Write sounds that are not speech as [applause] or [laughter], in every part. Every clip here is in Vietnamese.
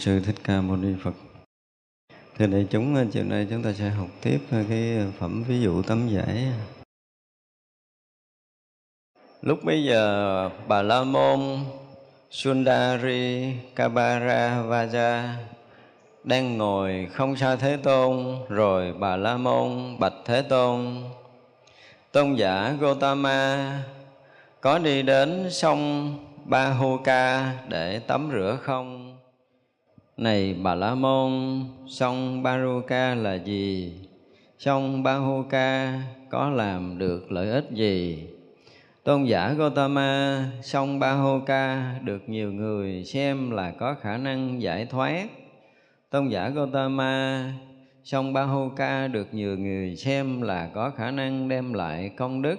sư thích ca mâu ni phật. Thưa đại chúng ờ, chiều nay chúng ta sẽ học tiếp ờ, cái ờ, phẩm ví dụ tấm giải. Lúc bây giờ, bà la môn, sundari, kabara, vaja đang ngồi không xa thế tôn, rồi bà la môn, bạch thế tôn. Tôn giả gotama có đi đến sông Bahuka để tắm rửa không? Này Bà La Môn, sông Baruka là gì? Sông Bahuka có làm được lợi ích gì? Tôn giả Gotama, sông Bahuka được nhiều người xem là có khả năng giải thoát. Tôn giả Gotama, sông Bahuka được nhiều người xem là có khả năng đem lại công đức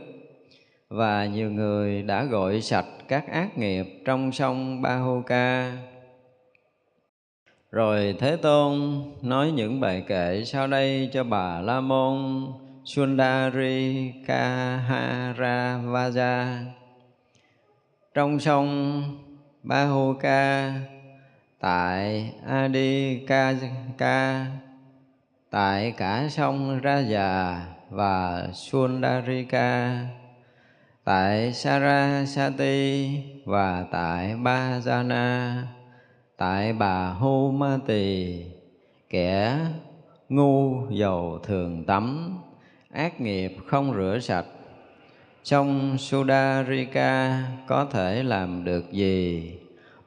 và nhiều người đã gội sạch các ác nghiệp trong sông Bahuka rồi Thế Tôn nói những bài kệ sau đây cho bà La Môn Sundari Kaharavaja Trong sông Bahuka tại Adikaka tại cả sông Raja và Sundarika tại Sarasati và tại Bajana tại bà hô ma tỳ, kẻ ngu dầu thường tắm, ác nghiệp không rửa sạch. Trong Sudarika có thể làm được gì?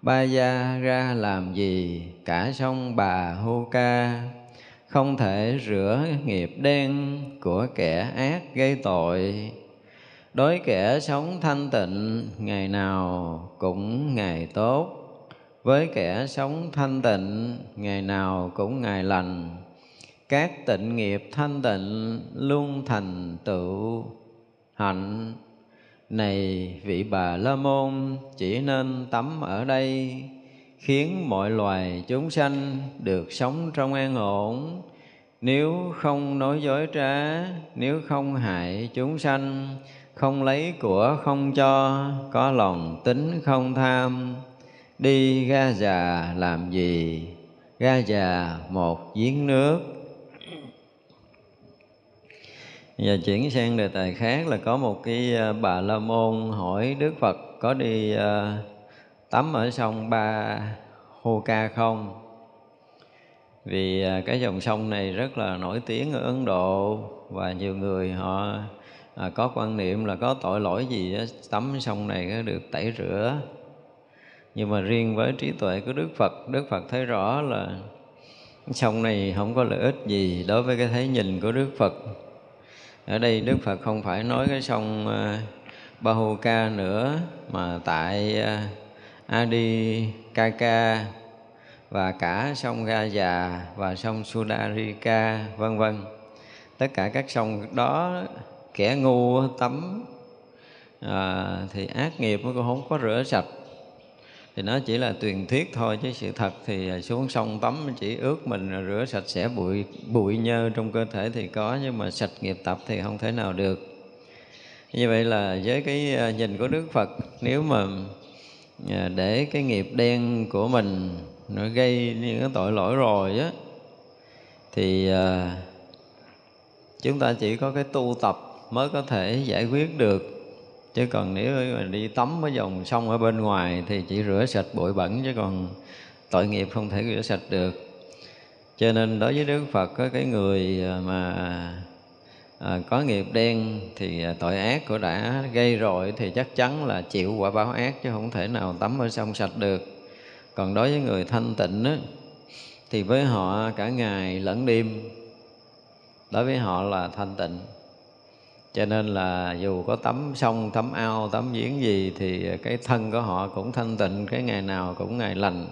Ba gia ra làm gì? Cả sông bà hô ca không thể rửa nghiệp đen của kẻ ác gây tội. Đối kẻ sống thanh tịnh, ngày nào cũng ngày tốt với kẻ sống thanh tịnh, ngày nào cũng ngày lành. Các tịnh nghiệp thanh tịnh, luôn thành tựu hạnh. Này vị bà la môn, chỉ nên tắm ở đây, khiến mọi loài chúng sanh được sống trong an ổn. Nếu không nói dối trá, nếu không hại chúng sanh, không lấy của không cho, có lòng tính không tham đi ga già làm gì? Ga già một giếng nước. Giờ chuyển sang đề tài khác là có một cái ờ, bà La Môn hỏi Đức Phật có đi uh, tắm ở sông Ba Hô Ca không? Vì uh, cái dòng sông này rất là nổi tiếng ở Ấn Độ và nhiều người họ uh, có quan niệm là có tội lỗi gì đó, tắm sông này được tẩy rửa nhưng mà riêng với trí tuệ của đức phật đức phật thấy rõ là sông này không có lợi ích gì đối với cái thấy nhìn của đức phật. Ở đây đức phật không phải nói cái sông ờ, uh, Bahuka nữa mà tại ờ, uh, Adi Kaka và cả sông Gaza và sông Sudarika vân vân. Tất cả các sông đó kẻ ngu tắm à, thì ác nghiệp nó cũng không có rửa sạch thì nó chỉ là truyền thuyết thôi, chứ sự thật thì à, xuống sông tắm chỉ ướt mình rửa sạch sẽ bụi bụi nhơ trong cơ thể thì có, nhưng mà sạch nghiệp tập thì không thể nào được. Như vậy là với cái à, nhìn của đức phật, nếu mà à, để cái nghiệp đen của mình nó gây những cái tội lỗi rồi á, thì chúng ta chỉ có cái tu tập mới có thể giải quyết được chứ còn nếu mà đi tắm ở dòng sông ở bên ngoài thì chỉ rửa sạch bụi bẩn chứ còn tội nghiệp không thể rửa sạch được. Cho nên đối với đức phật có cái người à, mà à, có nghiệp đen thì à, tội ác của đã gây rồi thì chắc chắn là chịu quả báo ác chứ không thể nào tắm ở sông sạch được. Còn đối với người thanh tịnh á, thì với họ cả ngày lẫn đêm đối với họ là thanh tịnh cho nên là dù có tắm sông tắm ao, tắm giếng gì thì cái thân của họ cũng thanh tịnh, cái ngày nào cũng ngày lành.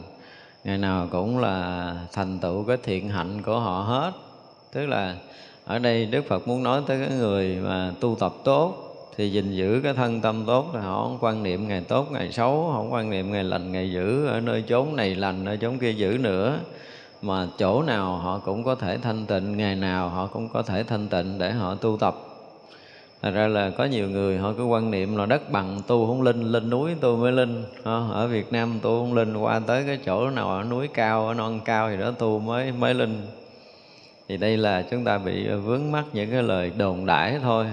Ngày nào cũng là thành tựu cái thiện hạnh của họ hết. Tức là ở đây đức phật muốn nói tới cái người mà tu tập tốt thì gìn giữ cái thân tâm tốt là họ không quan niệm ngày tốt, ngày xấu, không quan niệm ngày lành, ngày dữ, ở nơi chốn này lành ở chốn kia dữ nữa. Mà chỗ nào họ cũng có thể thanh tịnh, ngày nào họ cũng có thể thanh tịnh để họ tu tập. Thật ra là có nhiều người họ cứ quan niệm là đất bằng tu không linh, lên núi tu mới linh. Ờ, ở Việt Nam tu không linh, qua tới cái chỗ nào ở núi cao, ở non cao thì đó tu mới mới linh. Thì đây là chúng ta bị vướng mắc những cái lời đồn đãi thôi.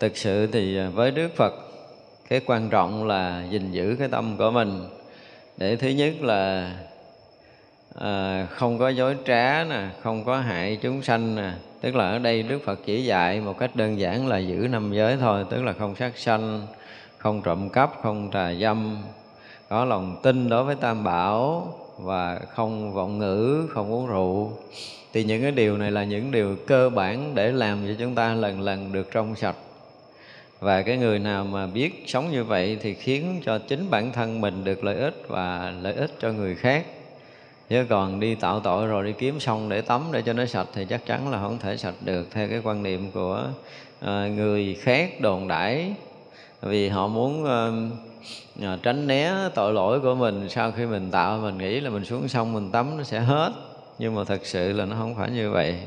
Thực sự thì với Đức Phật, cái quan trọng là gìn giữ cái tâm của mình. Để thứ nhất là à, không có dối trá nè không có hại chúng sanh nè. Tức là ở đây đức phật chỉ dạy một cách đơn giản là giữ năm giới thôi tức là không sát sanh không trộm cắp không tà dâm có lòng tin đối với tam bảo và không vọng ngữ không uống rượu. Thì những cái điều này là những điều cơ bản để làm cho chúng ta lần lần được trong sạch. Và cái người nào mà biết sống như vậy thì khiến cho chính bản thân mình được lợi ích và lợi ích cho người khác chứ còn đi tạo tội rồi đi kiếm xong để tắm để cho nó sạch thì chắc chắn là không thể sạch được, theo cái quan niệm của ờ, người khác đồn đãi. Vì họ muốn ờ, ờ, tránh né tội lỗi của mình, sau khi mình tạo mình nghĩ là mình xuống sông mình tắm nó sẽ hết. Nhưng mà thật sự là nó không phải như vậy.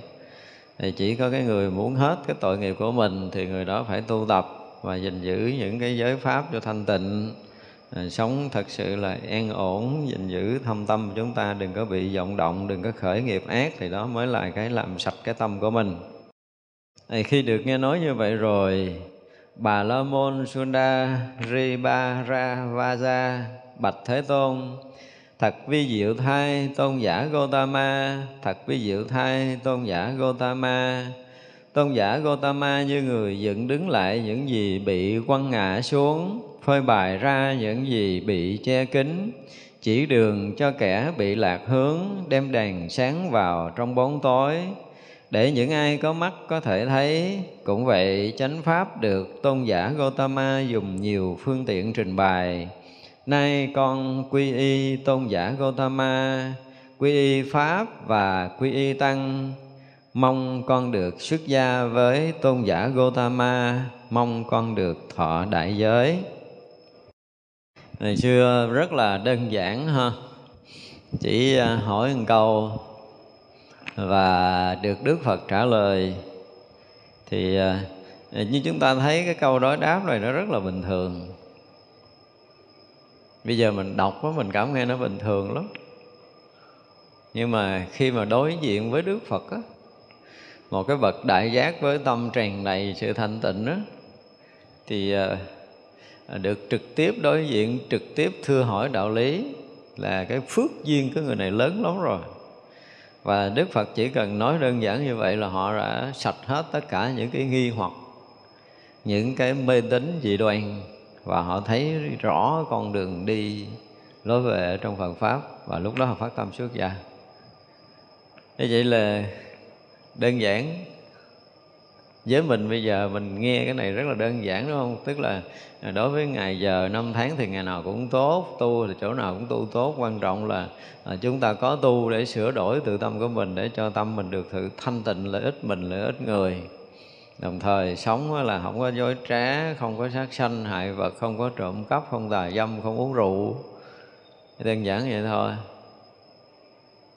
Thì chỉ có cái người muốn hết cái tội nghiệp của mình thì người đó phải tu tập và gìn giữ những cái giới pháp cho thanh tịnh à, sống thật sự là an ổn gìn giữ thâm tâm của chúng ta đừng có bị vọng động đừng có khởi nghiệp ác thì đó mới là cái làm sạch cái tâm của mình. Thì khi được nghe nói như vậy rồi bà la môn sunda ri ba ra vaja bạch thế tôn thật vi diệu thai tôn giả gotama thật vi diệu thai tôn giả gotama tôn giả gotama như người dựng đứng lại những gì bị quăng ngã xuống phơi bày ra những gì bị che kín, chỉ đường cho kẻ bị lạc hướng đem đèn sáng vào trong bóng tối. Để những ai có mắt có thể thấy, cũng vậy chánh pháp được tôn giả Gotama dùng nhiều phương tiện trình bày. Nay con quy y tôn giả Gotama quy y pháp và quy y tăng. Mong con được xuất gia với tôn giả Gotama mong con được thọ đại giới ngày xưa rất là đơn giản ha. Chỉ à, hỏi một câu và được đức phật trả lời. Thì à, như chúng ta thấy cái câu đối đáp này nó rất là bình thường. Bây giờ mình đọc á mình cảm nghe nó bình thường lắm. Nhưng mà khi mà đối diện với đức phật á, một cái bậc đại giác với tâm tràn đầy sự thanh tịnh á, thì à, được trực tiếp đối diện, trực tiếp thưa hỏi đạo lý là cái phước duyên của người này lớn lắm rồi và Đức Phật chỉ cần nói đơn giản như vậy là họ đã sạch hết tất cả những cái nghi hoặc, những cái mê tín dị đoan, và họ thấy rõ con đường đi lối về trong Phật pháp, và lúc đó họ phát tâm xuất gia. Thế vậy là đơn giản với mình bây giờ mình nghe cái này rất là đơn giản, đúng không? Tức là à, đối với ngày giờ năm tháng thì ngày nào cũng tốt, tu thì chỗ nào cũng tu tốt. Quan trọng là à, chúng ta có tu để sửa đổi tự tâm của mình, để cho tâm mình được thử thanh tịnh, lợi ích mình, lợi ích người. Đồng thời, sống là không có dối trá, không có sát sanh, hại vật, không có trộm cắp, không tà dâm, không uống rượu. Đơn giản vậy thôi.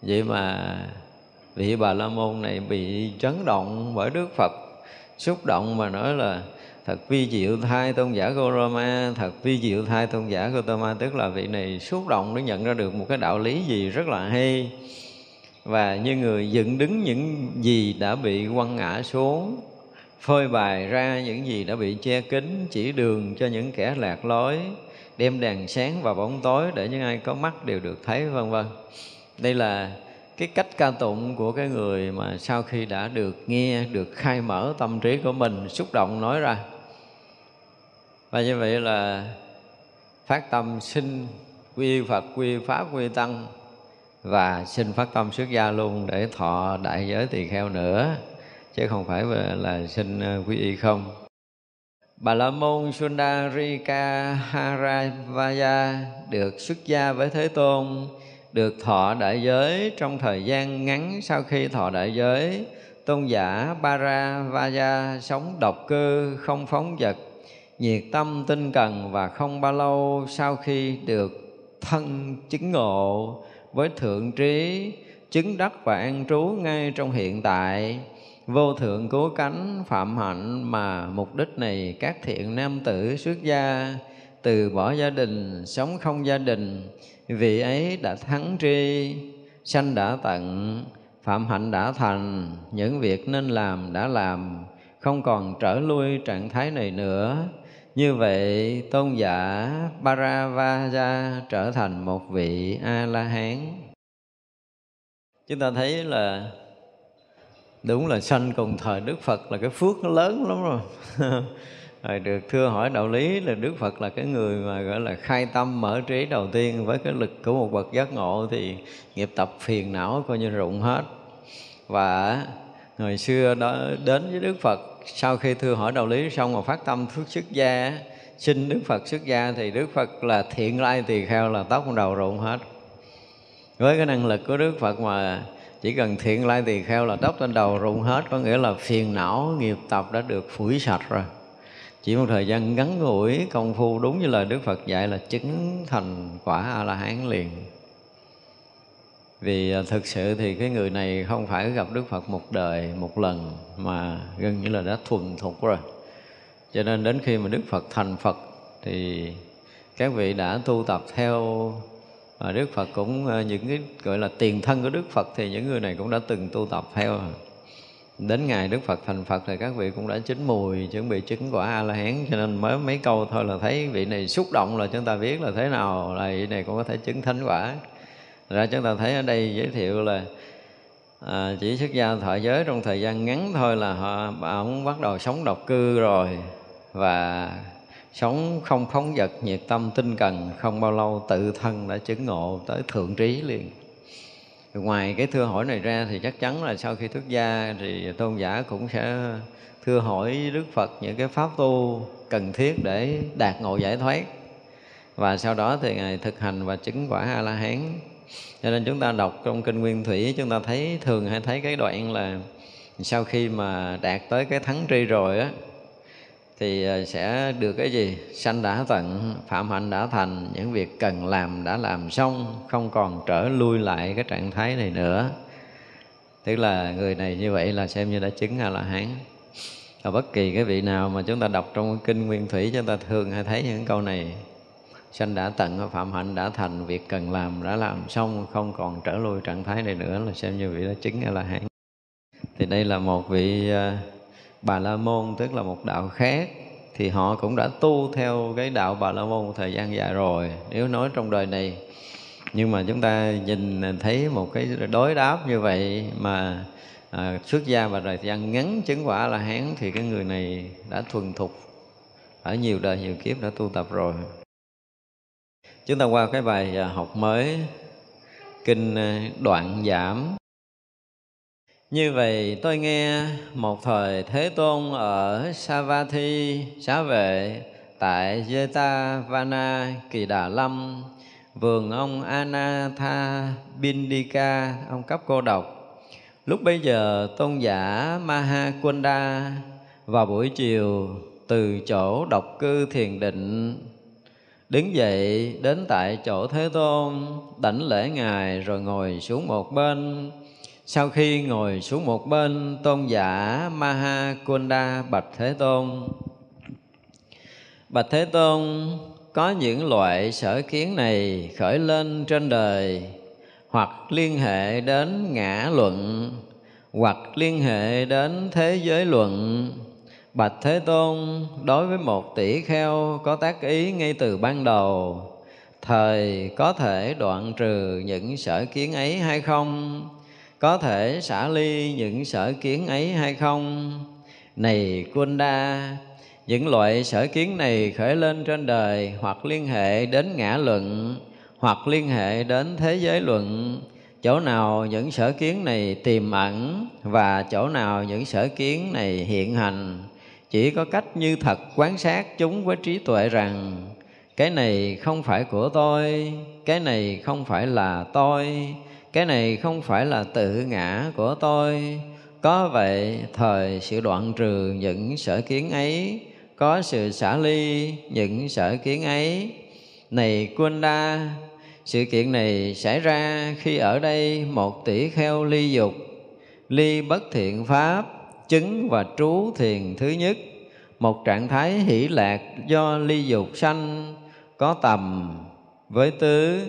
Vậy mà vị bà la môn này bị chấn động bởi đức phật xúc động mà nói là thật vi diệu thai tôn giả Gorama, thật vi diệu thai tôn giả Gotama tức là vị này xúc động để nhận ra được một cái đạo lý gì rất là hay. Và như người dựng đứng những gì đã bị quăng ngã xuống, phơi bày ra những gì đã bị che kín chỉ đường cho những kẻ lạc lối, đem đèn sáng vào bóng tối để những ai có mắt đều được thấy, vân vân. Đây là cái cách ca tụng của cái người mà sau khi đã được nghe được khai mở tâm trí của mình xúc động nói ra. Và như vậy là phát tâm xin quy phật quy pháp quy tăng và xin phát tâm xuất gia luôn để thọ đại giới tỳ kheo nữa chứ không phải là xin ờ, quy y không. Bà La Môn Sundarika Haravaya được xuất gia với Thế Tôn, được thọ đại giới trong thời gian ngắn sau khi thọ đại giới. Tôn giả bara vaya sống độc cư, không phóng vật, nhiệt tâm tinh cần và không bao lâu sau khi được thân chứng ngộ với thượng trí, chứng đắc và an trú ngay trong hiện tại vô thượng cố cánh phạm hạnh mà mục đích này các thiện nam tử xuất gia từ bỏ gia đình, sống không gia đình vị ấy đã thắng tri, sanh đã tận, phạm hạnh đã thành, những việc nên làm đã làm, không còn trở lui trạng thái này nữa như vậy, tôn giả Paravaja trở thành một vị A La Hán. Chúng ta thấy là đúng là sanh cùng thời Đức Phật là cái phước nó lớn lắm rồi [laughs] rồi được thưa hỏi đạo lý là Đức Phật là cái người mà gọi là khai tâm, mở trí đầu tiên với cái lực của một bậc giác ngộ thì nghiệp tập phiền não coi như rụng hết. Và ngày xưa đó, đến với Đức Phật, sau khi thưa hỏi đạo lý xong mà phát tâm phước xuất gia, xin Đức Phật xuất gia thì Đức Phật là thiện lai tỳ kheo là tóc đầu rụng hết. Với cái năng lực của Đức Phật mà chỉ cần thiện lai tỳ kheo là tóc trên đầu rụng hết, có nghĩa là phiền não, nghiệp tập đã được phủi sạch rồi chỉ một thời gian ngắn ngủi công phu đúng như lời đức phật dạy là chứng thành quả a la hán liền. Vì à, thực sự thì cái người này không phải gặp đức phật một đời, một lần mà gần như là đã thuần thục rồi. Cho nên đến khi mà đức phật thành phật thì các vị đã tu tập theo Đức Phật cũng à, những cái gọi là tiền thân của Đức Phật thì những người này cũng đã từng tu tập theo đến ngày Đức Phật thành Phật thì các vị cũng đã chín mùi chuẩn bị chứng quả A La Hán cho nên mới mấy câu thôi là thấy vị này xúc động là chúng ta biết là thế nào là vị này cũng có thể chứng thánh quả. Ra chúng ta thấy ở đây giới thiệu là à, chỉ xuất gia thọ giới trong thời gian ngắn thôi là họ ông bắt đầu sống độc cư rồi và sống không phóng vật nhiệt tâm tinh cần không bao lâu tự thân đã chứng ngộ tới thượng trí liền ngoài cái thưa hỏi này ra thì chắc chắn là sau khi xuất gia thì tôn giả cũng sẽ thưa hỏi đức phật những cái pháp tu cần thiết để đạt ngộ giải thoát. Và sau đó thì ngài thực hành và chứng quả a la hán cho nên chúng ta đọc trong kinh nguyên thủy, chúng ta thấy thường hay thấy cái đoạn là sau khi mà đạt tới cái thắng tri rồi á thì ờ, sẽ được cái gì? Sanh đã tận phạm hạnh đã thành những việc cần làm đã làm xong không còn trở lui lại cái trạng thái này nữa. Tức là người này như vậy là xem như đã chứng a la hán và bất kỳ cái vị nào mà chúng ta đọc trong kinh nguyên thủy chúng ta thường hay thấy những câu này. Sanh đã tận phạm hạnh đã thành việc cần làm đã làm xong không còn trở lui trạng thái này nữa là xem như vị đã chứng a la hán thì đây là một vị uh, Bà La Môn tức là một đạo khác thì họ cũng đã tu theo cái đạo Bà La Môn một thời gian dài rồi nếu nói trong đời này. Nhưng mà chúng ta nhìn thấy một cái đối đáp như vậy mà à, xuất gia và thời gian ngắn chứng quả là hán thì cái người này đã thuần thục ở nhiều đời nhiều kiếp đã tu tập rồi. Chúng ta qua cái bài à, học mới kinh à, đoạn giảm như vậy, tôi nghe một thời Thế Tôn ở Savatthi xá vệ tại Jetavana Kỳ Đà Lâm vườn ông Anatha Bindika ông cấp cô độc. Lúc bấy giờ, tôn giả Mahakunda vào buổi chiều từ chỗ độc cư thiền định, đứng dậy đến tại chỗ thế tôn, đảnh lễ ngài rồi ngồi xuống một bên sau khi ngồi xuống một bên, tôn giả maha kunda bạch thế tôn. Bạch thế tôn, có những loại sở kiến này khởi lên trên đời, hoặc liên hệ đến ngã luận, hoặc liên hệ đến thế giới luận. Bạch thế tôn, đối với một tỷ kheo có tác ý ngay từ ban đầu, thời có thể đoạn trừ những sở kiến ấy hay không? Có thể xả ly những sở kiến ấy hay không? Này kunda những loại sở kiến này khởi lên trên đời hoặc liên hệ đến ngã luận, hoặc liên hệ đến thế giới luận. Chỗ nào những sở kiến này tiềm ẩn và chỗ nào những sở kiến này hiện hành? Chỉ có cách như thật quán sát chúng với trí tuệ rằng, cái này không phải của tôi, cái này không phải là tôi cái này không phải là tự ngã của tôi. Có vậy, thời sự đoạn trừ những sở kiến ấy, có sự xả ly những sở kiến ấy. Này Kunda sự kiện này xảy ra khi ở đây một tỷ kheo ly dục, ly bất thiện pháp, chứng và trú thiền thứ nhất, một trạng thái hỷ lạc do ly dục sanh, có tầm với tứ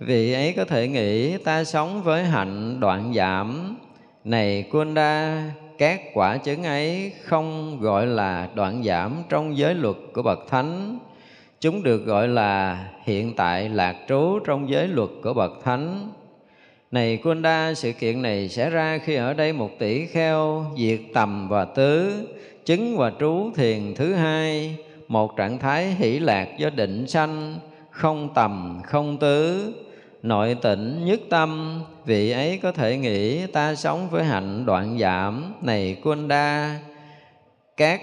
vị ấy có thể nghĩ, ta sống với hạnh đoạn giảm. Này Kunda các quả chứng ấy không gọi là đoạn giảm trong giới luật của bậc thánh. Chúng được gọi là hiện tại lạc trú trong giới luật của bậc thánh. Này Kunda sự kiện này xảy ra khi ở đây một tỷ kheo, diệt tầm và tứ, chứng và trú thiền thứ hai, một trạng thái hỷ lạc do định sanh, không tầm, không tứ nội tịnh nhất tâm vị ấy có thể nghĩ ta sống với hạnh đoạn giảm này Kunda các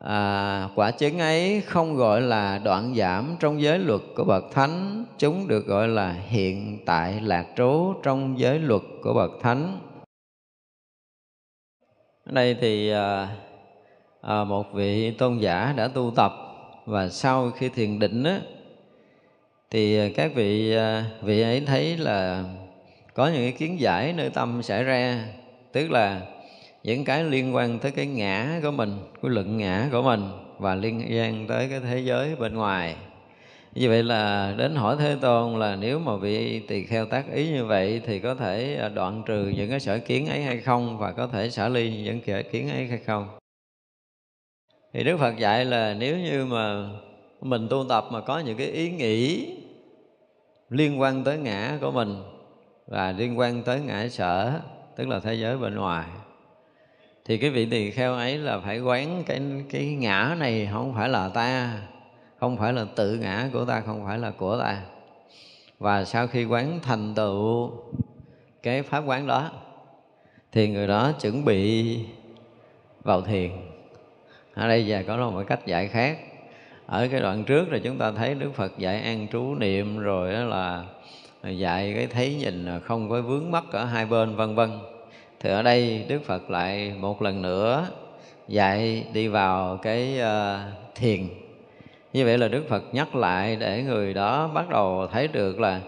à, quả chứng ấy không gọi là đoạn giảm trong giới luật của bậc thánh. Chúng được gọi là hiện tại lạc trú trong giới luật của bậc thánh. Ở đây thì à, à, một vị tôn giả đã tu tập và sau khi thiền định á, thì à, các vị à, vị ấy thấy là có những cái kiến giải nơi tâm xảy ra, tức là những cái liên quan tới cái ngã của mình, cái luận ngã của mình và liên quan tới cái thế giới bên ngoài. Như vậy là đến hỏi thế tôn là nếu mà vị tỳ kheo tác ý như vậy thì có thể à, đoạn trừ những cái sở kiến ấy hay không và có thể xả ly những sở kiến ấy hay không? Thì đức phật dạy là nếu như mà mình tu tập mà có những cái ý nghĩ liên quan tới ngã của mình và liên quan tới ngã sở, tức là thế giới bên ngoài. Thì cái vị tỳ kheo ấy là phải quán cái cái ngã này không phải là ta, không phải là tự ngã của ta, không phải là của ta. Và sau khi quán thành tựu cái pháp quán đó, thì người đó chuẩn bị vào thiền. Ở đây giờ có một cách dạy khác ở cái đoạn trước là chúng ta thấy đức phật dạy an trú niệm rồi đó là dạy cái thấy nhìn không có vướng mắc ở hai bên vân vân. Thì ở đây đức phật lại một lần nữa dạy đi vào cái uh, thiền. Như vậy là đức phật nhắc lại để người đó bắt đầu thấy được là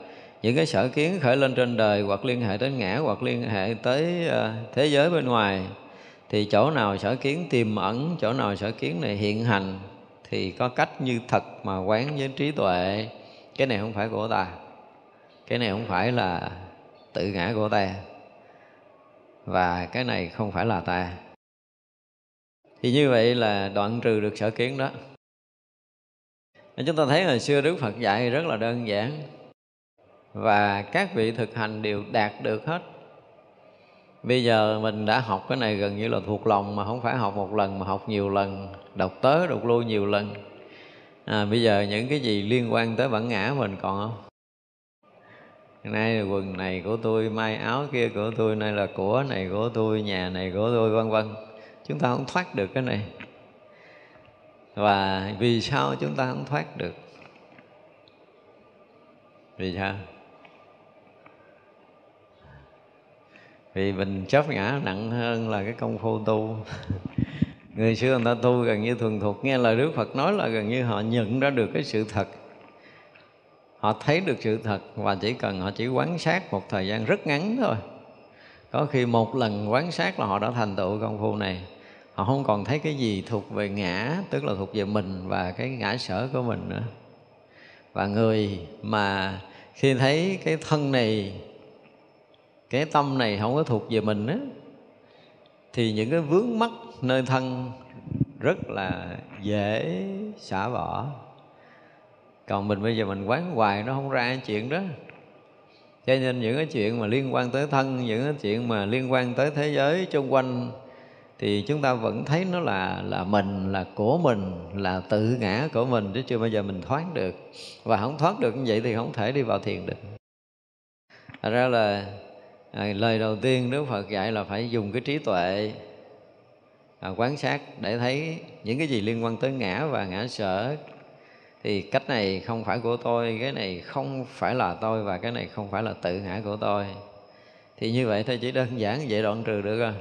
những cái sở kiến khởi lên trên đời hoặc liên hệ tới ngã hoặc liên hệ tới uh, thế giới bên ngoài thì chỗ nào sở kiến tiềm ẩn chỗ nào sở kiến này hiện hành thì có cách như thật mà quán với trí tuệ. Cái này không phải của ta. Cái này không phải là tự ngã của ta. Và cái này không phải là ta. Thì như vậy là đoạn trừ được sở kiến đó. Chúng ta thấy hồi xưa đức phật dạy rất là đơn giản. Và các vị thực hành đều đạt được hết. Bây giờ mình đã học cái này gần như là thuộc lòng mà không phải học một lần mà học nhiều lần đọc tới đọc lui nhiều lần. À, bây giờ những cái gì liên quan tới bản ngã mình còn không? Nay quần này của tôi mai áo kia của tôi nay là của này của tôi nhà này của tôi vân vân. Chúng ta không thoát được cái này. Và vì sao chúng ta không thoát được? Vì sao? Vì mình chấp ngã nặng hơn là cái công phu [laughs] tu người xưa người ta tu gần như thuần thục, nghe lời đức phật nói là gần như họ nhận ra được cái sự thật. Họ thấy được sự thật và chỉ cần họ chỉ quán sát một thời gian rất ngắn thôi. Có khi một lần quán sát là họ đã thành tựu công phu này. Họ không còn thấy cái gì thuộc về ngã, tức là thuộc về mình và cái ngã sở của mình nữa. Và người mà khi thấy cái thân này, cái tâm này không có thuộc về mình á, thì những cái vướng mắc nơi thân rất là dễ xả bỏ còn mình bây giờ mình quán hoài nó không ra chuyện đó. Cho nên những cái chuyện mà liên quan tới thân những cái chuyện mà liên quan tới thế giới xung quanh thì chúng ta vẫn thấy nó là là mình là của mình là tự ngã của mình chứ chưa bao giờ mình thoát được. Và không thoát được như vậy thì không thể đi vào thiền được thật ra là à, lời đầu tiên Đức Phật dạy là phải dùng cái trí tuệ à, quan sát để thấy những cái gì liên quan tới ngã và ngã sở. Thì cách này không phải của tôi cái này không phải là tôi và cái này không phải là tự ngã của tôi. Thì như vậy thôi chỉ đơn giản vậy đoạn trừ được rồi.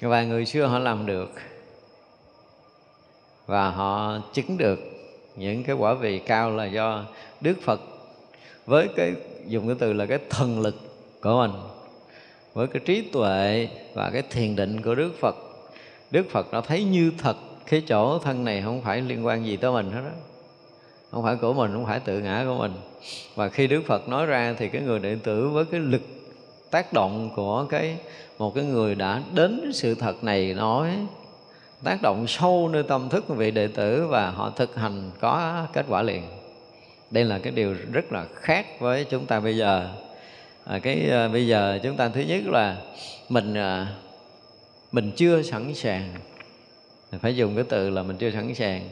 Và người xưa họ làm được. Và họ chứng được những cái quả vị cao là do Đức Phật với cái dùng cái từ là cái thần lực của mình với cái trí tuệ và cái thiền định của Đức Phật. Đức Phật đã thấy như thật cái chỗ thân này không phải liên quan gì tới mình hết đó không phải của mình không phải tự ngã của mình. Và khi Đức Phật nói ra thì cái người đệ tử với cái lực tác động của cái một cái người đã đến sự thật này nói tác động sâu nơi tâm thức của vị đệ tử và họ thực hành có kết quả liền. Đây là cái điều rất là khác với chúng ta bây giờ. À, cái à, bây giờ chúng ta thứ nhất là mình à, mình chưa sẵn sàng. Phải dùng cái từ là mình chưa sẵn sàng.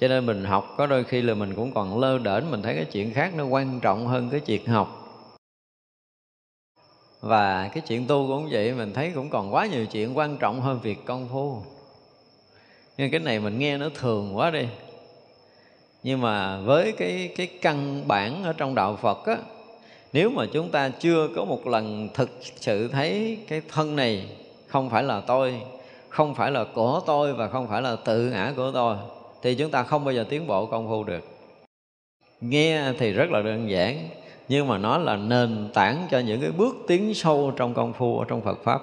Cho nên mình học, có đôi khi là mình cũng còn lơ đễnh, mình thấy cái chuyện khác nó quan trọng hơn cái chuyện học. Và cái chuyện tu cũng vậy, mình thấy cũng còn quá nhiều chuyện quan trọng hơn việc công phu. Nhưng cái này mình nghe nó thường quá đi. Nhưng mà với cái cái căn bản ở trong đạo Phật á, nếu mà chúng ta chưa có một lần thực sự thấy cái thân này không phải là tôi không phải là của tôi và không phải là tự ngã của tôi thì chúng ta không bao giờ tiến bộ công phu được nghe thì rất là đơn giản nhưng mà nó là nền tảng cho những cái bước tiến sâu trong công phu ở trong Phật pháp.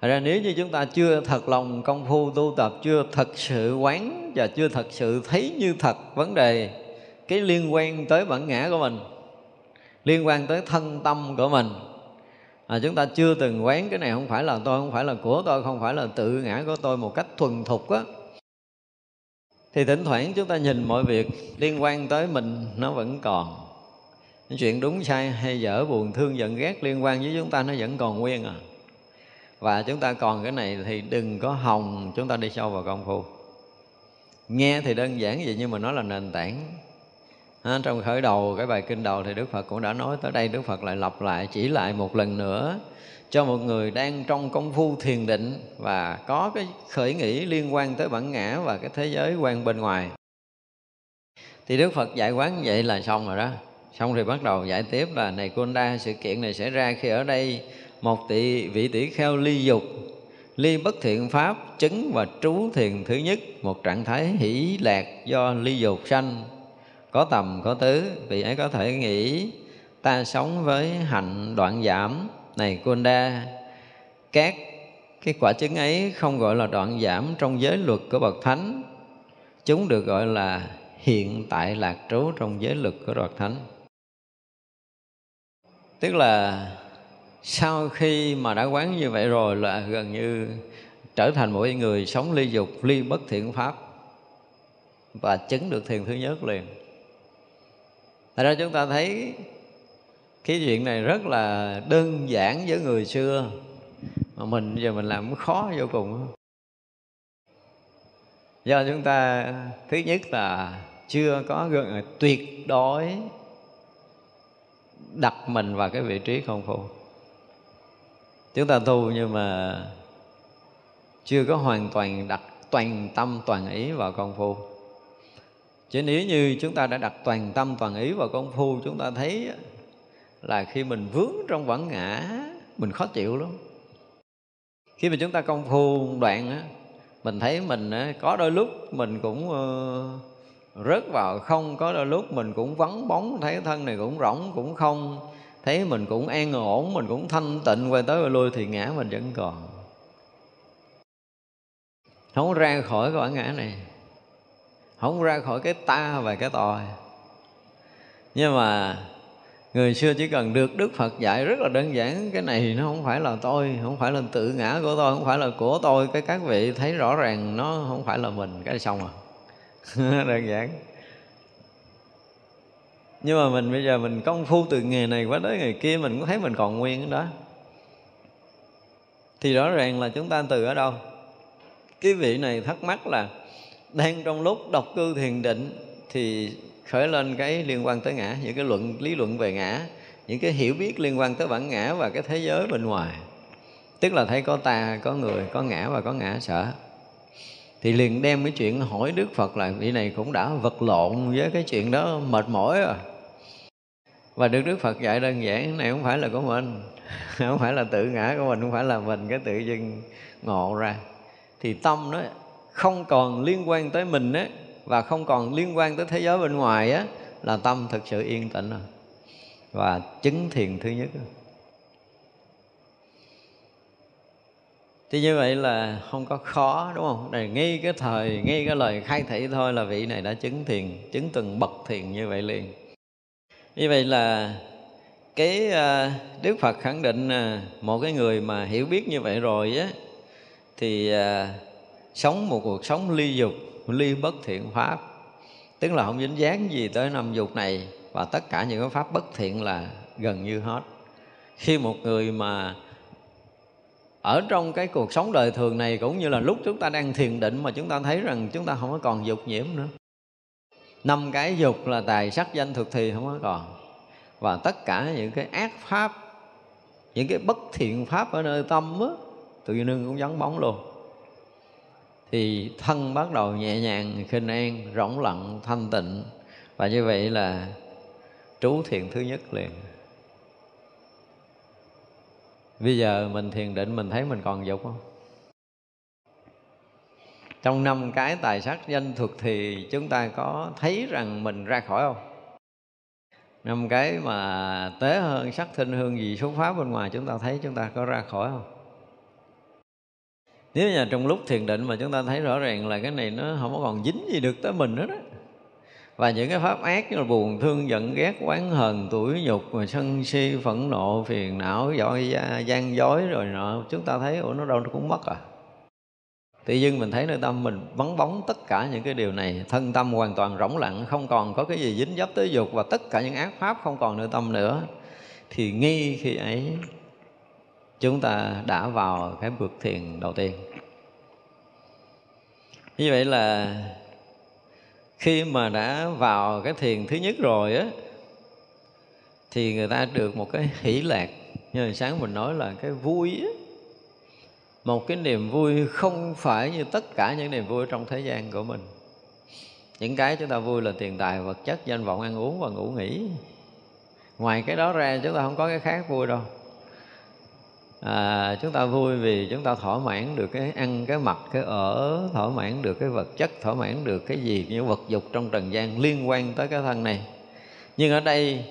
Thật ra nếu như chúng ta chưa thật lòng công phu tu tập, chưa thật sự quán và chưa thật sự thấy như thật vấn đề cái liên quan tới bản ngã của mình, liên quan tới thân tâm của mình, à, chúng ta chưa từng quán cái này không phải là tôi, không phải là của tôi, không phải là tự ngã của tôi một cách thuần thục á, thì thỉnh thoảng chúng ta nhìn mọi việc liên quan tới mình nó vẫn còn. Những chuyện đúng sai hay dở buồn thương giận ghét liên quan với chúng ta nó vẫn còn nguyên à. Và chúng ta còn cái này thì đừng có hòng chúng ta đi sâu vào công phu. Nghe thì đơn giản vậy nhưng mà nó là nền tảng à, trong khởi đầu cái bài kinh đầu thì đức phật cũng đã nói tới đây. Đức phật lại lặp lại chỉ lại một lần nữa. Cho một người đang trong công phu thiền định và có cái khởi nghĩ liên quan tới bản ngã và cái thế giới quan bên ngoài. Thì đức phật dạy quán vậy là xong rồi đó. Xong thì bắt đầu giải tiếp là này Kunda sự kiện này xảy ra khi ở đây một tỷ vị tỷ kheo ly dục ly bất thiện pháp chứng và trú thiền thứ nhất một trạng thái hỷ lạc do ly dục sanh có tầm, có tứ, vị ấy có thể nghĩ, ta sống với hạnh đoạn giảm. Này, Kunda, các cái quả chứng ấy không gọi là đoạn giảm trong giới luật của bậc thánh. Chúng được gọi là hiện tại lạc trú trong giới luật của bậc thánh. Tức là sau khi mà đã quán như vậy rồi là gần như trở thành mỗi người sống ly dục, ly bất thiện pháp. Và chứng được thiền thứ nhất liền. Tại ra chúng ta thấy cái chuyện này rất là đơn giản với người xưa. Mà mình giờ mình làm khó vô cùng. Do chúng ta, thứ nhất là chưa có gần tuyệt đối đặt mình vào cái vị trí không phu chúng ta tu nhưng mà chưa có hoàn toàn đặt toàn tâm, toàn ý vào công phu chứ nếu như chúng ta đã đặt toàn tâm, toàn ý vào công phu, chúng ta thấy là khi mình vướng trong bản ngã, mình khó chịu lắm. Khi mà chúng ta công phu đoạn á, mình thấy mình có đôi lúc mình cũng ờ, rớt vào không, có đôi lúc mình cũng vắng bóng, thấy thân này cũng rỗng, cũng không, thấy mình cũng an ổn, mình cũng thanh tịnh, quay tới quay lui thì ngã mình vẫn còn. Không ra khỏi cái bản ngã này không ra khỏi cái ta và cái tôi nhưng mà người xưa chỉ cần được đức phật dạy rất là đơn giản, cái này nó không phải là tôi, không phải là tự ngã của tôi, không phải là của tôi, cái các vị thấy rõ ràng nó không phải là mình, cái xong à [laughs] đơn giản. Nhưng mà mình bây giờ mình công phu từ nghề này qua tới nghề kia, mình cũng thấy mình còn nguyên đó. Thì rõ ràng là chúng ta từ ở đâu? Cái vị này thắc mắc là đang trong lúc đọc cư thiền định thì khởi lên cái liên quan tới ngã, những cái luận, lý luận về ngã, những cái hiểu biết liên quan tới bản ngã và cái thế giới bên ngoài. Tức là thấy có ta, có người, có ngã và có ngã sở. Thì liền đem cái chuyện hỏi đức phật là vị này cũng đã vật lộn với cái chuyện đó mệt mỏi rồi. Và được đức phật dạy đơn giản, này không phải là của mình, [laughs] không phải là tự ngã của mình, không phải là mình cái tự dưng ngộ ra. Thì tâm nó không còn liên quan tới mình á, và không còn liên quan tới thế giới bên ngoài á, là tâm thực sự yên tĩnh rồi. Và chứng thiền thứ nhất thì như vậy là không có khó, đúng không? Này, ngay cái thời, ngay cái lời khai thị thôi là vị này đã chứng thiền, chứng từng bậc thiền như vậy liền. Như vậy là cái à, đức phật khẳng định à, một cái người mà hiểu biết như vậy rồi á, thì à, sống một cuộc sống ly dục, ly bất thiện pháp. Tức là không dính dáng gì tới năm dục này, và tất cả những cái pháp bất thiện là gần như hết. Khi một người mà ở trong cái cuộc sống đời thường này, cũng như là lúc chúng ta đang thiền định, mà chúng ta thấy rằng chúng ta không có còn dục nhiễm nữa. Năm cái dục là tài sắc danh thực thì không có còn. Và tất cả những cái ác pháp, những cái bất thiện pháp ở nơi tâm á, tự nhiên cũng vắng bóng luôn thì thân bắt đầu nhẹ nhàng, khinh an, rỗng lặng, thanh tịnh. Và như vậy là trú thiền thứ nhất liền. Bây giờ mình thiền định, mình thấy mình còn dục không? Trong năm cái tài sắc danh thuật thì chúng ta có thấy rằng mình ra khỏi không? Năm cái mà tế hơn, sắc thinh hương gì xuất pháp bên ngoài, chúng ta thấy chúng ta có ra khỏi không? Nếu như trong lúc thiền định mà chúng ta thấy rõ ràng là cái này nó không có còn dính gì được tới mình nữa đó. Và những cái pháp ác như là buồn, thương, giận, ghét, oán hờn tuổi nhục mà sân si, phẫn nộ, phiền não dõi gian dối rồi nọ, chúng ta thấy, ủa, nó đâu nó cũng mất à. Tự dưng mình thấy nơi tâm mình vắng bóng tất cả những cái điều này, thân tâm hoàn toàn rỗng lặng, không còn có cái gì dính dấp tới dục và tất cả những ác pháp không còn nơi tâm nữa, thì nghi khi ấy chúng ta đã vào cái bước thiền đầu tiên. Như vậy là khi mà đã vào cái thiền thứ nhất rồi á, thì người ta được một cái hỷ lạc. Như hồi sáng mình nói là cái vui á. Một cái niềm vui không phải như tất cả những niềm vui trong thế gian của mình. Những cái chúng ta vui là tiền tài, vật chất, danh vọng, ăn uống và ngủ nghỉ. Ngoài cái đó ra chúng ta không có cái khác vui đâu à, chúng ta vui vì chúng ta thỏa mãn được cái ăn cái mặc cái ở thỏa mãn được cái vật chất thỏa mãn được cái gì những vật dục trong trần gian liên quan tới cái thân này. Nhưng ở đây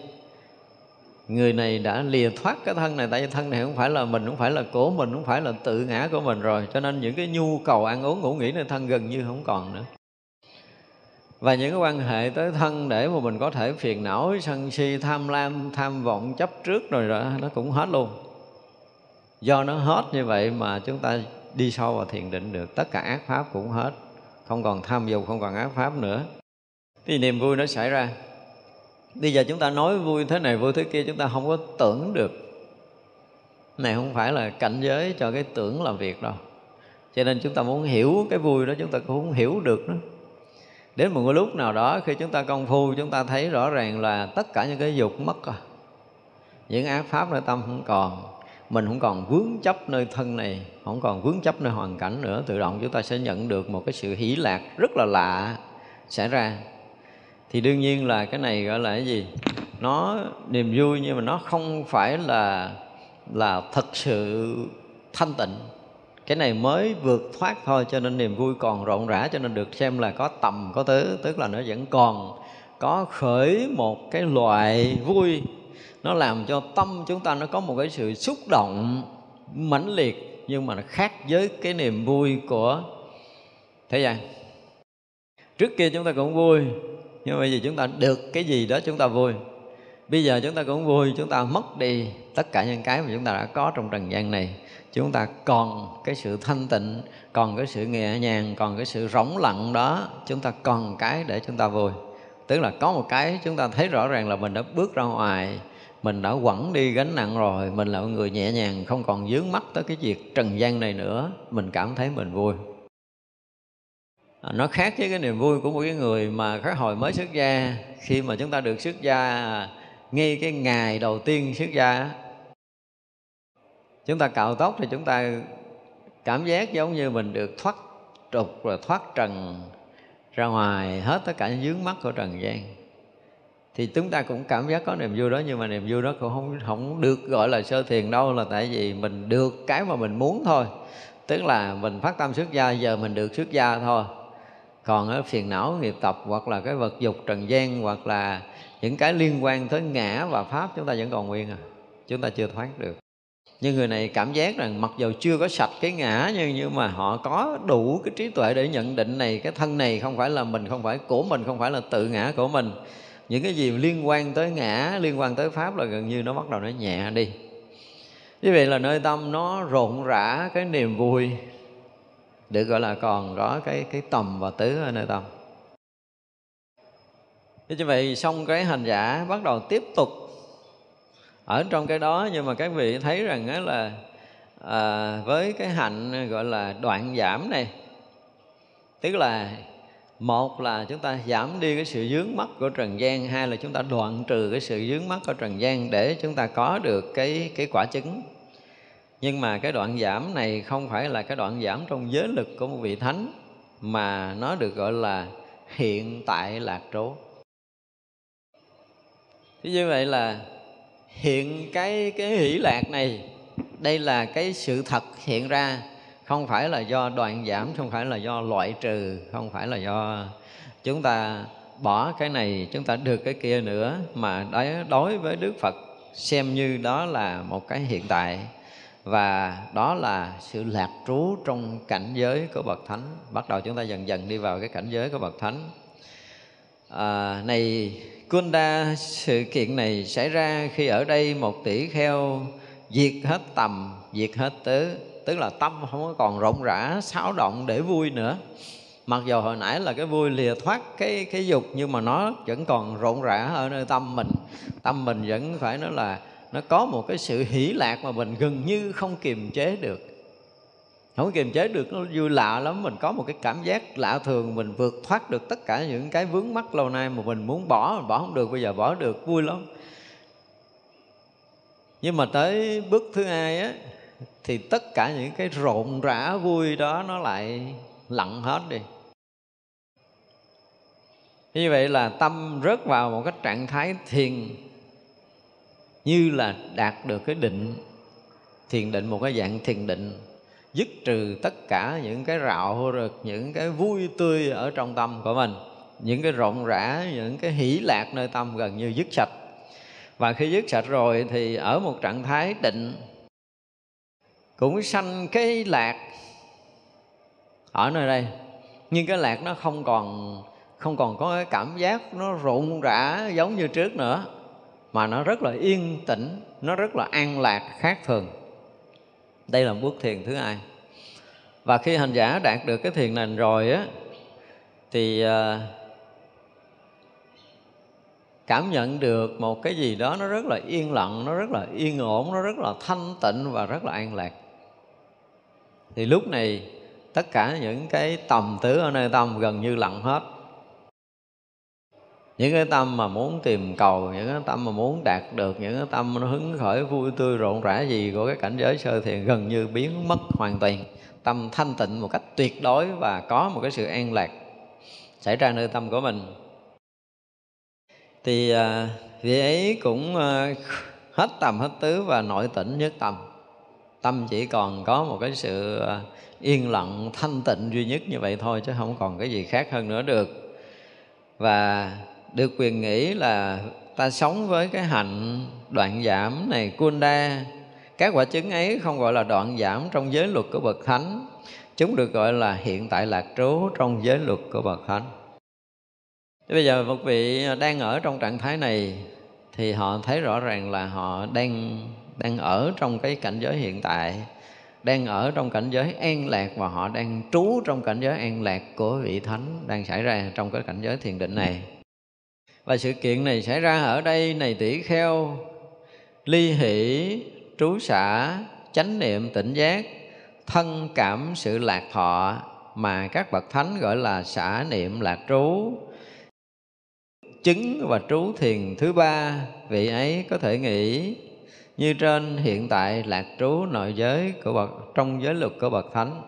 người này đã lìa thoát cái thân này tại vì thân này không phải là mình không phải là của mình không phải là tự ngã của mình rồi. Cho nên những cái nhu cầu ăn uống ngủ nghỉ nơi thân gần như không còn nữa. Và những cái quan hệ tới thân để mà mình có thể phiền não sân si tham lam tham vọng chấp trước rồi đó nó cũng hết luôn do nó hết như vậy mà chúng ta đi sâu vào thiền định được, tất cả ác pháp cũng hết. Không còn tham dục, không còn ác pháp nữa. Thì niềm vui nó xảy ra. Bây giờ chúng ta nói vui thế này, vui thế kia, chúng ta không có tưởng được. Này không phải là cảnh giới cho cái tưởng làm việc đâu. Cho nên chúng ta muốn hiểu cái vui đó, chúng ta cũng không hiểu được nữa. Đến một cái lúc nào đó, khi chúng ta công phu, chúng ta thấy rõ ràng là tất cả những cái dục mất rồi. Những ác pháp nơi tâm không còn mình không còn vướng chấp nơi thân này, không còn vướng chấp nơi hoàn cảnh nữa. Tự động chúng ta sẽ nhận được một cái sự hỷ lạc rất là lạ xảy ra. Thì đương nhiên là cái này gọi là cái gì? Nó niềm vui nhưng mà nó không phải là là thật sự thanh tịnh. Cái này mới vượt thoát thôi, cho nên niềm vui còn rộn rã, cho nên được xem là có tầm, có tứ tức là nó vẫn còn có khởi một cái loại vui nó làm cho tâm chúng ta nó có một cái sự xúc động mãnh liệt nhưng mà nó khác với cái niềm vui của thế gian trước kia chúng ta cũng vui nhưng mà bây giờ chúng ta được cái gì đó chúng ta vui bây giờ chúng ta cũng vui chúng ta mất đi tất cả những cái mà chúng ta đã có trong trần gian này chúng ta còn cái sự thanh tịnh còn cái sự nhẹ nhàng còn cái sự rỗng lặng đó chúng ta còn cái để chúng ta vui tức là có một cái chúng ta thấy rõ ràng là mình đã bước ra ngoài mình đã quẳng đi gánh nặng rồi mình là người nhẹ nhàng không còn dướng mắt tới cái việc trần gian này nữa. Mình cảm thấy mình vui. À, nó khác với cái niềm vui của một cái người mà cái hồi mới xuất gia. Khi mà chúng ta được xuất gia ngay cái ngày đầu tiên xuất gia chúng ta cạo tóc thì chúng ta cảm giác giống như mình được thoát trục rồi thoát trần ra ngoài hết tất cả những dướng mắt của trần gian thì chúng ta cũng cảm giác có niềm vui đó, nhưng mà niềm vui đó cũng không không được gọi là sơ thiền đâu, là tại vì mình được cái mà mình muốn thôi. Tức là mình phát tâm xuất gia, giờ mình được xuất gia thôi. Còn ở phiền não, nghiệp tập, hoặc là cái vật dục, trần gian, hoặc là những cái liên quan tới ngã và pháp, chúng ta vẫn còn nguyên à. Chúng ta chưa thoát được. Nhưng người này cảm giác rằng mặc dù chưa có sạch cái ngã, nhưng nhưng mà họ có đủ cái trí tuệ để nhận định này, cái thân này không phải là mình, không phải của mình, không phải là tự ngã của mình những cái gì liên quan tới ngã liên quan tới pháp là gần như nó bắt đầu nó nhẹ đi. Như vậy là nơi tâm nó rộn rã cái niềm vui được gọi là còn có cái cái tầm và tứ ở nơi tâm. Thế như vậy xong cái hành giả bắt đầu tiếp tục ở trong cái đó nhưng mà các vị thấy rằng đó là à, với cái hạnh gọi là đoạn giảm này tức là một là chúng ta giảm đi cái sự dướng mắt của trần gian, hai là chúng ta đoạn trừ cái sự dướng mắt của trần gian để chúng ta có được cái cái quả chứng nhưng mà cái đoạn giảm này không phải là cái đoạn giảm trong giới lực của một vị thánh, mà nó được gọi là hiện tại lạc trú thế như vậy là hiện cái cái hỷ lạc này, đây là cái sự thật hiện ra không phải là do đoạn giảm không phải là do loại trừ không phải là do chúng ta bỏ cái này chúng ta được cái kia nữa mà đối với đức phật xem như đó là một cái hiện tại. Và đó là sự lạc trú trong cảnh giới của bậc thánh. Bắt đầu chúng ta dần dần đi vào cái cảnh giới của bậc thánh. À, này Kunda sự kiện này xảy ra khi ở đây một tỷ kheo diệt hết tầm diệt hết tứ tức là tâm không có còn rộng rã, xáo động để vui nữa. Mặc dù hồi nãy là cái vui lìa thoát cái cái dục, nhưng mà nó vẫn còn rộn rã ở nơi tâm mình. Tâm mình vẫn phải nói là nó có một cái sự hỷ lạc mà mình gần như không kiềm chế được. Không kiềm chế được, nó vui lạ lắm. Mình có một cái cảm giác lạ thường, mình vượt thoát được tất cả những cái vướng mắc lâu nay mà mình muốn bỏ mình bỏ không được, bây giờ bỏ được, vui lắm. Nhưng mà tới bước thứ hai á thì tất cả những cái rộn rã vui đó nó lại lặng hết đi. Như vậy là tâm rớt vào một cái trạng thái thiền như là đạt được cái định, thiền định một cái dạng thiền định, dứt trừ tất cả những cái rạo rực, những cái vui tươi ở trong tâm của mình, những cái rộn rã, những cái hỷ lạc nơi tâm gần như dứt sạch. Và khi dứt sạch rồi thì ở một trạng thái định cũng sanh cái lạc. Ở nơi đây, nhưng cái lạc nó không còn không còn có cái cảm giác nó rộn rã giống như trước nữa, mà nó rất là yên tĩnh, nó rất là an lạc, khác thường. Đây là bước thiền thứ hai. Và khi hành giả đạt được cái thiền này rồi á, thì ờ, cảm nhận được một cái gì đó nó rất là yên lặng, nó rất là yên ổn, nó rất là thanh tịnh và rất là an lạc thì lúc này, tất cả những cái tầm tứ ở nơi tâm gần như lặng hết. Những cái tâm mà muốn tìm cầu, những cái tâm mà muốn đạt được, những cái tâm nó hứng khởi, vui tươi, rộn rã gì của cái cảnh giới sơ thiền gần như biến mất hoàn toàn. Tâm thanh tịnh một cách tuyệt đối và có một cái sự an lạc xảy ra nơi tâm của mình. Thì à, vị ấy cũng à, hết tầm hết tứ và nội tỉnh nhất tâm tâm chỉ còn có một cái sự ờ, yên lặng, thanh tịnh duy nhất như vậy thôi chứ không còn cái gì khác hơn nữa được. Và được quyền nghĩ là ta sống với cái hạnh đoạn giảm này, kunda, các quả chứng ấy không gọi là đoạn giảm trong giới luật của bậc thánh, chúng được gọi là hiện tại lạc trú trong giới luật của bậc thánh. Thế bây giờ một vị đang ở trong trạng thái này thì họ thấy rõ ràng là họ đang đang ở trong cái cảnh giới hiện tại, đang ở trong cảnh giới an lạc và họ đang trú trong cảnh giới an lạc của vị thánh đang xảy ra trong cái cảnh giới thiền định này. Và sự kiện này xảy ra ở đây này tỷ kheo, ly hỷ, trú xả, chánh niệm, tỉnh giác, thân cảm sự lạc thọ mà các bậc thánh gọi là xả niệm lạc trú. Chứng và trú thiền thứ ba, vị ấy có thể nghĩ như trên hiện tại lạc trú nội giới của bậc trong giới luật của bậc thánh.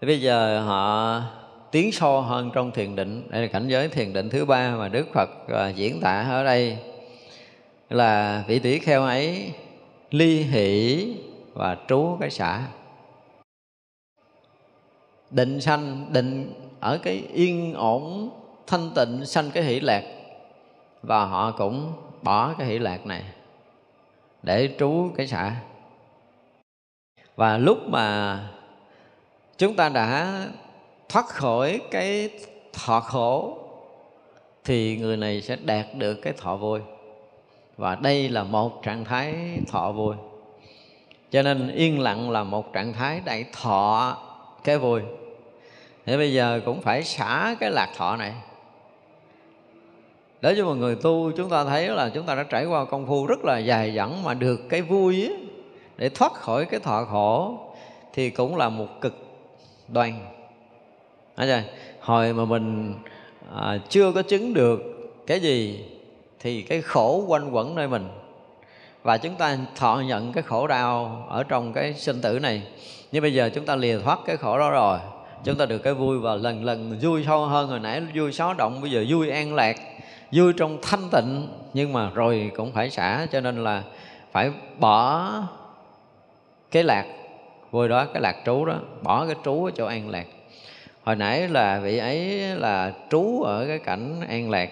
Thì bây giờ họ tiến sâu hơn trong thiền định. Đây là cảnh giới thiền định thứ ba mà đức phật uh, diễn tả ở đây. Là vị tỷ kheo ấy ly hỷ và trú cái xã. Định sanh định ở cái yên ổn thanh tịnh sanh cái hỷ lạc. Và họ cũng bỏ cái hỷ lạc này để trú cái xã. Và lúc mà chúng ta đã thoát khỏi cái thọ khổ, thì người này sẽ đạt được cái thọ vui. Và đây là một trạng thái thọ vui. Cho nên yên lặng là một trạng thái đại thọ cái vui. Thế bây giờ cũng phải xả cái lạc thọ này đối với một người tu chúng ta thấy là chúng ta đã trải qua công phu rất là dài dẳng mà được cái vui ấy, để thoát khỏi cái thọ khổ thì cũng là một cực đoan. Chưa? hồi mà mình à, chưa có chứng được cái gì thì cái khổ quanh quẩn nơi mình. Và chúng ta thọ nhận cái khổ đau ở trong cái sinh tử này. Nhưng bây giờ chúng ta lìa thoát cái khổ đó rồi. Chúng ta được cái vui và lần lần vui sâu hơn. Hồi nãy vui xáo động bây giờ vui an lạc vui trong thanh tịnh nhưng mà rồi cũng phải xả cho nên là phải bỏ cái lạc vui đó cái lạc trú đó bỏ cái trú ở chỗ an lạc. Hồi nãy là vị ấy là trú ở cái cảnh an lạc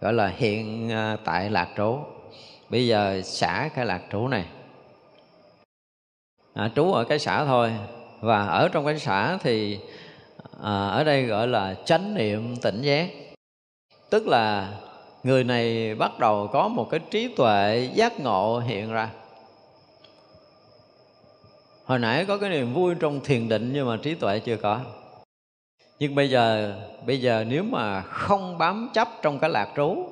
gọi là hiện à, tại lạc trú. Bây giờ xả cái lạc trú này. À, trú ở cái xả thôi và ở trong cái xả thì à, ở đây gọi là chánh niệm tỉnh giác. Tức là người này bắt đầu có một cái trí tuệ giác ngộ hiện ra. Hồi nãy có cái niềm vui trong thiền định nhưng mà trí tuệ chưa có. Nhưng bây giờ bây giờ nếu mà không bám chấp trong cái lạc trú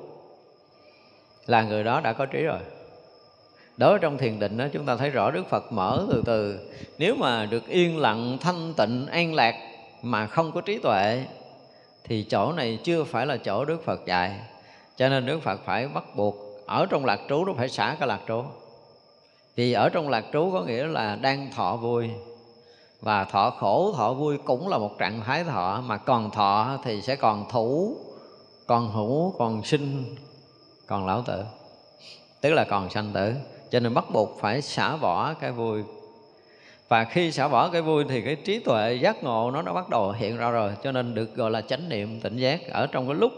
là người đó đã có trí rồi. Đó trong thiền định đó chúng ta thấy rõ đức phật mở từ từ. Nếu mà được yên lặng thanh tịnh an lạc mà không có trí tuệ, thì chỗ này chưa phải là chỗ đức phật dạy. Cho nên đức phật phải bắt buộc ở trong lạc trú nó phải xả cái lạc trú. Vì ở trong lạc trú có nghĩa là đang thọ vui, và thọ khổ, thọ vui cũng là một trạng thái thọ, mà còn thọ thì sẽ còn thủ, còn hữu, còn sinh, còn lão tử, tức là còn sanh tử. Cho nên bắt buộc phải xả bỏ cái vui và khi xả bỏ cái vui thì cái trí tuệ giác ngộ nó đã bắt đầu hiện ra rồi, cho nên được gọi là chánh niệm tỉnh giác. Ở trong cái lúc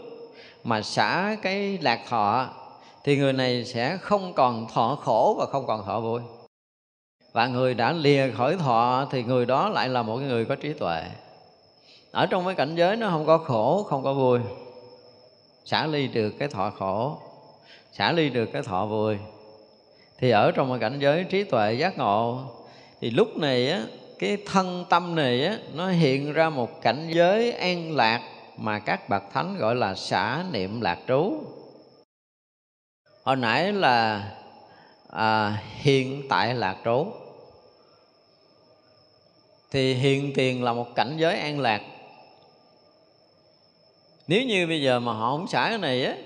mà xả cái lạc thọ thì người này sẽ không còn thọ khổ và không còn thọ vui. Và người đã lìa khỏi thọ thì người đó lại là một người có trí tuệ. Ở trong cái cảnh giới nó không có khổ, không có vui. Xả ly được cái thọ khổ, xả ly được cái thọ vui. Thì ở trong cái cảnh giới trí tuệ giác ngộ thì lúc này á cái thân tâm này á nó hiện ra một cảnh giới an lạc mà các bậc thánh gọi là xả niệm lạc trú. Hồi nãy là à, hiện tại lạc trú. Thì hiện tiền là một cảnh giới an lạc. Nếu như bây giờ mà họ không xả cái này á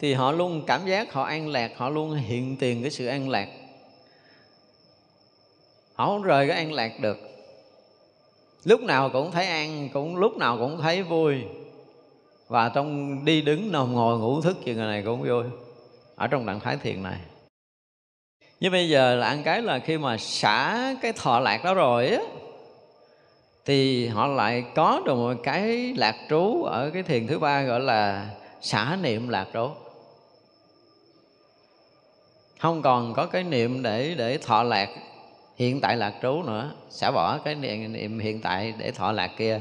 thì họ luôn cảm giác họ an lạc họ luôn hiện tiền cái sự an lạc họ không rời cái an lạc được. Lúc nào cũng thấy an, cũng lúc nào cũng thấy vui. Và trong đi đứng nằm ngồi ngủ thức chuyện người này cũng vui. Ở trong trạng thái thiền này. Nhưng bây giờ là ăn cái là khi mà xả cái thọ lạc đó rồi á, thì họ lại có được một cái lạc trú ở cái thiền thứ ba gọi là xả niệm lạc trú. Không còn có cái niệm để để thọ lạc hiện tại lạc trú nữa, xả bỏ cái niệm hiện tại để thọ lạc kia.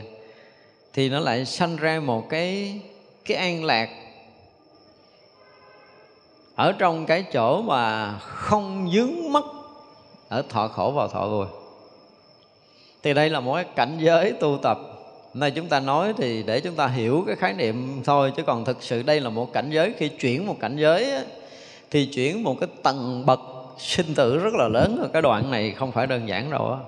Thì nó lại sanh ra một cái cái an lạc. Ở trong cái chỗ mà không dướng mắt, ở thọ khổ vào thọ vui thì đây là một cái cảnh giới tu tập. Nay chúng ta nói thì để chúng ta hiểu cái khái niệm thôi, chứ còn thực sự đây là một cảnh giới. Khi chuyển một cảnh giới thì chuyển một cái tầng bậc sinh tử rất là lớn. Cái đoạn này không phải đơn giản đâu á.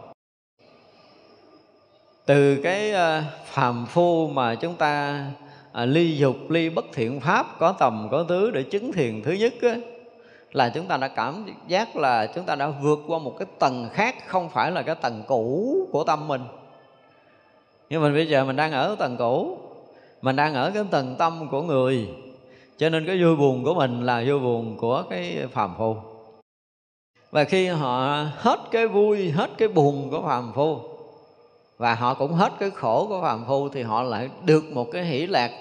Từ cái ờ, phàm phu mà chúng ta à, ly dục ly bất thiện pháp có tầm có tứ để chứng thiền thứ nhất á, là chúng ta đã cảm giác là chúng ta đã vượt qua một cái tầng khác không phải là cái tầng cũ của tâm mình. Nhưng mình bây giờ mình đang ở tầng cũ mình đang ở cái tầng tâm của người cho nên cái vui buồn của mình là vui buồn của cái phàm phu và khi họ hết cái vui, hết cái buồn của phàm phu, và họ cũng hết cái khổ của phàm phu, thì họ lại được một cái hỷ lạc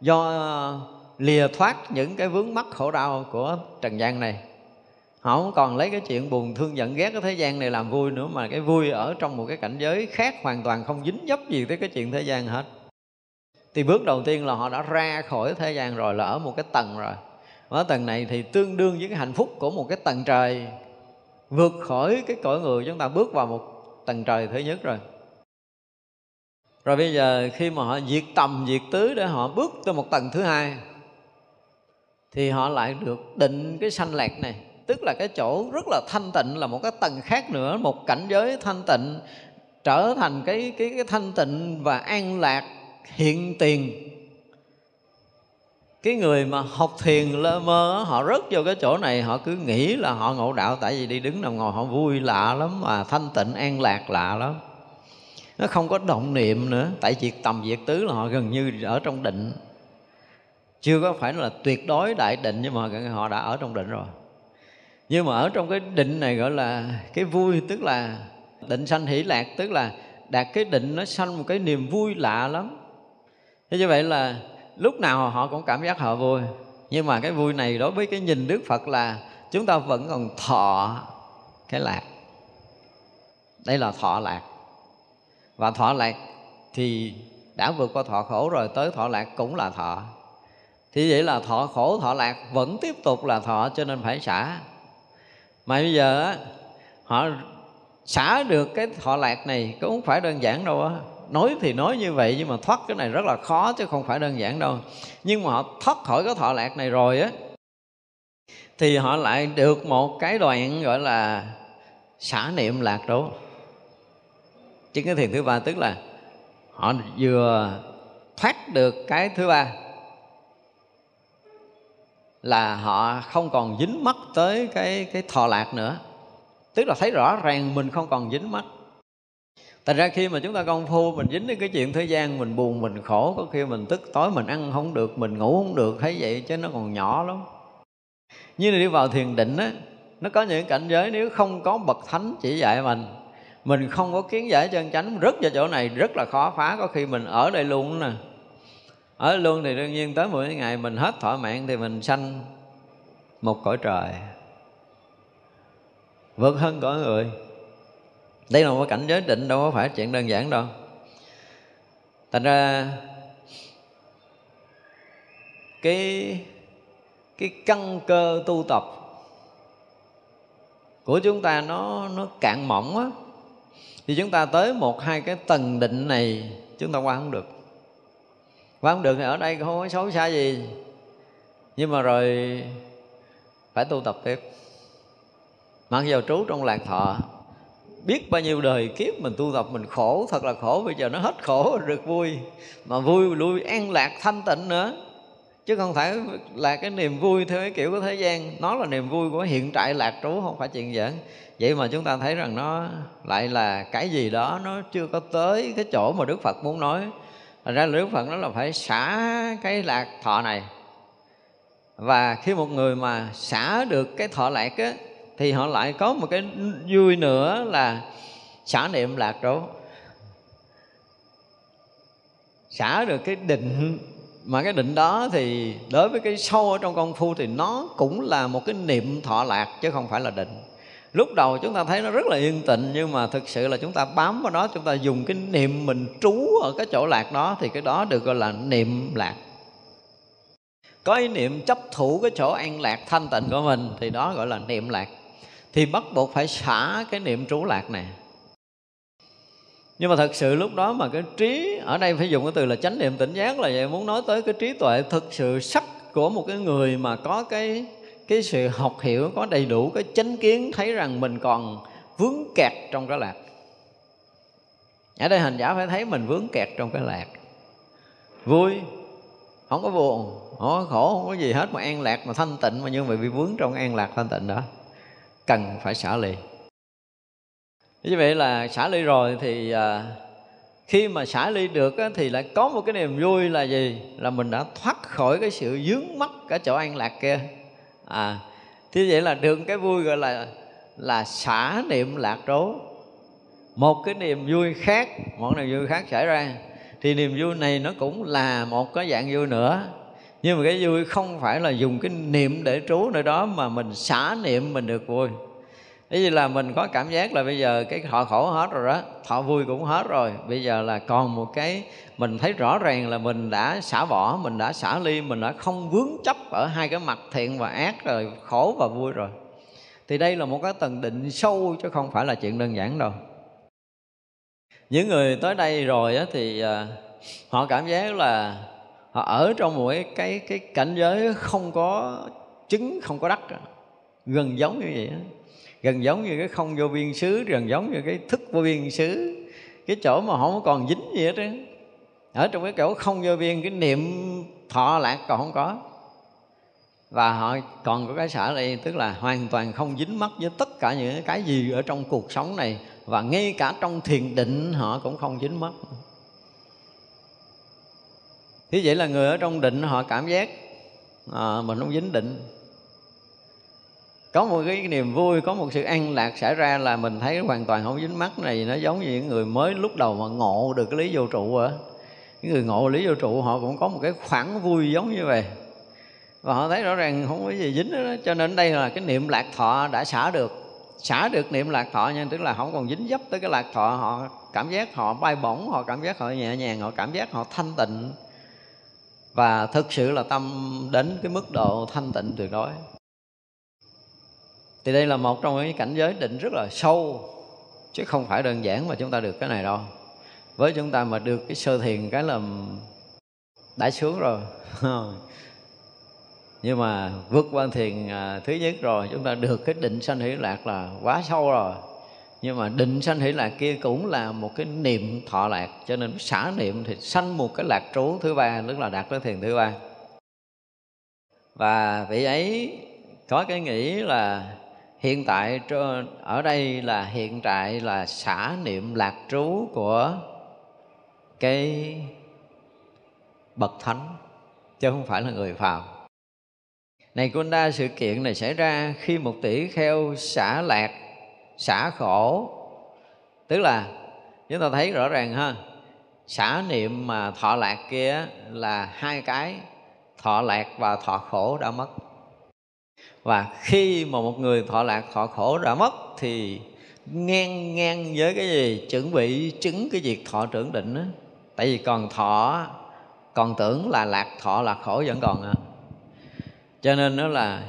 do lìa thoát những cái vướng mắc khổ đau của trần gian này. Họ không còn lấy cái chuyện buồn thương giận ghét cái thế gian này làm vui nữa, mà cái vui ở trong một cái cảnh giới khác hoàn toàn không dính dấp gì tới cái chuyện thế gian hết. Thì bước đầu tiên là họ đã ra khỏi thế gian rồi, là ở một cái tầng rồi. Ở tầng này thì tương đương với cái hạnh phúc của một cái tầng trời vượt khỏi cái cõi người chúng ta bước vào một tầng trời thứ nhất rồi. Rồi bây giờ khi mà họ diệt tầm, diệt tứ để họ bước tới một tầng thứ hai, thì họ lại được định cái sanh lạc này. Tức là cái chỗ rất là thanh tịnh là một cái tầng khác nữa, một cảnh giới thanh tịnh, trở thành cái cái cái thanh tịnh và an lạc hiện tiền cái người mà học thiền lơ mơ họ rớt vô cái chỗ này, họ cứ nghĩ là họ ngộ đạo, tại vì đi đứng nằm ngồi họ vui lạ lắm mà thanh tịnh, an lạc lạ lắm. Nó không có động niệm nữa, tại việc tầm việc tứ là họ gần như ở trong định. Chưa có phải là tuyệt đối đại định, nhưng mà họ đã ở trong định rồi. Nhưng mà ở trong cái định này gọi là cái vui, tức là định sanh hỷ lạc, tức là đạt cái định nó sanh một cái niềm vui lạ lắm. Thế như vậy là lúc nào họ cũng cảm giác họ vui. Nhưng mà cái vui này đối với cái nhìn đức phật là chúng ta vẫn còn thọ cái lạc. Đây là thọ lạc. Và thọ lạc thì đã vượt qua thọ khổ rồi, tới thọ lạc cũng là thọ. Thì vậy là thọ khổ, thọ lạc vẫn tiếp tục là thọ, cho nên phải xả. Mà bây giờ á, họ xả được cái thọ lạc này cũng không phải đơn giản đâu á nói thì nói như vậy nhưng mà thoát cái này rất là khó chứ không phải đơn giản đâu. Nhưng mà họ thoát khỏi cái thọ lạc này rồi á, thì họ lại được một cái đoạn gọi là xả niệm lạc trú chính cái thiền thứ ba tức là họ vừa thoát được cái thứ ba là họ không còn dính mắt tới cái cái thọ lạc nữa. Tức là thấy rõ ràng mình không còn dính mắt Thành ra khi mà chúng ta công phu mình dính đến cái chuyện thế gian Mình buồn, mình khổ Có khi mình tức tối mình ăn không được Mình ngủ không được thấy vậy chứ nó còn nhỏ lắm. Như là đi vào thiền định á Nó có những cảnh giới nếu không có bậc thánh chỉ dạy mình Mình không có kiến giải chân chánh Rất vào chỗ này rất là khó phá Có khi mình ở đây luôn nè. Ở luôn thì đương nhiên tới mỗi ngày Mình hết thỏa mạng thì mình sanh Một cõi trời. Vượt hơn cõi người đây là một cảnh giới định, đâu có phải chuyện đơn giản đâu. Thành ra, cái cái căn cơ tu tập của chúng ta nó nó cạn mỏng á thì chúng ta tới một hai cái tầng định này, chúng ta qua không được. Qua không được thì ở đây không có xấu xa gì. Nhưng mà rồi phải tu tập tiếp. Mặc dù trú trong lạc thọ biết bao nhiêu đời kiếp mình tu tập, mình khổ, thật là khổ. Bây giờ nó hết khổ được vui. Mà vui lui, an lạc thanh tịnh nữa. Chứ không phải là cái niềm vui theo cái kiểu của thế gian. Nó là niềm vui của hiện tại lạc trú, không phải chuyện giỡn. Vậy mà chúng ta thấy rằng nó lại là cái gì đó nó chưa có tới cái chỗ mà đức phật muốn nói. Thành ra là đức phật nó là phải xả cái lạc thọ này. Và khi một người mà xả được cái thọ lạc á thì họ lại có một cái vui nữa là xả niệm lạc trú xả được cái định, mà cái định đó thì đối với cái sâu ở trong công phu thì nó cũng là một cái niệm thọ lạc chứ không phải là định. Lúc đầu chúng ta thấy nó rất là yên tịnh, nhưng mà thực sự là chúng ta bám vào đó, chúng ta dùng cái niệm mình trú ở cái chỗ lạc đó thì cái đó được gọi là niệm lạc. Có ý niệm chấp thủ cái chỗ an lạc thanh tịnh của mình thì đó gọi là niệm lạc thì bắt buộc phải xả cái niệm trú lạc này. Nhưng mà thật sự lúc đó mà cái trí, ở đây phải dùng cái từ là chánh niệm tỉnh giác là vậy, muốn nói tới cái trí tuệ thực sự sắc của một cái người mà có cái cái sự học hiểu, có đầy đủ cái chánh kiến, thấy rằng mình còn vướng kẹt trong cái lạc. Ở đây hành giả phải thấy mình vướng kẹt trong cái lạc. Vui, không có buồn, không có khổ, không có gì hết, mà an lạc mà thanh tịnh mà nhưng mà bị vướng trong an lạc thanh tịnh đó cần phải xả ly như vậy là xả ly rồi thì à, khi mà xả ly được á, thì lại có một cái niềm vui là gì? Là mình đã thoát khỏi cái sự dướng mắt cả chỗ an lạc kia. À thế vậy là được cái vui gọi là là xả niệm lạc trố. Một cái niềm vui khác một niềm vui khác xảy ra. Thì niềm vui này nó cũng là một cái dạng vui nữa nhưng mà cái vui không phải là dùng cái niệm để trú nơi đó mà mình xả niệm mình được vui. Ý là mình có cảm giác là bây giờ cái thọ khổ hết rồi đó Thọ vui cũng hết rồi. Bây giờ là còn một cái, Mình thấy rõ ràng là mình đã xả bỏ, Mình đã xả ly, Mình đã không vướng chấp ở hai cái mặt thiện và ác rồi, Khổ và vui rồi. Thì đây là một cái tầng định sâu Chứ không phải là chuyện đơn giản đâu. Những người tới đây rồi thì à, Họ cảm giác là Họ ở trong một cái, cái, cái cảnh giới không có trứng không có đất Gần giống như vậy đó gần giống như cái không vô biên xứ gần giống như cái thức vô biên xứ. Cái chỗ mà không còn dính gì hết á. Ở trong cái chỗ không vô biên cái niệm thọ lạc còn không có. Và họ còn có cái sở ly tức là hoàn toàn không dính mắc với tất cả những cái gì ở trong cuộc sống này. Và ngay cả trong thiền định họ cũng không dính mắc thế vậy là người ở trong định họ cảm giác à, mình không dính định. Có một cái niềm vui có một sự an lạc xảy ra là mình thấy hoàn toàn không dính mắt này nó giống như những người mới lúc đầu mà ngộ được cái lý vô trụ á. Những người ngộ lý vô trụ họ cũng có một cái khoảng vui giống như vậy. Và họ thấy rõ ràng không có gì dính đó cho nên đây là cái niệm lạc thọ đã xả được. Xả được niệm lạc thọ nhưng tức là không còn dính dấp tới cái lạc thọ. Họ cảm giác họ bay bổng họ cảm giác họ nhẹ nhàng họ cảm giác họ thanh tịnh và thực sự là tâm đến cái mức độ thanh tịnh tuyệt đối. Thì đây là một trong những cảnh giới định rất là sâu, chứ không phải đơn giản mà chúng ta được cái này đâu. Với chúng ta mà được cái sơ thiền cái là đã xuống rồi. [laughs] Nhưng mà vượt qua thiền à, thứ nhất rồi, chúng ta được cái định sanh hỷ lạc là quá sâu rồi nhưng mà định sanh hỷ lạc kia cũng là một cái niệm thọ lạc. Cho nên xả niệm thì sanh một cái lạc trú thứ ba, tức là đạt tới thiền thứ ba. Và vị ấy có cái nghĩ là hiện tại ở đây là hiện tại là xả niệm lạc trú của cái bậc thánh, chứ không phải là người phàm. Này Kunda sự kiện này xảy ra khi một tỷ kheo xả lạc xả khổ. Tức là chúng ta thấy rõ ràng ha, xả niệm mà thọ lạc kia là hai cái, thọ lạc và thọ khổ đã mất. Và khi mà một người thọ lạc, thọ khổ đã mất thì ngang ngang với cái gì? Chuẩn bị chứng cái việc thọ trưởng định đó tại vì còn thọ, còn tưởng là lạc thọ, lạc khổ vẫn còn à. Cho nên nó là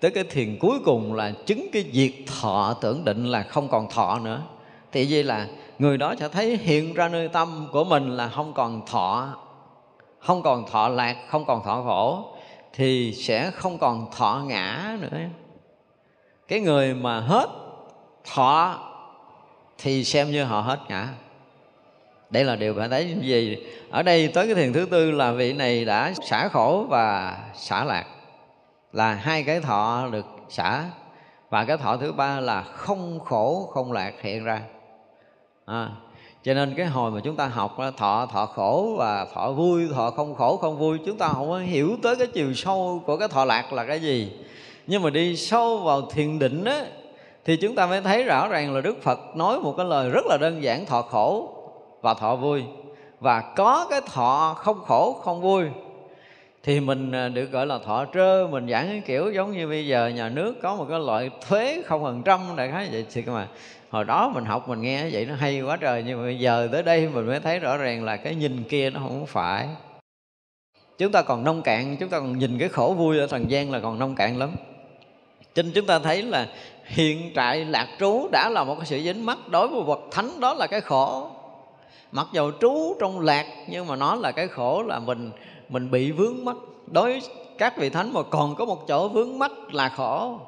tới cái thiền cuối cùng là chứng cái diệt thọ, tưởng định là không còn thọ nữa. Thì vậy là người đó sẽ thấy hiện ra nơi tâm của mình là không còn thọ, không còn thọ lạc, không còn thọ khổ, thì sẽ không còn thọ ngã nữa. Cái người mà hết thọ thì xem như họ hết ngã. Đây là điều phải thấy gì ở đây tới cái thiền thứ tư là vị này đã xả khổ và xả lạc là hai cái thọ được xả. Và cái thọ thứ ba là không khổ không lạc hiện ra. À, cho nên cái hồi mà chúng ta học thọ thọ khổ và thọ vui thọ không khổ không vui chúng ta không có hiểu tới cái chiều sâu của cái thọ lạc là cái gì. Nhưng mà đi sâu vào thiền định á thì chúng ta mới thấy rõ ràng là đức phật nói một cái lời rất là đơn giản thọ khổ và thọ vui. Và có cái thọ không khổ không vui thì mình à, được gọi là thọ trơ, mình giảng cái kiểu giống như bây giờ nhà nước có một cái loại thuế không phần trăm, đại khái vậy. Thì mà, hồi đó mình học mình nghe vậy nó hay quá trời, nhưng mà bây giờ tới đây mình mới thấy rõ ràng là cái nhìn kia nó không phải. Chúng ta còn nông cạn, chúng ta còn nhìn cái khổ vui ở trần gian là còn nông cạn lắm. Cho chúng ta thấy là hiện tại lạc trú đã là một cái sự dính mắc đối với vật thánh, đó là cái khổ. Mặc dầu trú trong lạc nhưng mà nó là cái khổ là mình mình bị vướng mắc. Đối với các vị thánh mà còn có một chỗ vướng mắc là khổ.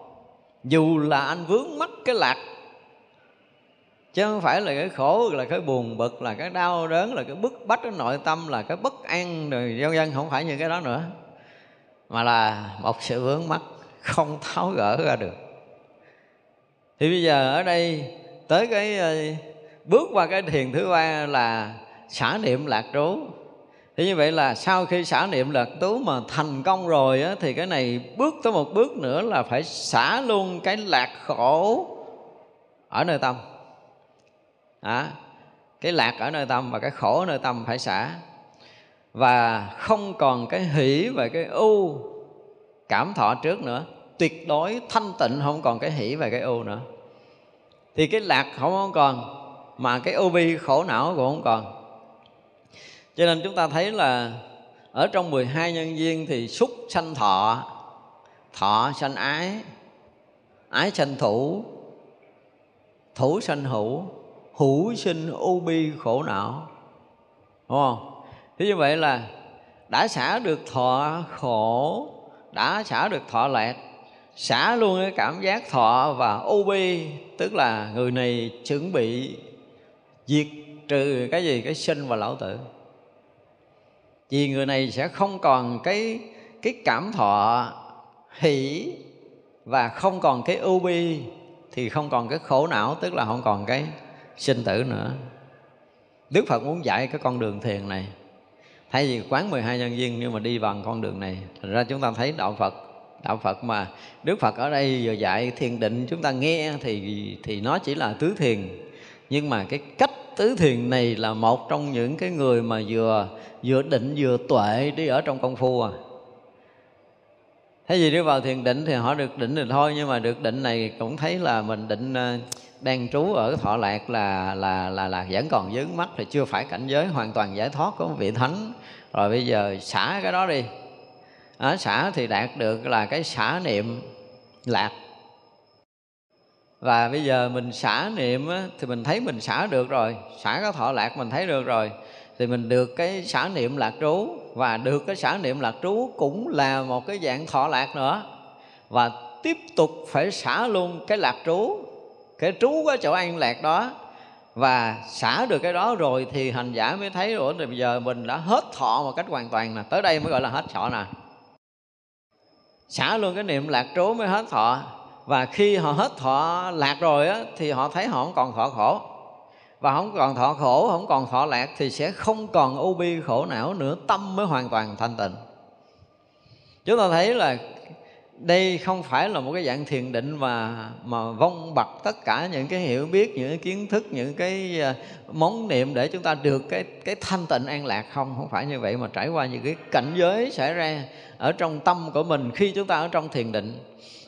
Dù là anh vướng mắc cái lạc, chứ không phải là cái khổ, là cái buồn bực, là cái đau đớn, là cái bức bách ở nội tâm, là cái bất an rồi vân vân, không phải như cái đó nữa. Mà là một sự vướng mắc, không tháo gỡ ra được. Thì bây giờ ở đây, tới cái ờ, bước qua cái thiền thứ ba là xả niệm lạc trú thì như vậy là sau khi xả niệm lạc tú mà thành công rồi á, thì cái này bước tới một bước nữa là phải xả luôn cái lạc khổ ở nơi tâm. À, cái lạc ở nơi tâm và cái khổ ở nơi tâm phải xả. Và không còn cái hỷ và cái ưu cảm thọ trước nữa. Tuyệt đối thanh tịnh không còn cái hỷ và cái ưu nữa. Thì cái lạc không còn mà cái ưu bi khổ não cũng không còn cho nên chúng ta thấy là ở trong 12 nhân viên thì xúc sanh thọ thọ sanh ái ái sanh thủ thủ sanh hữu hữu sinh u bi khổ não. Đúng không? Thế như vậy là đã xả được thọ khổ, đã xả được thọ lạc, xả luôn cái cảm giác thọ và u bi, tức là người này chuẩn bị diệt trừ cái gì? Cái sinh và lão tử vì người này sẽ không còn cái cái cảm thọ hỷ và không còn cái ưu bi, thì không còn cái khổ não, tức là không còn cái sinh tử nữa. Đức Phật muốn dạy cái con đường thiền này. Thay vì quán 12 nhân duyên nhưng mà đi bằng con đường này, Thành ra chúng ta thấy Đạo Phật Đạo Phật mà Đức Phật ở đây vừa dạy thiền định, chúng ta nghe thì thì nó chỉ là tứ thiền. Nhưng mà cái cách tứ thiền này là một trong những cái người mà vừa vừa định vừa tuệ đi ở trong công phu à. Thế gì đi vào thiền định thì họ được định thì thôi Nhưng mà được định này cũng thấy là mình định ờ, đang trú ở thọ lạc là là là là vẫn còn dướng mắt thì chưa phải cảnh giới hoàn toàn giải thoát của vị thánh. Rồi bây giờ xả cái đó đi. À, xả thì đạt được là cái xả niệm lạc. Và bây giờ mình xả niệm á, thì mình thấy mình xả được rồi xả cái thọ lạc mình thấy được rồi thì mình được cái xả niệm lạc trú, và được cái xả niệm lạc trú cũng là một cái dạng thọ lạc nữa. Và tiếp tục phải xả luôn cái lạc trú, cái trú cái chỗ an lạc đó. Và xả được cái đó rồi thì hành giả mới thấy rồi bây giờ mình đã hết thọ một cách hoàn toàn nè. Tới đây mới gọi là hết thọ nè. Xả luôn cái niệm lạc trú mới hết thọ. Và khi họ hết thọ lạc rồi á, thì họ thấy họ không còn thọ khổ và không còn thọ khổ, không còn thọ lạc thì sẽ không còn u bi khổ não nữa, tâm mới hoàn toàn thanh tịnh. Chúng ta thấy là đây không phải là một cái dạng thiền định mà mà vong bật tất cả những cái hiểu biết, những cái kiến thức, những cái à, món niệm để chúng ta được cái cái thanh tịnh an lạc. Không không phải như vậy mà trải qua những cái cảnh giới xảy ra ở trong tâm của mình khi chúng ta ở trong thiền định.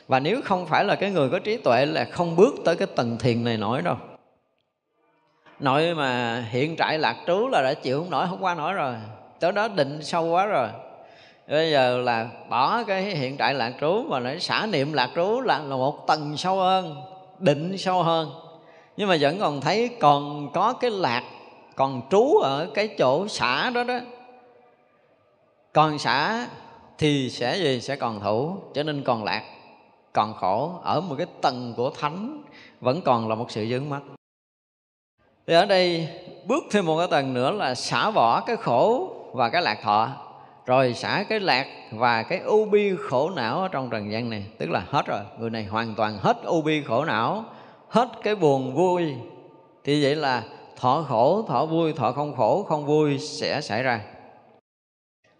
Và nếu không phải là cái người có trí tuệ là không bước tới cái tầng thiền này nổi đâu nội mà hiện trại lạc trú là đã chịu không nổi không qua nổi rồi. Tới đó định sâu quá rồi. Bây giờ là bỏ cái hiện trại lạc trú mà lại xả niệm lạc trú là, là một tầng sâu hơn định sâu hơn. Nhưng mà vẫn còn thấy còn có cái lạc còn trú ở cái chỗ xả đó đó. Còn xả thì sẽ gì? Sẽ còn thủ cho nên còn lạc còn khổ. Ở một cái tầng của thánh vẫn còn là một sự dướng mắt thì ở đây bước thêm một cái tầng nữa là xả bỏ cái khổ và cái lạc thọ. Rồi xả cái lạc và cái u bi khổ não ở trong trần gian này. Tức là hết rồi, người này hoàn toàn hết u bi khổ não, hết cái buồn vui. Thì vậy là thọ khổ, thọ vui, thọ không khổ, không vui sẽ xảy ra.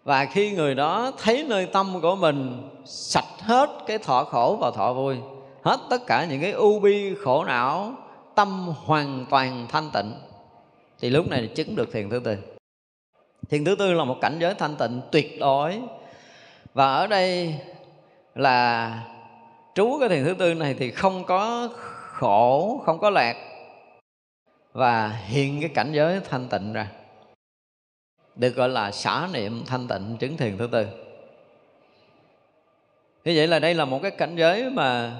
Và khi người đó thấy nơi tâm của mình sạch hết cái thọ khổ và thọ vui, hết tất cả những cái u bi khổ não tâm hoàn toàn thanh tịnh, thì lúc này chứng được thiền thứ tư. Thiền thứ tư là một cảnh giới thanh tịnh tuyệt đối. Và ở đây là trú cái thiền thứ tư này thì không có khổ, không có lạc, và hiện cái cảnh giới thanh tịnh ra. Được gọi là xả niệm thanh tịnh chứng thiền thứ tư. Như vậy là đây là một cái cảnh giới mà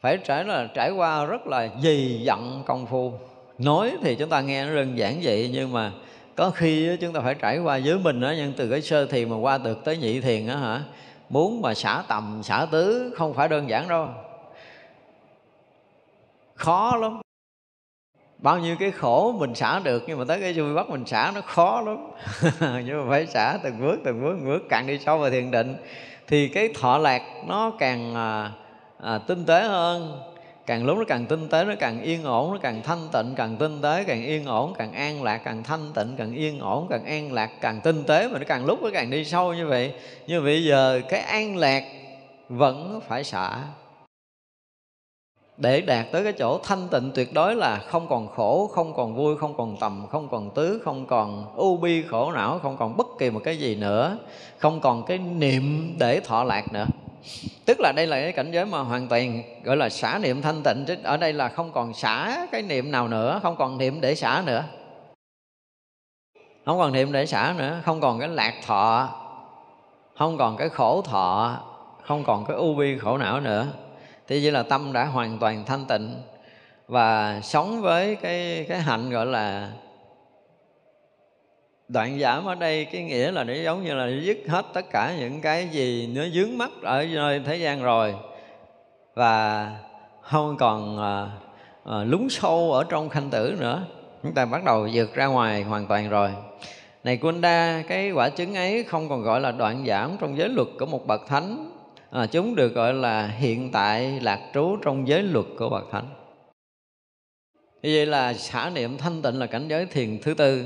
phải trải là trải qua rất là dày dặn công phu. Nói thì chúng ta nghe nó đơn giản vậy, nhưng mà có khi chúng ta phải trải qua với mình đó nhưng từ cái sơ thiền mà qua được tới nhị thiền á hả? Muốn mà xả tầm, xả tứ không phải đơn giản đâu. Khó lắm. Bao nhiêu cái khổ mình xả được, nhưng mà tới cái vui bắt mình xả nó khó lắm. [laughs] Nhưng mà phải xả từng bước từng bước từng bước, càng đi sâu vào thiền định, thì cái thọ lạc nó càng à, à, tinh tế hơn. Càng lúc nó càng tinh tế nó càng yên ổn nó càng thanh tịnh càng tinh tế càng yên ổn càng an lạc càng thanh tịnh càng yên ổn càng an lạc càng tinh tế mà nó càng lúc nó càng đi sâu như vậy. Nhưng bây giờ cái an lạc vẫn phải xả. Để đạt tới cái chỗ thanh tịnh tuyệt đối là không còn khổ không còn vui không còn tầm không còn tứ không còn u bi khổ não không còn bất kỳ một cái gì nữa. Không còn cái niệm để thọ lạc nữa tức là đây là cái cảnh giới mà hoàn toàn gọi là xả niệm thanh tịnh, chứ ở đây là không còn xả cái niệm nào nữa, không còn niệm để xả nữa. Không còn niệm để xả nữa, không còn cái lạc thọ, không còn cái khổ thọ, không còn cái u bi khổ não nữa. Thì vậy là tâm đã hoàn toàn thanh tịnh và sống với cái cái hạnh gọi là đoạn giảm ở đây cái nghĩa là nó giống như là dứt hết tất cả những cái gì nó dướng mắt ở nơi thế gian rồi. Và không còn ờ, ờ, à, à, lúng sâu ở trong khanh tử nữa. Chúng ta bắt đầu vượt ra ngoài hoàn toàn rồi. Này Kunda cái quả chứng ấy không còn gọi là đoạn giảm trong giới luật của một bậc thánh. À, chúng được gọi là hiện tại lạc trú trong giới luật của bậc thánh. Như vậy là xả niệm thanh tịnh là cảnh giới thiền thứ tư.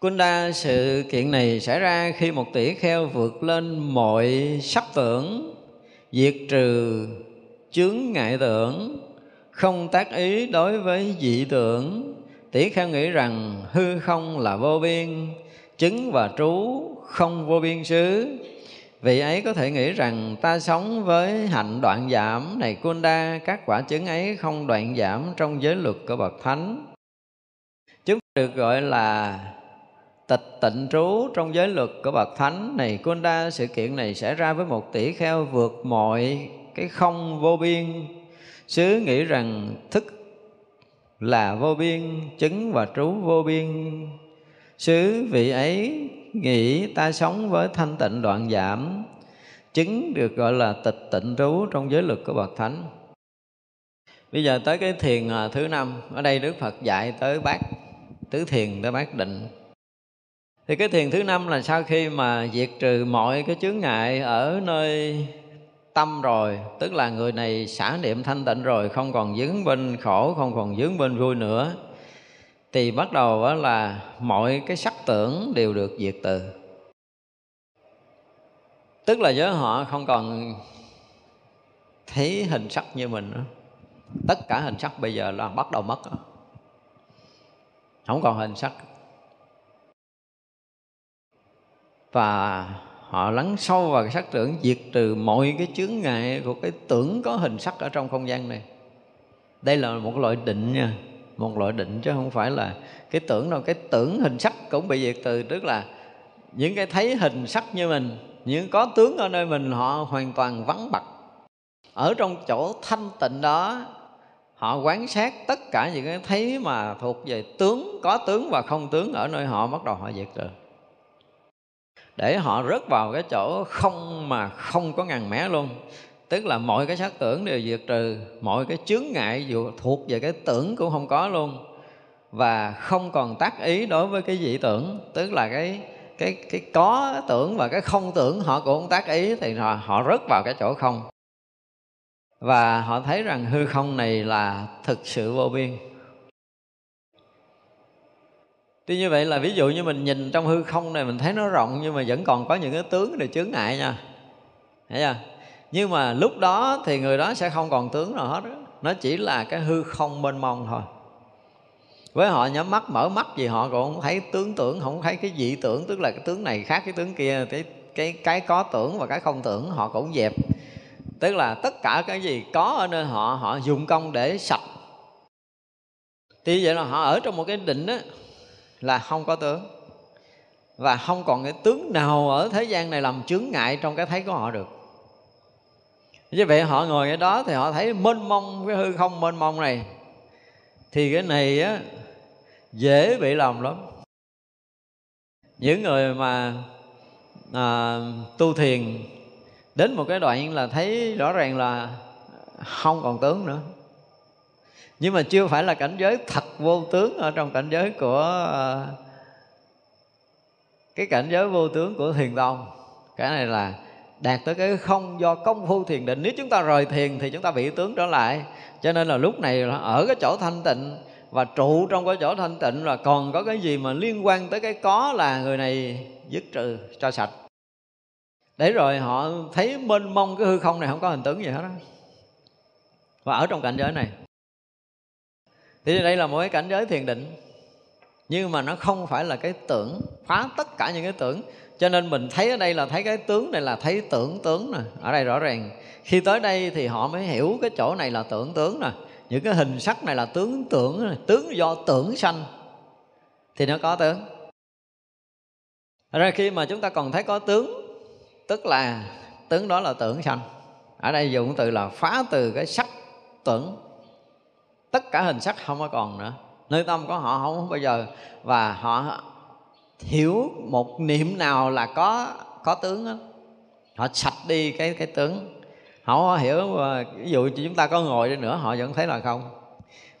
Kunda sự kiện này xảy ra khi một tỷ kheo vượt lên mọi sắc tưởng, diệt trừ chướng ngại tưởng. Không tác ý đối với dị tưởng, tỷ kheo nghĩ rằng hư không là vô biên, chứng và trú không vô biên xứ. Vị ấy có thể nghĩ rằng ta sống với hạnh đoạn giảm này kunda các quả chứng ấy không đoạn giảm trong giới luật của bậc thánh. Chúng được gọi là tịch tịnh trú trong giới luật của bậc thánh này kunda sự kiện này xảy ra với một tỷ kheo vượt mọi cái không vô biên. Xứ nghĩ rằng thức là vô biên, chứng và trú vô biên. Xứ vị ấy nghĩ ta sống với thanh tịnh đoạn giảm, chứng được gọi là tịch tịnh trú trong giới luật của bậc thánh. Bây giờ tới cái thiền à, thứ năm. Ở đây đức phật dạy tới bát, tứ thiền, tới bát định thì cái thiền thứ năm là sau khi mà diệt trừ mọi cái chướng ngại ở nơi tâm rồi, tức là người này xả niệm thanh tịnh rồi, không còn dướng bên khổ, không còn dướng bên vui nữa, thì bắt đầu đó là mọi cái sắc tưởng đều được diệt từ. Tức là với họ không còn thấy hình sắc như mình nữa. Tất cả hình sắc bây giờ là bắt đầu mất không còn hình sắc. Và họ lắng sâu vào cái sắc tưởng diệt trừ mọi cái chướng ngại của cái tưởng có hình sắc ở trong không gian này. Đây là một loại định nha, một loại định chứ không phải là cái tưởng đâu. Cái tưởng hình sắc cũng bị diệt từ tức là những cái thấy hình sắc như mình, những có tướng ở nơi mình, họ hoàn toàn vắng bặt ở trong chỗ thanh tịnh đó, họ quán sát tất cả những cái thấy mà thuộc về tướng, có tướng và không tướng ở nơi họ, bắt đầu họ diệt trừ để họ rớt vào cái chỗ không mà không có ngàn mẻ luôn. Tức là mọi cái sát tưởng đều diệt trừ mọi cái chướng ngại dù thuộc về cái tưởng cũng không có luôn. Và không còn tác ý đối với cái dị tưởng tức là cái cái cái có tưởng và cái không tưởng họ cũng không tác ý thì họ, họ rớt vào cái chỗ không. Và họ thấy rằng hư không này là thực sự vô biên tuy như vậy là ví dụ như mình nhìn trong hư không này, mình thấy nó rộng nhưng mà vẫn còn có những cái tướng để chướng ngại nha thấy chưa nhưng mà lúc đó thì người đó sẽ không còn tướng nào hết đó. nó chỉ là cái hư không mênh mông thôi với họ nhắm mắt, mở mắt gì họ cũng không thấy tướng tưởng, không thấy cái dị tưởng, tức là cái tướng này khác cái tướng kia, cái cái cái có tưởng và cái không tưởng, họ cũng dẹp tức là tất cả cái gì có ở nơi họ họ dùng công để sạch thì vậy là họ ở trong một cái định á là không có tướng. Và không còn cái tướng nào ở thế gian này làm chướng ngại trong cái thấy của họ được. Như vậy họ ngồi ở đó thì họ thấy mênh mông cái hư không mênh mông này. Thì cái này á dễ bị lòng lắm. Những người mà à, tu thiền đến một cái đoạn là thấy rõ ràng là không còn tướng nữa nhưng mà chưa phải là cảnh giới thật vô tướng ở trong cảnh giới của ờ, cái cảnh giới vô tướng của thiền tông. Cái này là đạt tới cái không do công phu thiền định. Nếu chúng ta rời thiền thì chúng ta bị tướng trở lại. Cho nên là lúc này ở cái chỗ thanh tịnh và trụ trong cái chỗ thanh tịnh là còn có cái gì mà liên quan tới cái có là người này dứt trừ cho sạch. Để rồi họ thấy mênh mông cái hư không này không có hình tướng gì hết đó và ở trong cảnh giới này thì đây là một cái cảnh giới thiền định. Nhưng mà nó không phải là cái tưởng, phá tất cả những cái tưởng. Cho nên mình thấy ở đây là thấy cái tướng này là thấy tưởng tướng nè. Ở đây rõ ràng. Khi tới đây thì họ mới hiểu cái chỗ này là tưởng tướng nè. Những cái hình sắc này là tướng tưởng tướng do tưởng sanh. Thì nó có tướng. Ra khi mà chúng ta còn thấy có tướng, tức là tướng đó là tưởng sanh. Ở đây dùng từ là phá từ cái sắc tưởng tất cả hình sắc không có còn nữa. Nơi tâm của họ không bao giờ. Và họ hiểu một niệm nào là có có tướng đó. họ sạch đi cái cái tướng. Họ hiểu ờ, ví dụ chúng ta có ngồi đi nữa, họ vẫn thấy là không.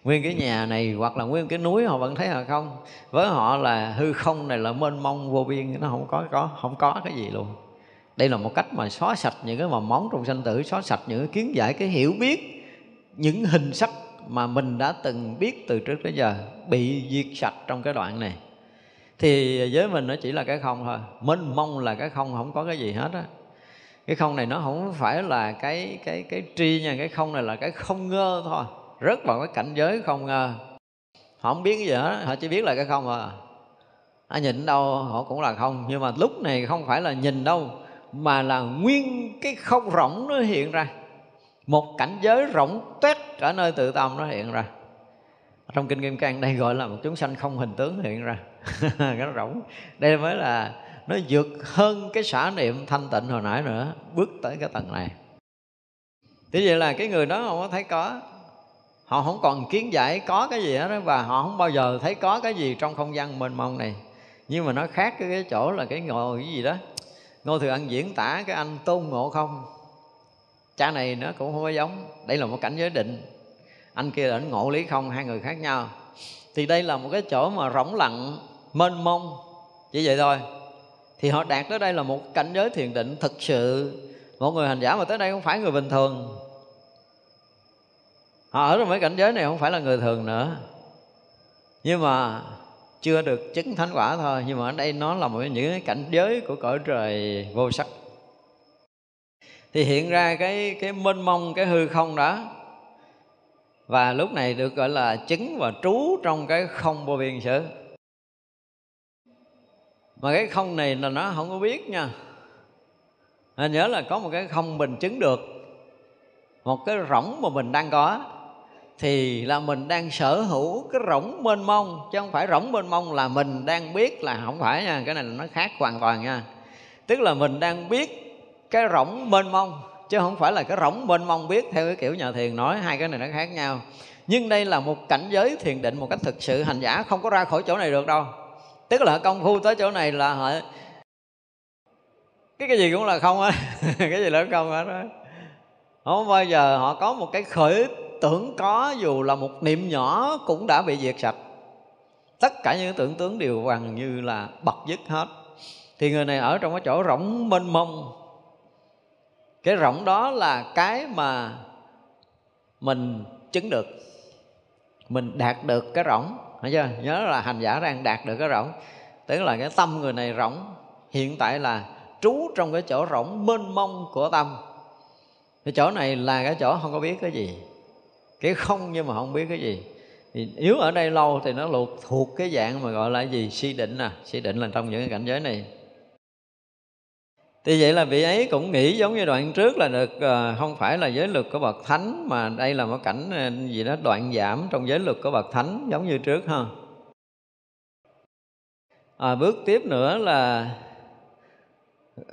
Nguyên cái nhà này hoặc là nguyên cái núi, họ vẫn thấy là không. Với họ là hư không này là mênh mông vô biên, nó không có có, không có cái gì luôn. Đây là một cách mà xóa sạch những cái mầm móng trong sanh tử, xóa sạch những cái kiến giải, cái hiểu biết, những hình sắc mà mình đã từng biết từ trước tới giờ bị diệt sạch trong cái đoạn này. Thì với mình nó chỉ là cái không thôi. Mênh mông là cái không không có cái gì hết á. Cái không này nó không phải là cái cái cái tri nha. Cái không này là cái không ngơ thôi. Rất vào cái cảnh giới không ngơ. Họ không biết cái gì hết họ chỉ biết là cái không à. À, nhìn đâu họ cũng là không. Nhưng mà lúc này không phải là nhìn đâu mà là nguyên cái không rỗng nó hiện ra một cảnh giới rỗng tuét ở nơi tự tâm nó hiện ra. Trong kinh kim cang đây gọi là một chúng sanh không hình tướng hiện ra. [laughs] Cái rỗng. Đây mới là nó vượt hơn cái xả niệm thanh tịnh hồi nãy nữa bước tới cái tầng này. Thế vậy là cái người đó không có thấy có. Họ không còn kiến giải có cái gì hết đó và họ không bao giờ thấy có cái gì trong không gian mênh mông này. Nhưng mà nó khác cái, cái chỗ là cái ngồi cái gì đó. Ngô thừa ăn diễn tả cái anh tôn ngộ không? Cha này nó cũng không có giống. Đây là một cảnh giới định. Anh kia là anh ngộ lý không, hai người khác nhau. Thì đây là một cái chỗ mà rỗng lặng, mênh mông. Chỉ vậy thôi. Thì họ đạt tới đây là một cảnh giới thiền định thực sự. Một người hành giả mà tới đây không phải người bình thường. Họ ở trong mấy cảnh giới này không phải là người thường nữa. Nhưng mà chưa được chứng thánh quả thôi. Nhưng mà ở đây nó là một những cái cảnh giới của cõi trời vô sắc thì hiện ra cái cái mênh mông cái hư không đó. Và lúc này được gọi là chứng và trú trong cái không vô biên sự. Mà cái không này là nó không có biết nha. À, nhớ là có một cái không mình chứng được. Một cái rỗng mà mình đang có. Thì là mình đang sở hữu cái rỗng mênh mông. Chứ không phải rỗng mênh mông là mình đang biết là không phải nha. Cái này là nó khác hoàn toàn nha. Tức là mình đang biết cái rỗng mênh mông, chứ không phải là cái rỗng mênh mông biết theo cái kiểu nhà thiền nói, hai cái này nó khác nhau. Nhưng đây là một cảnh giới thiền định, một cách thực sự, hành giả không có ra khỏi chỗ này được đâu. Tức là công phu tới chỗ này là họ cái cái gì cũng là không á, [laughs] cái gì là không hết đó không bao giờ họ có một cái khởi tưởng có, dù là một niệm nhỏ cũng đã bị diệt sạch. Tất cả những tưởng tướng đều gần như là bật dứt hết. Thì người này ở trong cái chỗ rỗng mênh mông cái rỗng đó là cái mà mình chứng được. Mình đạt được cái rỗng phải chưa? Nhớ là hành giả đang đạt được cái rỗng. Tức là cái tâm người này rỗng. Hiện tại là trú trong cái chỗ rỗng mênh mông của tâm. Cái chỗ này là cái chỗ không có biết cái gì. Cái không nhưng mà không biết cái gì. Thì nếu ở đây lâu thì nó thuộc thuộc cái dạng mà gọi là gì? Si định à si định là trong những cái cảnh giới này thì vậy là vị ấy cũng nghĩ giống như đoạn trước là được ờ, không phải là giới luật của bậc thánh mà đây là một cảnh ờ, gì đó đoạn giảm trong giới luật của bậc thánh giống như trước ha. À, bước tiếp nữa là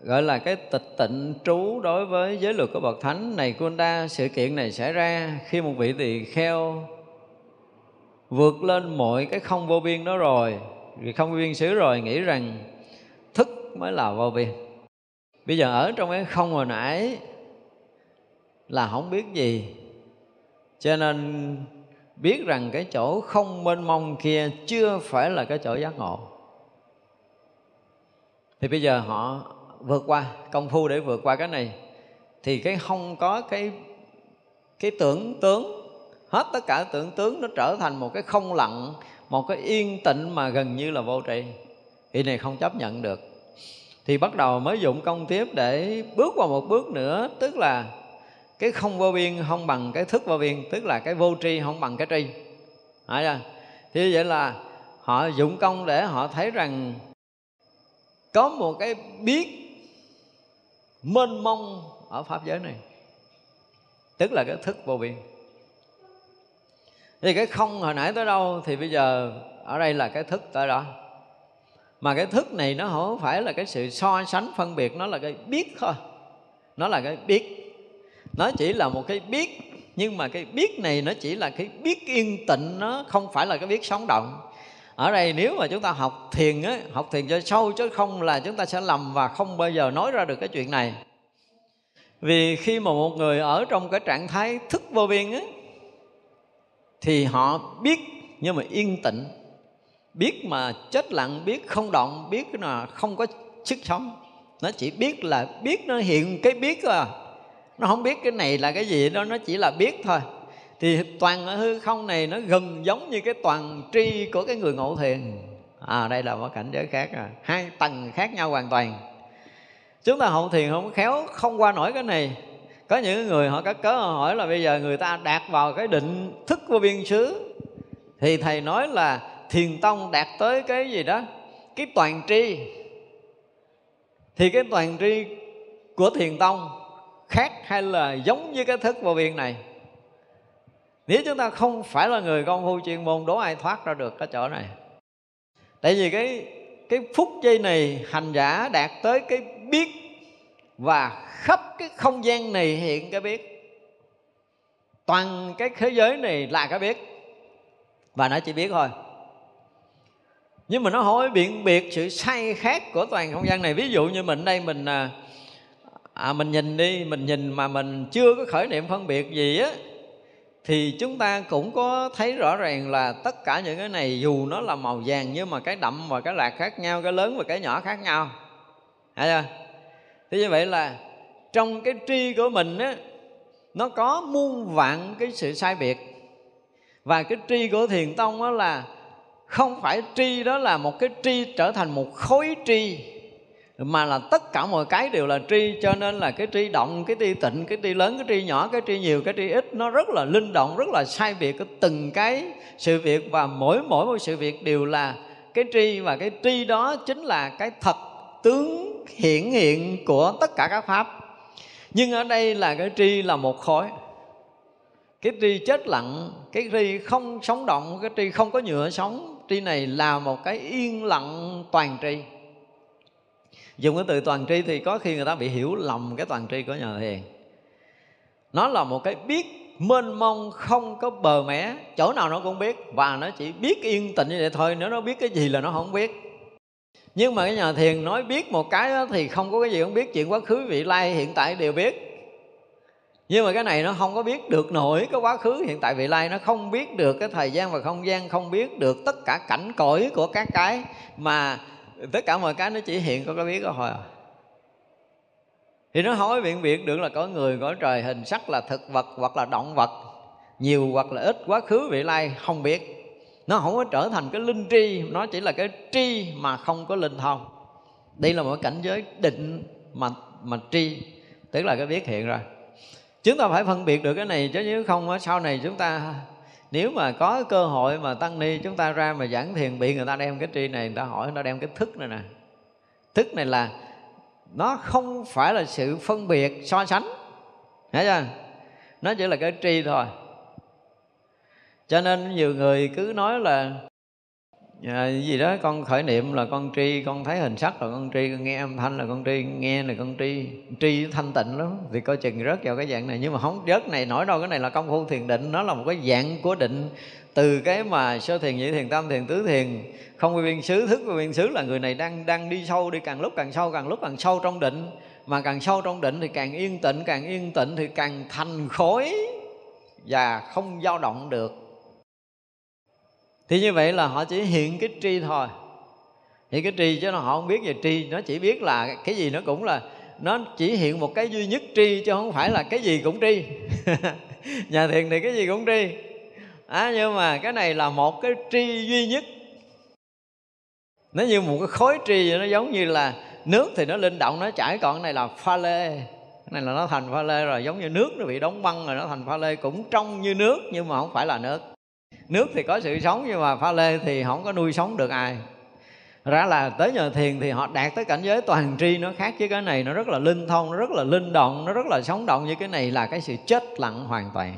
gọi là cái tịch tịnh trú đối với giới luật của bậc thánh. Này Kunda sự kiện này xảy ra khi một vị tỳ kheo vượt lên mọi cái không vô biên đó rồi. Vì không vô biên xứ rồi nghĩ rằng thức mới là vô biên bây giờ ở trong cái không hồi nãy là không biết gì. Cho nên biết rằng cái chỗ không mênh mông kia chưa phải là cái chỗ giác ngộ. Thì bây giờ họ vượt qua, công phu để vượt qua cái này. Thì cái không có cái cái tưởng tướng, hết tất cả tưởng tướng nó trở thành một cái không lặng, một cái yên tịnh mà gần như là vô tri. Thì này không chấp nhận được thì bắt đầu mới dụng công tiếp để bước vào một bước nữa, tức là cái không vô biên không bằng cái thức vô biên, tức là cái vô tri không bằng cái tri. Hỏi chưa? thì vậy là họ dụng công để họ thấy rằng có một cái biết mênh mông ở pháp giới này, tức là cái thức vô biên. Thì cái không hồi nãy tới đâu thì bây giờ ở đây là cái thức tới đó mà cái thức này nó không phải là cái sự so sánh, phân biệt, nó là cái biết thôi. Nó là cái biết. Nó chỉ là một cái biết, nhưng mà cái biết này nó chỉ là cái biết yên tịnh, nó không phải là cái biết sống động. Ở đây nếu mà chúng ta học thiền á, học thiền cho sâu chứ không là chúng ta sẽ lầm và không bao giờ nói ra được cái chuyện này. Vì khi mà một người ở trong cái trạng thái thức vô biên á, thì họ biết nhưng mà yên tĩnh biết mà chết lặng, biết không động, biết là không có sức sống. Nó chỉ biết là biết, nó hiện cái biết à. Nó không biết cái này là cái gì đó, nó chỉ là biết thôi. Thì toàn ở hư không này nó gần giống như cái toàn tri của cái người ngộ thiền. À đây là một cảnh giới khác à. Hai tầng khác nhau hoàn toàn. Chúng ta hậu thiền không khéo, không qua nổi cái này. Có những người họ cắt cớ họ hỏi là bây giờ người ta đạt vào cái định thức của biên xứ. Thì thầy nói là thiền tông đạt tới cái gì đó? Cái toàn tri. Thì cái toàn tri của thiền tông khác hay là giống như cái thức vô biên này? Nếu chúng ta không phải là người công phu chuyên môn, đố ai thoát ra được cái chỗ này? Tại vì cái cái phút giây này hành giả đạt tới cái biết và khắp cái không gian này hiện cái biết. Toàn cái thế giới này là cái biết. Và nó chỉ biết thôi nhưng mà nó hỏi biện biệt sự sai khác của toàn không gian này. Ví dụ như mình đây mình à, à mình nhìn đi mình nhìn mà mình chưa có khởi niệm phân biệt gì á thì chúng ta cũng có thấy rõ ràng là tất cả những cái này dù nó là màu vàng nhưng mà cái đậm và cái lạc khác nhau cái lớn và cái nhỏ khác nhau. Hay chưa? Thế như vậy là trong cái tri của mình á nó có muôn vạn cái sự sai biệt. Và cái tri của thiền tông đó là không phải tri đó là một cái tri trở thành một khối tri mà là tất cả mọi cái đều là tri cho nên là cái tri động cái tri tịnh cái tri lớn cái tri nhỏ cái tri nhiều cái tri ít nó rất là linh động rất là sai biệt của từng cái sự việc và mỗi mỗi một sự việc đều là cái tri và cái tri đó chính là cái thật tướng hiển hiện của tất cả các pháp nhưng ở đây là cái tri là một khối cái tri chết lặng cái tri không sống động cái tri không có nhựa sống tri này là một cái yên lặng toàn tri. Dùng cái từ toàn tri thì có khi người ta bị hiểu lầm cái toàn tri của nhà thiền nó là một cái biết mênh mông không có bờ mẻ chỗ nào nó cũng biết và nó chỉ biết yên tĩnh như vậy thôi. Nếu nó biết cái gì là nó không biết. Nhưng mà cái nhà thiền nói biết một cái đó thì không có cái gì không biết. Chuyện quá khứ, vị lai hiện tại đều biết nhưng mà cái này nó không có biết được nổi cái quá khứ hiện tại vị lai, nó không biết được cái thời gian và không gian, không biết được tất cả cảnh cõi của các cái mà tất cả mọi cái nó chỉ hiện có cái biết đó thôi à. Thì nó hỏi biện biệt được là có người có trời, hình sắc là thực vật hoặc là động vật, nhiều hoặc là ít, quá khứ vị lai không biết. Nó không có trở thành cái linh tri, nó chỉ là cái tri mà không có linh thông. Đây là một cảnh giới định mà mà tri, tức là cái biết hiện rồi chúng ta phải phân biệt được cái này, chứ nếu không sau này chúng ta, nếu mà có cơ hội mà tăng ni, chúng ta ra mà giảng thiền bị người ta đem cái tri này, người ta hỏi, người ta đem cái thức này nè. Thức này là, nó không phải là sự phân biệt so sánh. Hiểu chưa? Nó chỉ là cái tri thôi. Cho nên nhiều người cứ nói là à, gì đó con khởi niệm là con tri con thấy hình sắc là con tri con nghe âm thanh là con tri nghe là con tri tri thanh tịnh lắm. Thì coi chừng rớt vào cái dạng này. Nhưng mà không rớt này nổi đâu cái này là công phu thiền định. Nó là một cái dạng của định. Từ cái mà sơ thiền nhị thiền tam thiền tứ thiền không quy viên xứ thức quy viên xứ là người này đang đang đi sâu đi càng lúc càng sâu càng lúc càng sâu trong định. Mà càng sâu trong định thì càng yên tĩnh càng yên tĩnh thì càng thành khối và không dao động được thì như vậy là họ chỉ hiện cái tri thôi. Hiện cái tri chứ nó họ không biết về tri nó chỉ biết là cái gì nó cũng là nó chỉ hiện một cái duy nhất tri chứ không phải là cái gì cũng tri. [laughs] Nhà thiền thì cái gì cũng tri. À, nhưng mà cái này là một cái tri duy nhất. Nó như một cái khối tri nó giống như là nước thì nó linh động nó chảy còn cái này là pha lê. Cái này là nó thành pha lê rồi giống như nước nó bị đóng băng rồi nó thành pha lê cũng trong như nước nhưng mà không phải là nước nước thì có sự sống nhưng mà pha lê thì không có nuôi sống được ai. Ra là tới nhờ thiền thì họ đạt tới cảnh giới toàn tri nó khác với cái này nó rất là linh thông nó rất là linh động nó rất là sống động như cái này là cái sự chết lặng hoàn toàn.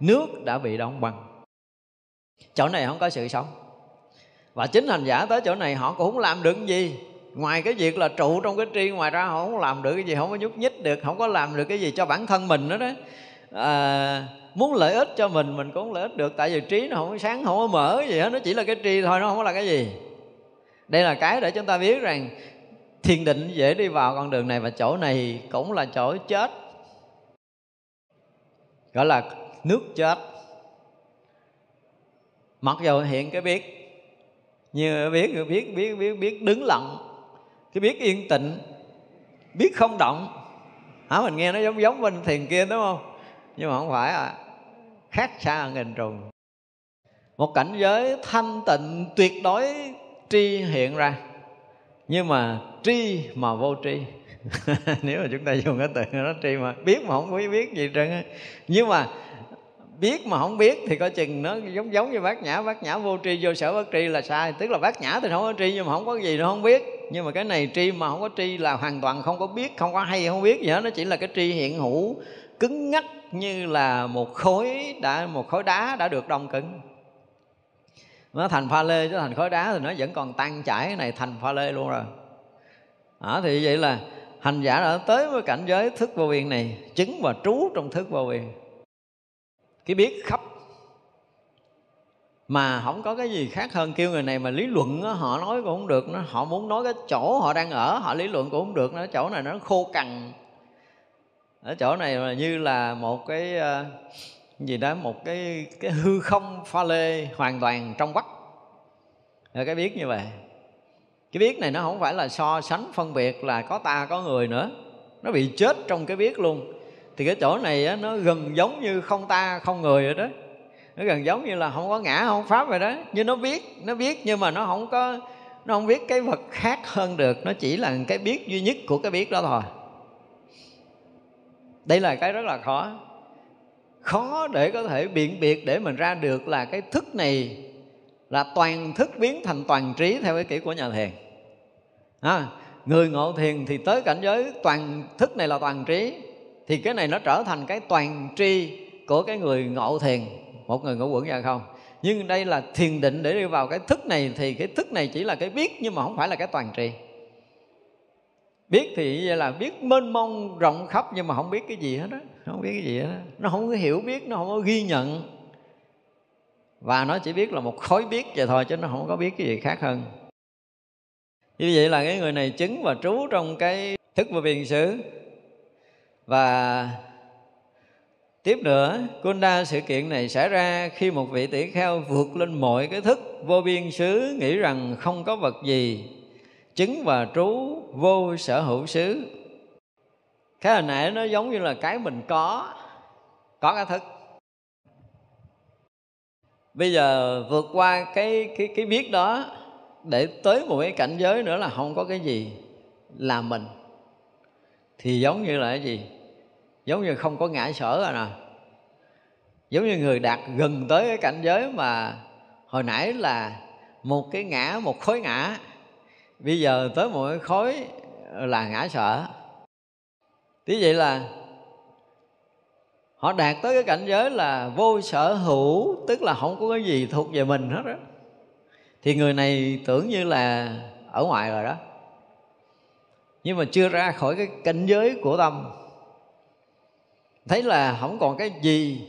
Nước đã bị đóng băng. Chỗ này không có sự sống. Và chính hành giả tới chỗ này họ cũng không làm được gì. Ngoài cái việc là trụ trong cái tri ngoài ra họ không làm được cái gì không có nhúc nhích được không có làm được cái gì cho bản thân mình nữa đó. À, muốn lợi ích cho mình mình cũng lợi ích được. Tại vì trí nó không có sáng, không có mở gì hết. Nó chỉ là cái tri thôi, nó không có là cái gì. Đây là cái để chúng ta biết rằng thiền định dễ đi vào con đường này và chỗ này cũng là chỗ chết. Gọi là nước chết. Mặc dù hiện cái biết, như biết biết biết biết biết đứng lặng, cái biết yên tịnh biết không động. Hả? Mình nghe nó giống giống bên thiền kia, đúng không? Nhưng mà không phải à khác xa nghìn trùng. Một cảnh giới thanh tịnh tuyệt đối tri hiện ra. Nhưng mà tri mà vô tri. [laughs] Nếu mà chúng ta dùng cái từ nó tri mà biết mà không biết biết gì trơn nhưng mà biết mà không biết thì coi chừng nó giống giống như bác nhã bác nhã vô tri, vô sở bất tri là sai. Tức là bác nhã thì không có tri nhưng mà không có gì nó không biết. Nhưng mà cái này tri mà không có tri là hoàn toàn không có biết, không có hay, không biết gì hết. Nó chỉ là cái tri hiện hữu, cứng ngắc như là một khối đã một khối đá đã được đông cứng. Nó thành pha lê chứ thành khối đá thì nó vẫn còn tan chảy cái này thành pha lê luôn rồi. À, thì vậy là hành giả đã tới với cảnh giới thức vô biên này chứng và trú trong thức vô biên. Cái biết khắp mà không có cái gì khác hơn kêu người này mà lý luận đó, họ nói cũng không được nó họ muốn nói cái chỗ họ đang ở họ lý luận cũng không được nó chỗ này nó khô cằn ở chỗ này là như là một cái ờ, gì đó một cái cái hư không pha lê hoàn toàn trong vắt. Rồi cái biết như vậy. Cái biết này nó không phải là so sánh phân biệt là có ta có người nữa. Nó bị chết trong cái biết luôn. Thì cái chỗ này á, nó gần giống như không ta không người rồi đó. Nó gần giống như là không có ngã không pháp rồi đó. Nhưng nó biết nó biết nhưng mà nó không có nó không biết cái vật khác hơn được. Nó chỉ là cái biết duy nhất của cái biết đó thôi đây là cái rất là khó. Khó để có thể biện biệt để mình ra được là cái thức này là toàn thức biến thành toàn trí theo cái kiểu của nhà thiền. À, người ngộ thiền thì tới cảnh giới toàn thức này là toàn trí thì cái này nó trở thành cái toàn tri của cái người ngộ thiền một người ngộ quẩn ra không? Nhưng đây là thiền định để đi vào cái thức này thì cái thức này chỉ là cái biết nhưng mà không phải là cái toàn tri biết thì vậy là biết, mênh mông rộng khắp nhưng mà không biết cái gì hết á. Không biết cái gì hết đó. nó không có hiểu biết, nó không có ghi nhận. Và nó chỉ biết là một khối biết vậy thôi chứ nó không có biết cái gì khác hơn. Như vậy là cái người này chứng và trú trong cái thức vô biên xứ và tiếp nữa, Kunda sự kiện này xảy ra khi một vị tỷ kheo vượt lên mọi cái thức. Vô biên xứ nghĩ rằng không có vật gì chứng và trú vô sở hữu xứ. Cái hồi nãy nó giống như là cái mình có có cái thức. Bây giờ vượt qua cái cái cái biết đó, để tới một cái cảnh giới nữa là không có cái gì là mình. Thì giống như là cái gì? Giống như không có ngã sở rồi nè. Giống như người đạt gần tới cái cảnh giới mà hồi nãy là một cái ngã, một khối ngã bây giờ tới một cái khối là ngã sợ, tí vậy là họ đạt tới cái cảnh giới là vô sở hữu tức là không có cái gì thuộc về mình hết đó thì người này tưởng như là ở ngoài rồi đó. Nhưng mà chưa ra khỏi cái cảnh giới của tâm. Thấy là không còn cái gì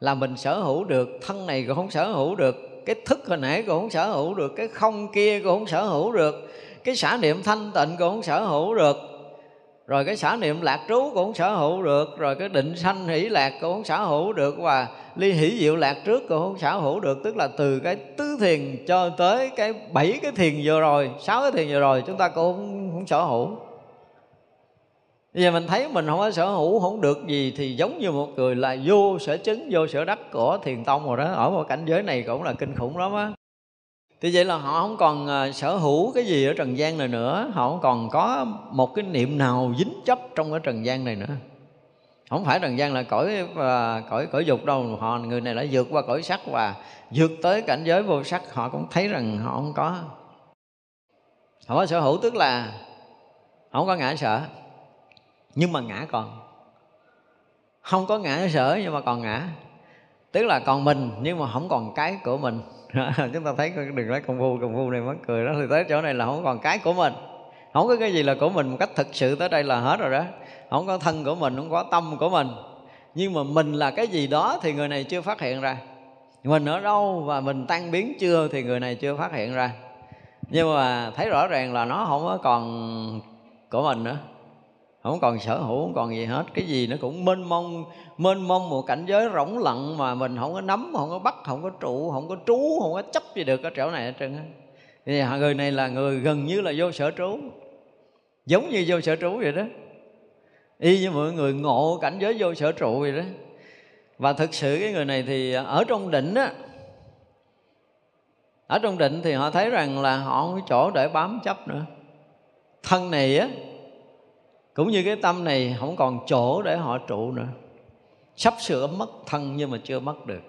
là mình sở hữu được thân này cũng không sở hữu được cái thức hồi nãy cũng không sở hữu được cái không kia cũng không sở hữu được cái xả niệm thanh tịnh cũng không sở hữu được rồi cái xả niệm lạc trú cũng không sở hữu được rồi cái định sanh hỷ lạc cũng không sở hữu được và ly hỷ diệu lạc trước cũng không sở hữu được. Tức là từ cái tứ thiền cho tới cái bảy cái thiền vừa rồi sáu cái thiền vừa rồi chúng ta cũng không, không sở hữu. Bây giờ mình thấy mình không có sở hữu không được gì thì giống như một người là vô sở chứng, vô sở đắc của thiền tông rồi đó. Ở một cảnh giới này cũng là kinh khủng lắm á. Thì vậy là họ không còn ờ, sở hữu cái gì ở trần gian này nữa. Họ không còn có một cái niệm nào dính chấp trong cái trần gian này nữa. Không phải trần gian là cõi và cõi cõi dục đâu. Họ Người này đã vượt qua cõi sắc và vượt tới cảnh giới vô sắc. Họ cũng thấy rằng họ không có. Họ có sở hữu tức là không có ngã sợ nhưng mà ngã còn. Không có ngã sở nhưng mà còn ngã. Tức là còn mình, nhưng mà không còn cái của mình. [laughs] Chúng ta thấy đừng nói công phu công phu này mắc cười đó thì tới chỗ này là không còn cái của mình. Không có cái gì là của mình một cách thực sự tới đây là hết rồi đó. Không có thân của mình, không có tâm của mình. Nhưng mà mình là cái gì đó thì người này chưa phát hiện ra. Mình ở đâu và mình tan biến chưa thì người này chưa phát hiện ra. Nhưng mà thấy rõ ràng là nó không có còn của mình nữa không còn sở hữu, không còn gì hết. Cái gì nó cũng mênh mông mênh mông một cảnh giới rỗng lặng mà mình không có nắm, không có bắt, không có trụ, không có trú, không có chấp gì được ở chỗ này hết trơn thì người này là người gần như là vô sở trú. Giống như vô sở trú vậy đó. Y như mọi người ngộ cảnh giới vô sở trụ vậy đó. Và thực sự cái người này thì ở trong định á, ở trong định thì họ thấy rằng là họ không có chỗ để bám chấp nữa. Thân này á cũng như cái tâm này không còn chỗ để họ trụ nữa. Sắp sửa mất thân nhưng mà chưa mất được.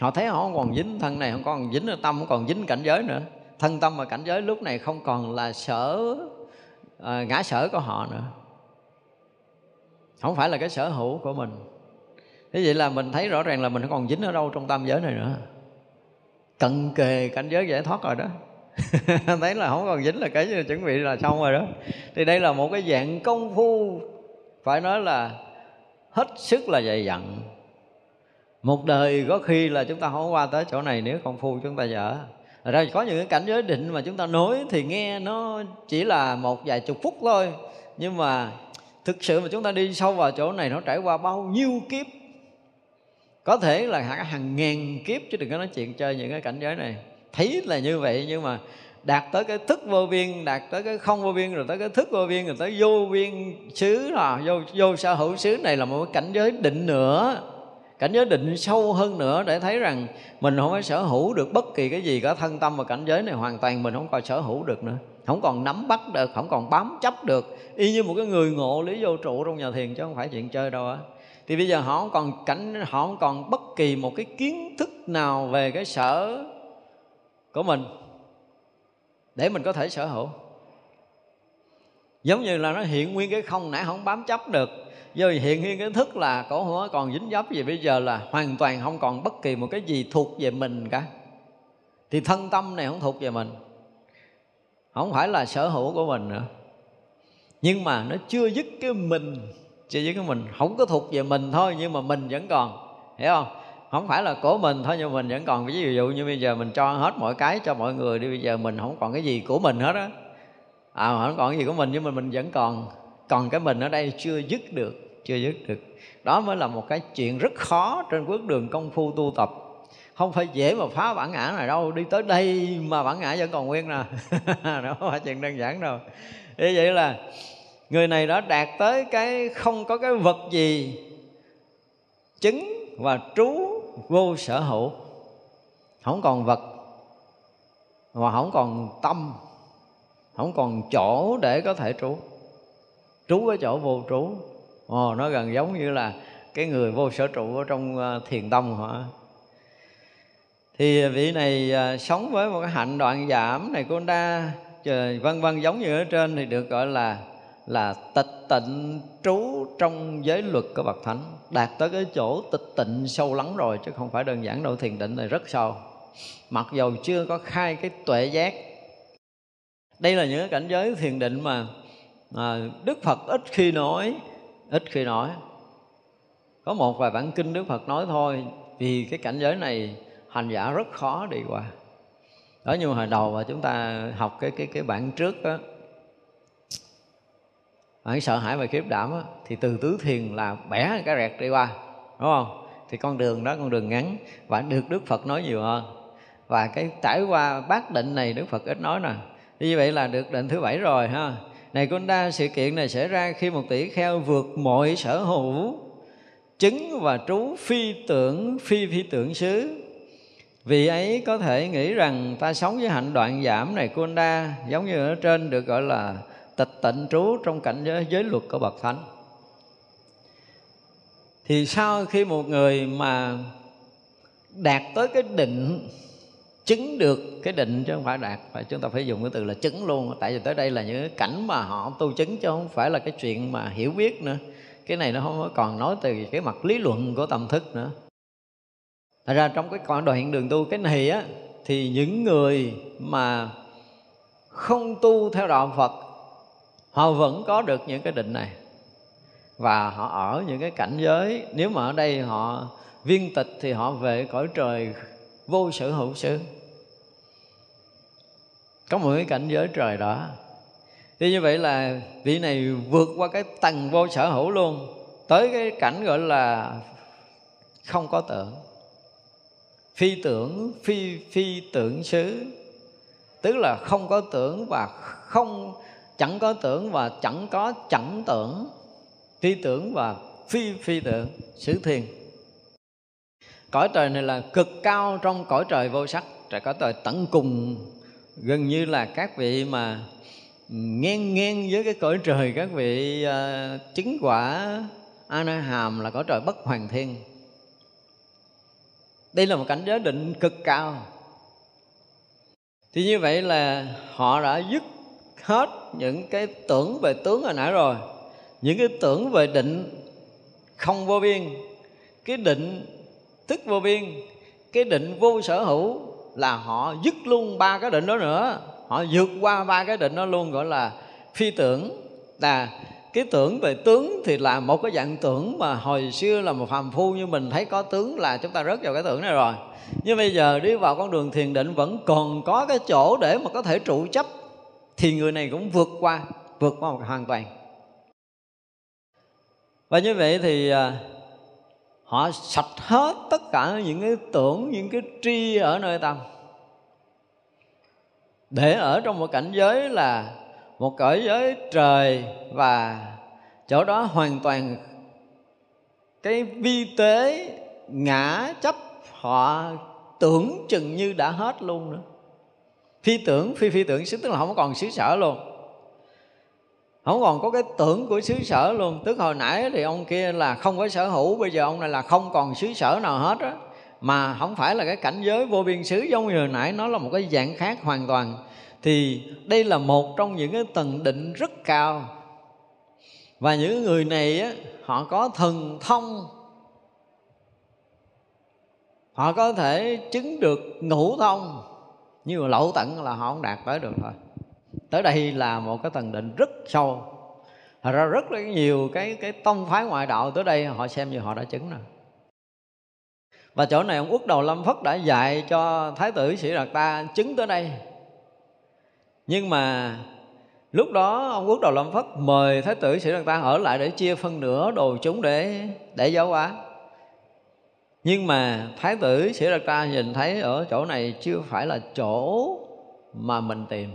Họ thấy họ không còn dính thân này không còn dính ở tâm không còn dính cảnh giới nữa. Thân tâm và cảnh giới lúc này không còn là sở à, ngã sở của họ nữa. Không phải là cái sở hữu của mình. Thế vậy là mình thấy rõ ràng là mình không còn dính ở đâu trong tam giới này nữa. Cận kề cảnh giới giải thoát rồi đó. [laughs] thấy là không còn dính là cái gì chuẩn bị là xong rồi đó. Thì đây là một cái dạng công phu. Phải nói là hết sức là dày dặn. Một đời có khi là chúng ta không qua tới chỗ này nếu công phu chúng ta dở. Ra có những cái cảnh giới định mà chúng ta nói thì nghe nó chỉ là một vài chục phút thôi. Nhưng mà thực sự mà chúng ta đi sâu vào chỗ này nó trải qua bao nhiêu kiếp? Có thể là hàng ngàn kiếp chứ đừng có nói chuyện chơi những cái cảnh giới này thấy là như vậy nhưng mà đạt tới cái thức vô biên, đạt tới cái không vô biên, rồi tới cái thức vô biên, rồi tới vô biên xứ là vô vô sở hữu xứ này là một cảnh giới định nữa. Cảnh giới định sâu hơn nữa để thấy rằng mình không có sở hữu được bất kỳ cái gì cả, thân tâm và cảnh giới này hoàn toàn mình không còn sở hữu được nữa. Không còn nắm bắt được, không còn bám chấp được. Y như một cái người ngộ lý vô trụ trong nhà thiền chứ không phải chuyện chơi đâu á. Thì bây giờ họ không còn cảnh, họ không còn bất kỳ một cái kiến thức nào về cái sở của mình để mình có thể sở hữu. Giống như là nó hiện nguyên cái không nãy không bám chấp được. Do hiện nguyên cái thức là cổ không còn dính dấp gì bây giờ là hoàn toàn không còn bất kỳ một cái gì thuộc về mình cả. Thì thân tâm này không thuộc về mình. Không phải là sở hữu của mình nữa. Nhưng mà nó chưa dứt cái mình, chưa dứt cái mình. Không có thuộc về mình thôi, nhưng mà mình vẫn còn. Hiểu không? Không phải là của mình thôi, nhưng mình vẫn còn ví dụ như bây giờ mình cho hết mọi cái cho mọi người đi, bây giờ mình không còn cái gì của mình hết á. À không còn cái gì của mình, nhưng mà mình vẫn còn còn cái mình ở đây chưa dứt được, chưa dứt được. Đó mới là một cái chuyện rất khó trên bước đường công phu tu tập. Không phải dễ mà phá bản ngã này đâu, đi tới đây mà bản ngã vẫn còn nguyên nè. [laughs] Đó phải chuyện đơn giản đâu. Như vậy là người này đã đạt tới cái không có cái vật gì chứng và trú vô sở hữu. Không còn vật và không còn tâm, không còn chỗ để có thể trú. Trú ở chỗ vô trú. Ồ, nó gần giống như là cái người vô sở trụ ở trong à, thiền tông họ thì vị này à, sống với một cái hạnh đoạn giảm này cô đa vân vân giống như ở trên thì được gọi là là tịch tịnh trú trong giới luật của bậc thánh. Đạt tới cái chỗ tịch tịnh sâu lắng rồi, chứ không phải đơn giản đâu, thiền định này rất sâu. Mặc dầu chưa có khai cái tuệ giác. Đây là những cảnh giới thiền định mà mà đức phật ít khi nói, ít khi nói. Có một vài bản kinh đức phật nói thôi, vì cái cảnh giới này hành giả rất khó đi qua. Đó như hồi đầu mà chúng ta học cái cái cái bản trước đó ở sợ hãi và khiếp đảm á, thì từ tứ thiền là bẻ cái rẹt đi qua đúng không? Thì con đường đó con đường ngắn và được đức phật nói nhiều hơn. Và cái trải qua bát định này đức phật ít nói nè. Như vậy là được định thứ bảy rồi ha. Này con đa sự kiện này xảy ra khi một tỷ kheo vượt mọi sở hữu chứng và trú phi tưởng phi phi tưởng xứ. Vì ấy có thể nghĩ rằng ta sống với hạnh đoạn giảm này Kunda giống như ở trên được gọi là tịch tịnh trú trong cảnh giới, giới luật của bậc thánh. Thì sau khi một người mà đạt tới cái định chứng được cái định chứ không phải đạt và chúng ta phải dùng cái từ là chứng luôn. Tại vì tới đây là những cái cảnh mà họ tu chứng chứ không phải là cái chuyện mà hiểu biết nữa. Cái này nó không còn nói từ cái mặt lý luận của tâm thức nữa. Thật ra trong cái con đoạn đường tu cái này á thì những người mà không tu theo đạo Phật họ vẫn có được những cái định này. Và họ ở những cái cảnh giới, nếu mà ở đây họ viên tịch thì họ về cõi trời vô sở hữu xứ. Có một cái cảnh giới trời đó. Thì như vậy là vị này vượt qua cái tầng vô sở hữu luôn, tới cái cảnh gọi là không có tưởng. Phi tưởng, phi phi tưởng xứ, tức là không có tưởng và không chẳng có tưởng và chẳng có chẳng tưởng. Phi tưởng và phi phi tưởng xứ thiền cõi trời này là cực cao trong cõi trời vô sắc. Trời cõi trời tận cùng gần như là các vị mà ngang ngang với cái cõi trời các vị uh, chứng quả a na hàm là cõi trời bất hoàng thiên. Đây là một cảnh giới định cực cao. Thì như vậy là họ đã dứt hết những cái tưởng về tướng hồi nãy rồi. Những cái tưởng về định không vô biên, cái định tức vô biên, cái định vô sở hữu là họ dứt luôn ba cái định đó nữa. Họ vượt qua ba cái định đó luôn, gọi là phi tưởng. Là cái tưởng về tướng thì là một cái dạng tưởng mà hồi xưa là một phàm phu như mình thấy có tướng là chúng ta rớt vào cái tưởng này rồi. Nhưng bây giờ đi vào con đường thiền định vẫn còn có cái chỗ để mà có thể trụ chấp thì người này cũng vượt qua vượt qua một hoàn toàn. Và như vậy thì à, họ sạch hết tất cả những cái tưởng, những cái tri ở nơi tâm để ở trong một cảnh giới là một cõi giới trời và chỗ đó hoàn toàn cái vi tế, ngã chấp, họ tưởng chừng như đã hết luôn nữa phi tưởng phi phi tưởng xứ tức là không còn xứ sở luôn. Không còn có cái tưởng của xứ sở luôn. Tức hồi nãy thì ông kia là không có sở hữu bây giờ ông này là không còn xứ sở nào hết á. Mà không phải là cái cảnh giới vô biên xứ giống như hồi nãy nó là một cái dạng khác hoàn toàn. Thì đây là một trong những cái tầng định rất cao. Và những người này á, họ có thần thông. Họ có thể chứng được ngũ thông nhưng mà lậu tận là họ không đạt tới được thôi. Tới đây là một cái tầng định rất sâu. Thật ra rất là nhiều cái cái tông phái ngoại đạo tới đây họ xem như họ đã chứng rồi. Và chỗ này ông Úc Đầu Lâm Phất đã dạy cho Thái tử Sĩ Đạt Ta chứng tới đây. Nhưng mà lúc đó ông quốc đầu lâm phất mời thái tử sĩ Đạt ta ở lại để chia phân nửa đồ chúng để để giáo hóa nhưng mà thái tử sĩ đạt ta nhìn thấy ở chỗ này chưa phải là chỗ mà mình tìm.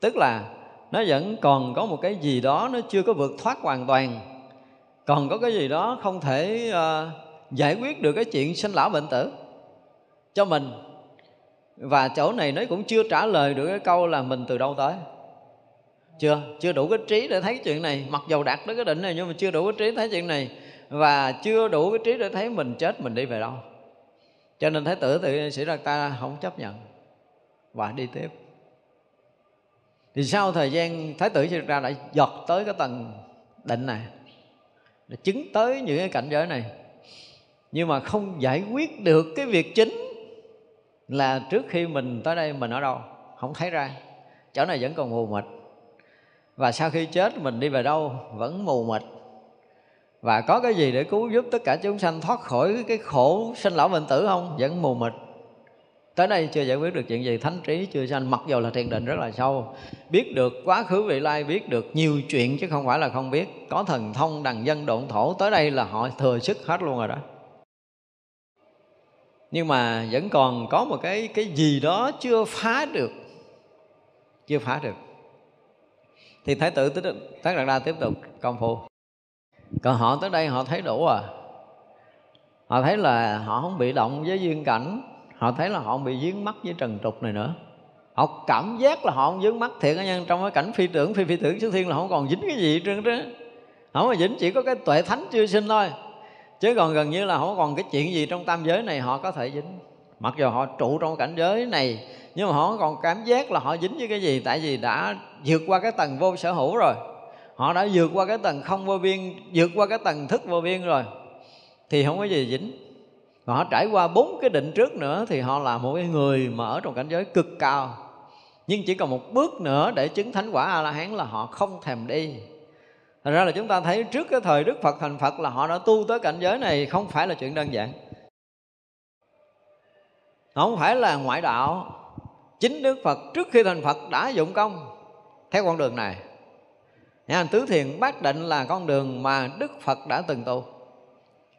Tức là nó vẫn còn có một cái gì đó nó chưa có vượt thoát hoàn toàn. Còn có cái gì đó không thể uh, giải quyết được cái chuyện sinh lão bệnh tử cho mình. Và chỗ này nó cũng chưa trả lời được cái câu là mình từ đâu tới. Chưa? Chưa đủ cái trí để thấy chuyện này. Mặc dầu đạt đến cái định này nhưng mà chưa đủ cái trí thấy chuyện này và chưa đủ cái trí để thấy mình chết, mình đi về đâu. Cho nên thái tử tự sĩ đạt ta không chấp nhận và đi tiếp. Thì sau thời gian, thái tử sĩ đạt ta đã giọt tới cái tầng định này để chứng tới những cái cảnh giới này. Nhưng mà không giải quyết được cái việc chính là trước khi mình tới đây mình ở đâu, không thấy ra. Chỗ này vẫn còn mù mịt. Và sau khi chết, mình đi về đâu vẫn mù mịt và có cái gì để cứu giúp tất cả chúng sanh thoát khỏi cái khổ sinh lão bệnh tử không? Vẫn mù mịt. Tới đây chưa giải quyết được chuyện gì. Thánh trí chưa sanh, mặc dù là thiền định rất là sâu. Biết được quá khứ vị lai, biết được nhiều chuyện chứ không phải là không biết. Có thần thông, đằng dân độn thổ. Tới đây là họ thừa sức hết luôn rồi đó. Nhưng mà vẫn còn có một cái cái gì đó chưa phá được. Chưa phá được. Thì thái tử tích tác đạt đa tiếp tục công phu còn họ tới đây họ thấy đủ à. Họ thấy là họ không bị động với duyên cảnh. Họ thấy là họ không bị dướng mắt với trần trục này nữa. Họ cảm giác là họ không dướng mắt thiệt nhân trong cái cảnh phi tưởng, phi phi tưởng xuất thiên là không còn dính cái gì trơn đó không mà dính, chỉ có cái tuệ thánh chưa sinh thôi. Chứ còn gần như là không còn cái chuyện gì trong tam giới này họ có thể dính. Mặc dù họ trụ trong cảnh giới này, nhưng mà họ còn cảm giác là họ dính với cái gì. Tại vì đã vượt qua cái tầng vô sở hữu rồi họ đã vượt qua cái tầng không vô biên, vượt qua cái tầng thức vô biên rồi thì không có gì dính và họ trải qua bốn cái định trước nữa thì họ là một cái người mà ở trong cảnh giới cực cao nhưng chỉ còn một bước nữa để chứng thánh quả a la hán là họ không thèm đi Thật ra là chúng ta thấy trước cái thời Đức Phật thành Phật là họ đã tu tới cảnh giới này, không phải là chuyện đơn giản. Không phải là ngoại đạo. Chính Đức Phật trước khi thành Phật đã dụng công theo con đường này. Nha, tứ thiền bát định là con đường mà Đức Phật đã từng tu.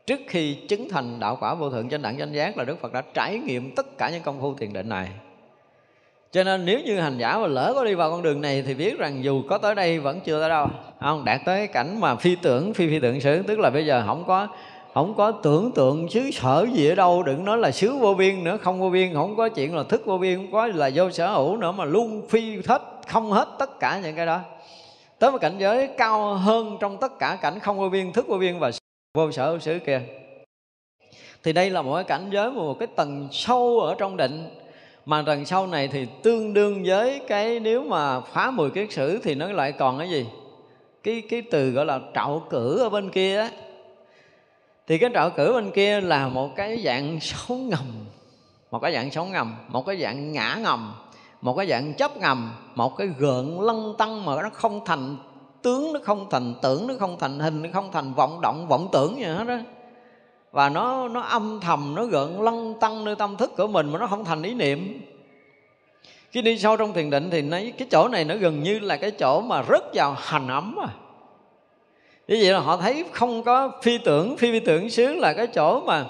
Trước khi chứng thành đạo quả vô thượng trên đẳng danh giác là Đức Phật đã trải nghiệm tất cả những công phu thiền định này. Cho nên nếu như hành giả mà lỡ có đi vào con đường này thì biết rằng dù có tới đây vẫn chưa tới đâu. Không đạt tới cảnh mà phi tưởng phi phi tưởng xứ tức là bây giờ không có không có tưởng tượng xứ sở gì ở đâu đừng nói là xứ vô biên nữa không vô biên không có chuyện là thức vô biên không có là vô sở hữu nữa mà luôn phi hết không hết tất cả những cái đó tới một cảnh giới cao hơn trong tất cả cảnh không vô biên, thức vô biên và vô sở hữu xứ kia. Thì đây là một cái cảnh giới một cái tầng sâu ở trong định. Mà tầng sâu này thì tương đương với cái nếu mà phá mười kiết sử thì nó lại còn cái gì? Cái cái từ gọi là trạo cử ở bên kia á. Thì cái trạo cử bên kia là một cái dạng sống ngầm, một cái dạng sống ngầm, một cái dạng ngã ngầm một cái dạng chấp ngầm, một cái gợn lân tăng mà nó không thành tướng, nó không thành tưởng, nó không thành hình, nó không thành vọng động, vọng tưởng gì hết đó và nó nó âm thầm, nó gợn lăng tăng nơi tâm thức của mình mà nó không thành ý niệm. Khi đi sâu trong thiền định thì nói cái chỗ này nó gần như là cái chỗ mà rất vào hành ấm à như vậy là họ thấy không có phi tưởng, phi phi tưởng xứ là cái chỗ mà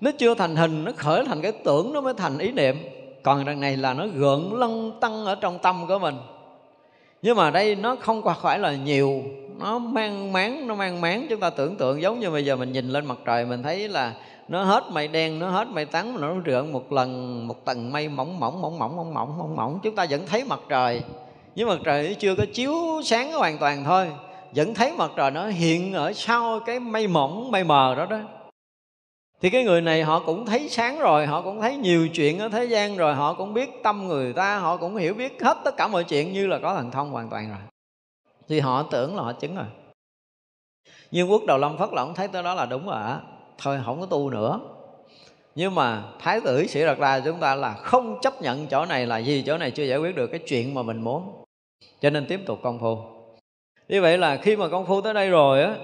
nó chưa thành hình, nó khởi thành cái tưởng, nó mới thành ý niệm còn đằng này là nó gượng lân tăng ở trong tâm của mình. Nhưng mà đây nó không qua phải là nhiều, nó mang máng, nó mang máng. Chúng ta tưởng tượng giống như bây giờ mình nhìn lên mặt trời, mình thấy là nó hết mây đen, nó hết mây trắng, nó rượn một lần, một tầng mây mỏng mỏng mỏng mỏng mỏng mỏng mỏng mỏng. Chúng ta vẫn thấy mặt trời, nhưng mặt trời chưa có chiếu sáng hoàn toàn thôi. Vẫn thấy mặt trời nó hiện ở sau cái mây mỏng, mây mờ đó đó thì cái người này họ cũng thấy sáng rồi, họ cũng thấy nhiều chuyện ở thế gian rồi, họ cũng biết tâm người ta, họ cũng hiểu biết hết tất cả mọi chuyện như là có thần thông hoàn toàn rồi. Thì họ tưởng là họ chứng rồi. Nhưng quốc đầu lâm phất là ông thấy tới đó là đúng rồi á. Thôi, không có tu nữa. Nhưng mà thái tử sĩ đạt la chúng ta là không chấp nhận chỗ này là gì, chỗ này chưa giải quyết được cái chuyện mà mình muốn. Cho nên tiếp tục công phu. Như vậy là khi mà công phu tới đây rồi á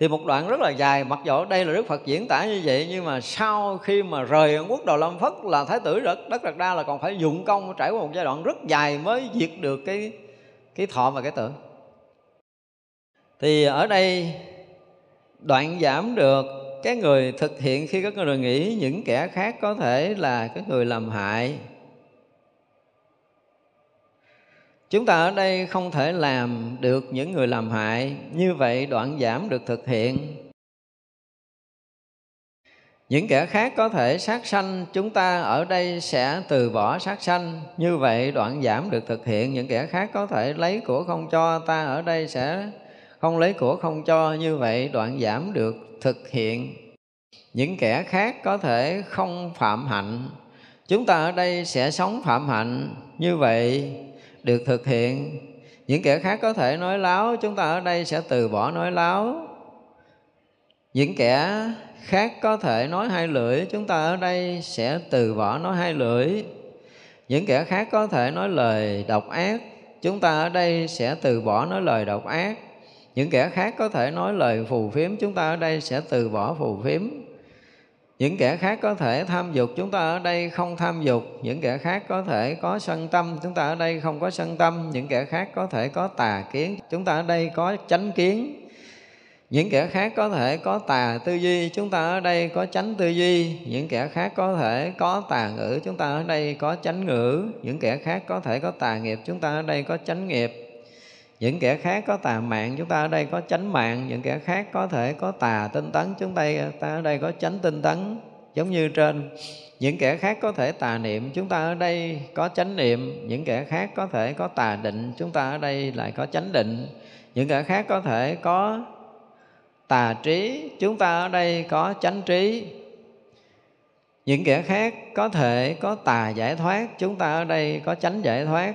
thì một đoạn rất là dài, mặc dù đây là đức phật diễn tả như vậy, nhưng mà sau khi mà rời quốc đầu lâm phất là thái tử đất đất đạt đa là còn phải dụng công trải qua một giai đoạn rất dài mới diệt được cái cái thọ và cái tưởng. Thì ở đây đoạn giảm được cái người thực hiện khi các người nghĩ những kẻ khác có thể là cái người làm hại. Chúng ta ở đây không thể làm được những người làm hại. Như vậy đoạn giảm được thực hiện. Những kẻ khác có thể sát sanh. Chúng ta ở đây sẽ từ bỏ sát sanh. Như vậy đoạn giảm được thực hiện. Những kẻ khác có thể lấy của không cho. Ta ở đây sẽ không lấy của không cho. Như vậy đoạn giảm được thực hiện. Những kẻ khác có thể không phạm hạnh. Chúng ta ở đây sẽ sống phạm hạnh. Như vậy được thực hiện. Những kẻ khác có thể nói láo, chúng ta ở đây sẽ từ bỏ nói láo. Những kẻ khác có thể nói hai lưỡi, chúng ta ở đây sẽ từ bỏ nói hai lưỡi. Những kẻ khác có thể nói lời độc ác, chúng ta ở đây sẽ từ bỏ nói lời độc ác. Những kẻ khác có thể nói lời phù phiếm, chúng ta ở đây sẽ từ bỏ phù phiếm những kẻ khác có thể tham dục chúng ta ở đây không tham dục. Những kẻ khác có thể có sân tâm, chúng ta ở đây không có sân tâm. Những kẻ khác có thể có tà kiến, chúng ta ở đây có chánh kiến. Những kẻ khác có thể có tà tư duy, chúng ta ở đây có chánh tư duy. Những kẻ khác có thể có tà ngữ, chúng ta ở đây có chánh ngữ. Những kẻ khác có thể có tà nghiệp, chúng ta ở đây có chánh nghiệp những kẻ khác có tà mạng chúng ta ở đây có chánh mạng. Những kẻ khác có thể có tà tinh tấn chúng ta, ta ở đây có chánh tinh tấn giống như trên. Những kẻ khác có thể tà niệm chúng ta ở đây có chánh niệm. Những kẻ khác có thể có tà định chúng ta ở đây lại có chánh định. Những kẻ khác có thể có tà trí chúng ta ở đây có chánh trí. Những kẻ khác có thể có tà giải thoát chúng ta ở đây có chánh giải thoát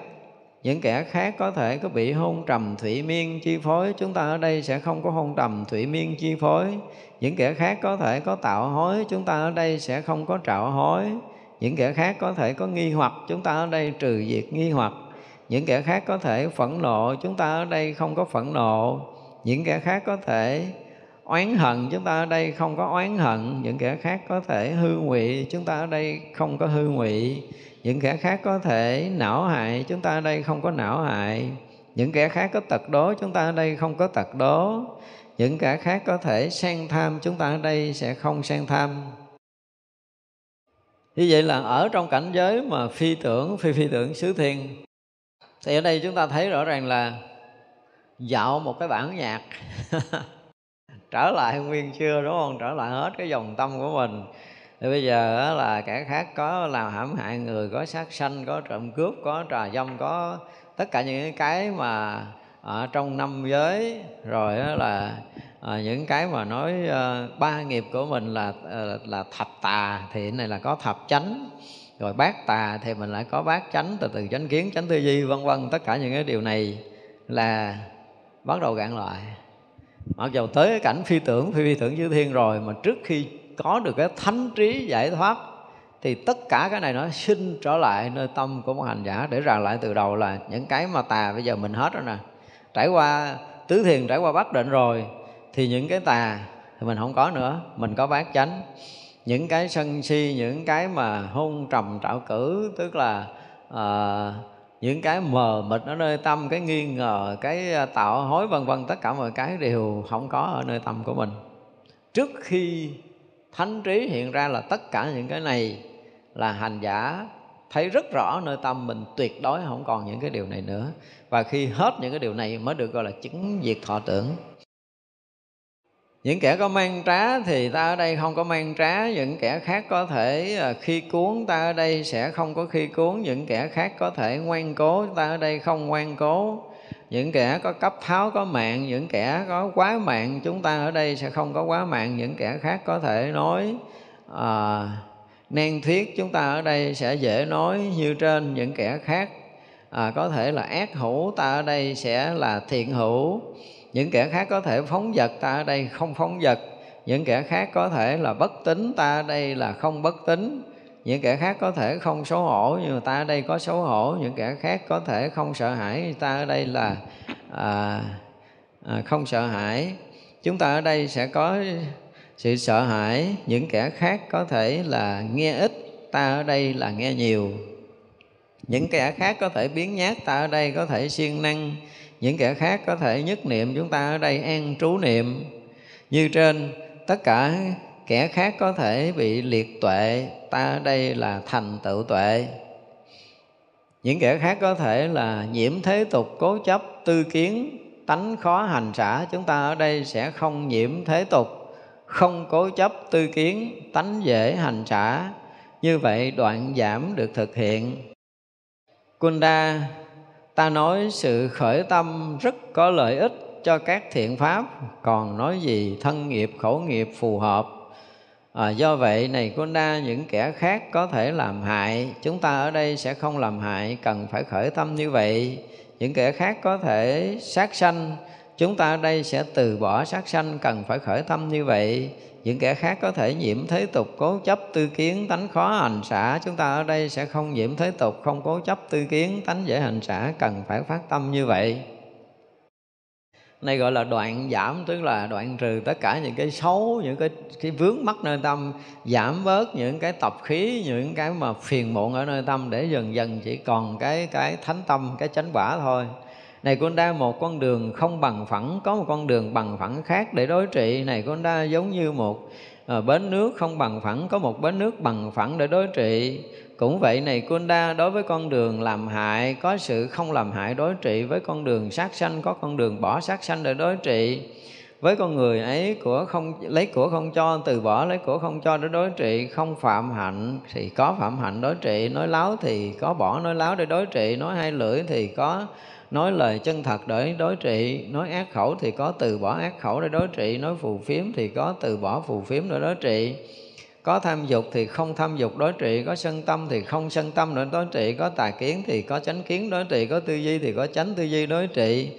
những kẻ khác có thể có bị hôn trầm thủy miên chi phối, chúng ta ở đây sẽ không có hôn trầm thủy miên chi phối. Những kẻ khác có thể có tạo hối, chúng ta ở đây sẽ không có trạo hối. Những kẻ khác có thể có nghi hoặc, chúng ta ở đây trừ diệt nghi hoặc. Những kẻ khác có thể phẫn nộ, chúng ta ở đây không có phẫn nộ. Những kẻ khác có thể oán hận, chúng ta ở đây không có oán hận. Những kẻ khác có thể hư ngụy, chúng ta ở đây không có hư ngụy những kẻ khác có thể não hại chúng ta ở đây không có não hại. Những kẻ khác có tật đố chúng ta ở đây không có tật đố. Những kẻ khác có thể sang tham chúng ta ở đây sẽ không sang tham. Như vậy là ở trong cảnh giới mà phi tưởng, phi phi tưởng xứ thiên, thì ở đây chúng ta thấy rõ ràng là dạo một cái bản nhạc. [laughs] Trở lại nguyên xưa đúng không? Trở lại hết cái dòng tâm của mình thì bây giờ là kẻ khác có làm hãm hại người có sát sanh có trộm cướp có trà dâm có tất cả những cái mà ở trong năm giới. Rồi là à, những cái mà nói à, ba nghiệp của mình là ờ, là thập tà thì này là có thập chánh. Rồi bát tà thì mình lại có bát chánh từ từ chánh kiến chánh tư duy vân vân tất cả những cái điều này là bắt đầu gạn loại mặc dù tới cái cảnh phi tưởng phi phi tưởng chư thiên rồi mà trước khi có được cái thánh trí giải thoát thì tất cả cái này nó sinh trở lại nơi tâm của một hành giả để rằng lại từ đầu là những cái mà tà bây giờ mình hết rồi nè. Trải qua tứ thiền trải qua bát định rồi thì những cái tà thì mình không có nữa mình có bát chánh. Những cái sân si những cái mà hôn trầm trạo cử tức là uh, những cái mờ mịt ở nơi tâm cái nghi ngờ cái ờ, tạo hối vân vân tất cả mọi cái đều không có ở nơi tâm của mình. Trước khi thánh trí hiện ra là tất cả những cái này là hành giả thấy rất rõ nơi tâm mình, tuyệt đối không còn những cái điều này nữa. Và khi hết những cái điều này mới được gọi là chứng diệt thọ tưởng. Những kẻ có mang trá thì ta ở đây không có mang trá. Những kẻ khác có thể à, khi cuốn ta ở đây sẽ không có khi cuốn. Những kẻ khác có thể ngoan cố, ta ở đây không ngoan cố những kẻ có cấp tháo có mạng những kẻ có quá mạng chúng ta ở đây sẽ không có quá mạng. Những kẻ khác có thể nói à, nan thuyết chúng ta ở đây sẽ dễ nói như trên. Những kẻ khác à, có thể là ác hữu ta ở đây sẽ là thiện hữu. Những kẻ khác có thể phóng vật ta ở đây không phóng vật. Những kẻ khác có thể là bất tính ta ở đây là không bất tính những kẻ khác có thể không xấu hổ nhưng mà ta ở đây có xấu hổ những kẻ khác có thể không sợ hãi ta ở đây là à, à, không sợ hãi. Chúng ta ở đây sẽ có sự sợ hãi những kẻ khác có thể là nghe ít ta ở đây là nghe nhiều. Những kẻ khác có thể biến nhát ta ở đây có thể siêng năng. Những kẻ khác có thể nhất niệm chúng ta ở đây an trú niệm. Như trên tất cả kẻ khác có thể bị liệt tuệ, ta ở đây là thành tựu tuệ. Những kẻ khác có thể là nhiễm thế tục, cố chấp, tư kiến, tánh khó hành xả. Chúng ta ở đây sẽ không nhiễm thế tục, không cố chấp, tư kiến, tánh dễ hành xả. Như vậy, đoạn giảm được thực hiện. Kunda, ta nói sự khởi tâm rất có lợi ích cho các thiện pháp. Còn nói gì thân nghiệp, khẩu nghiệp phù hợp? À, do vậy này Kunda những kẻ khác có thể làm hại chúng ta ở đây sẽ không làm hại cần phải khởi tâm như vậy. Những kẻ khác có thể sát sanh chúng ta ở đây sẽ từ bỏ sát sanh cần phải khởi tâm như vậy. Những kẻ khác có thể nhiễm thế tục cố chấp tư kiến tánh khó hành xả chúng ta ở đây sẽ không nhiễm thế tục không cố chấp tư kiến tánh dễ hành xả cần phải phát tâm như vậy này gọi là đoạn giảm tức là đoạn trừ tất cả những cái xấu những cái cái vướng mắc nơi tâm giảm bớt những cái tập khí những cái mà phiền muộn ở nơi tâm để dần dần chỉ còn cái cái thánh tâm cái chánh quả thôi. Này con đa một con đường không bằng phẳng có một con đường bằng phẳng khác để đối trị. Này con đa giống như một à, bến nước không bằng phẳng có một bến nước bằng phẳng để đối trị cũng vậy này, Kunda, đối với con đường làm hại, có sự không làm hại đối trị. Với con đường sát sanh, có con đường bỏ sát sanh để đối trị. Với con người ấy của không, lấy của không cho, từ bỏ lấy của không cho để đối trị. Không phạm hạnh thì có phạm hạnh đối trị. Nói láo thì có bỏ nói láo để đối trị. Nói hai lưỡi thì có nói lời chân thật để đối trị. Nói ác khẩu thì có từ bỏ ác khẩu để đối trị. Nói phù phiếm thì có từ bỏ phù phiếm để đối trị có tham dục thì không tham dục, đối trị có sân tâm thì không sân tâm nữa đối trị có tà kiến thì có chánh kiến, đối trị có tư duy thì có chánh tư duy, đối trị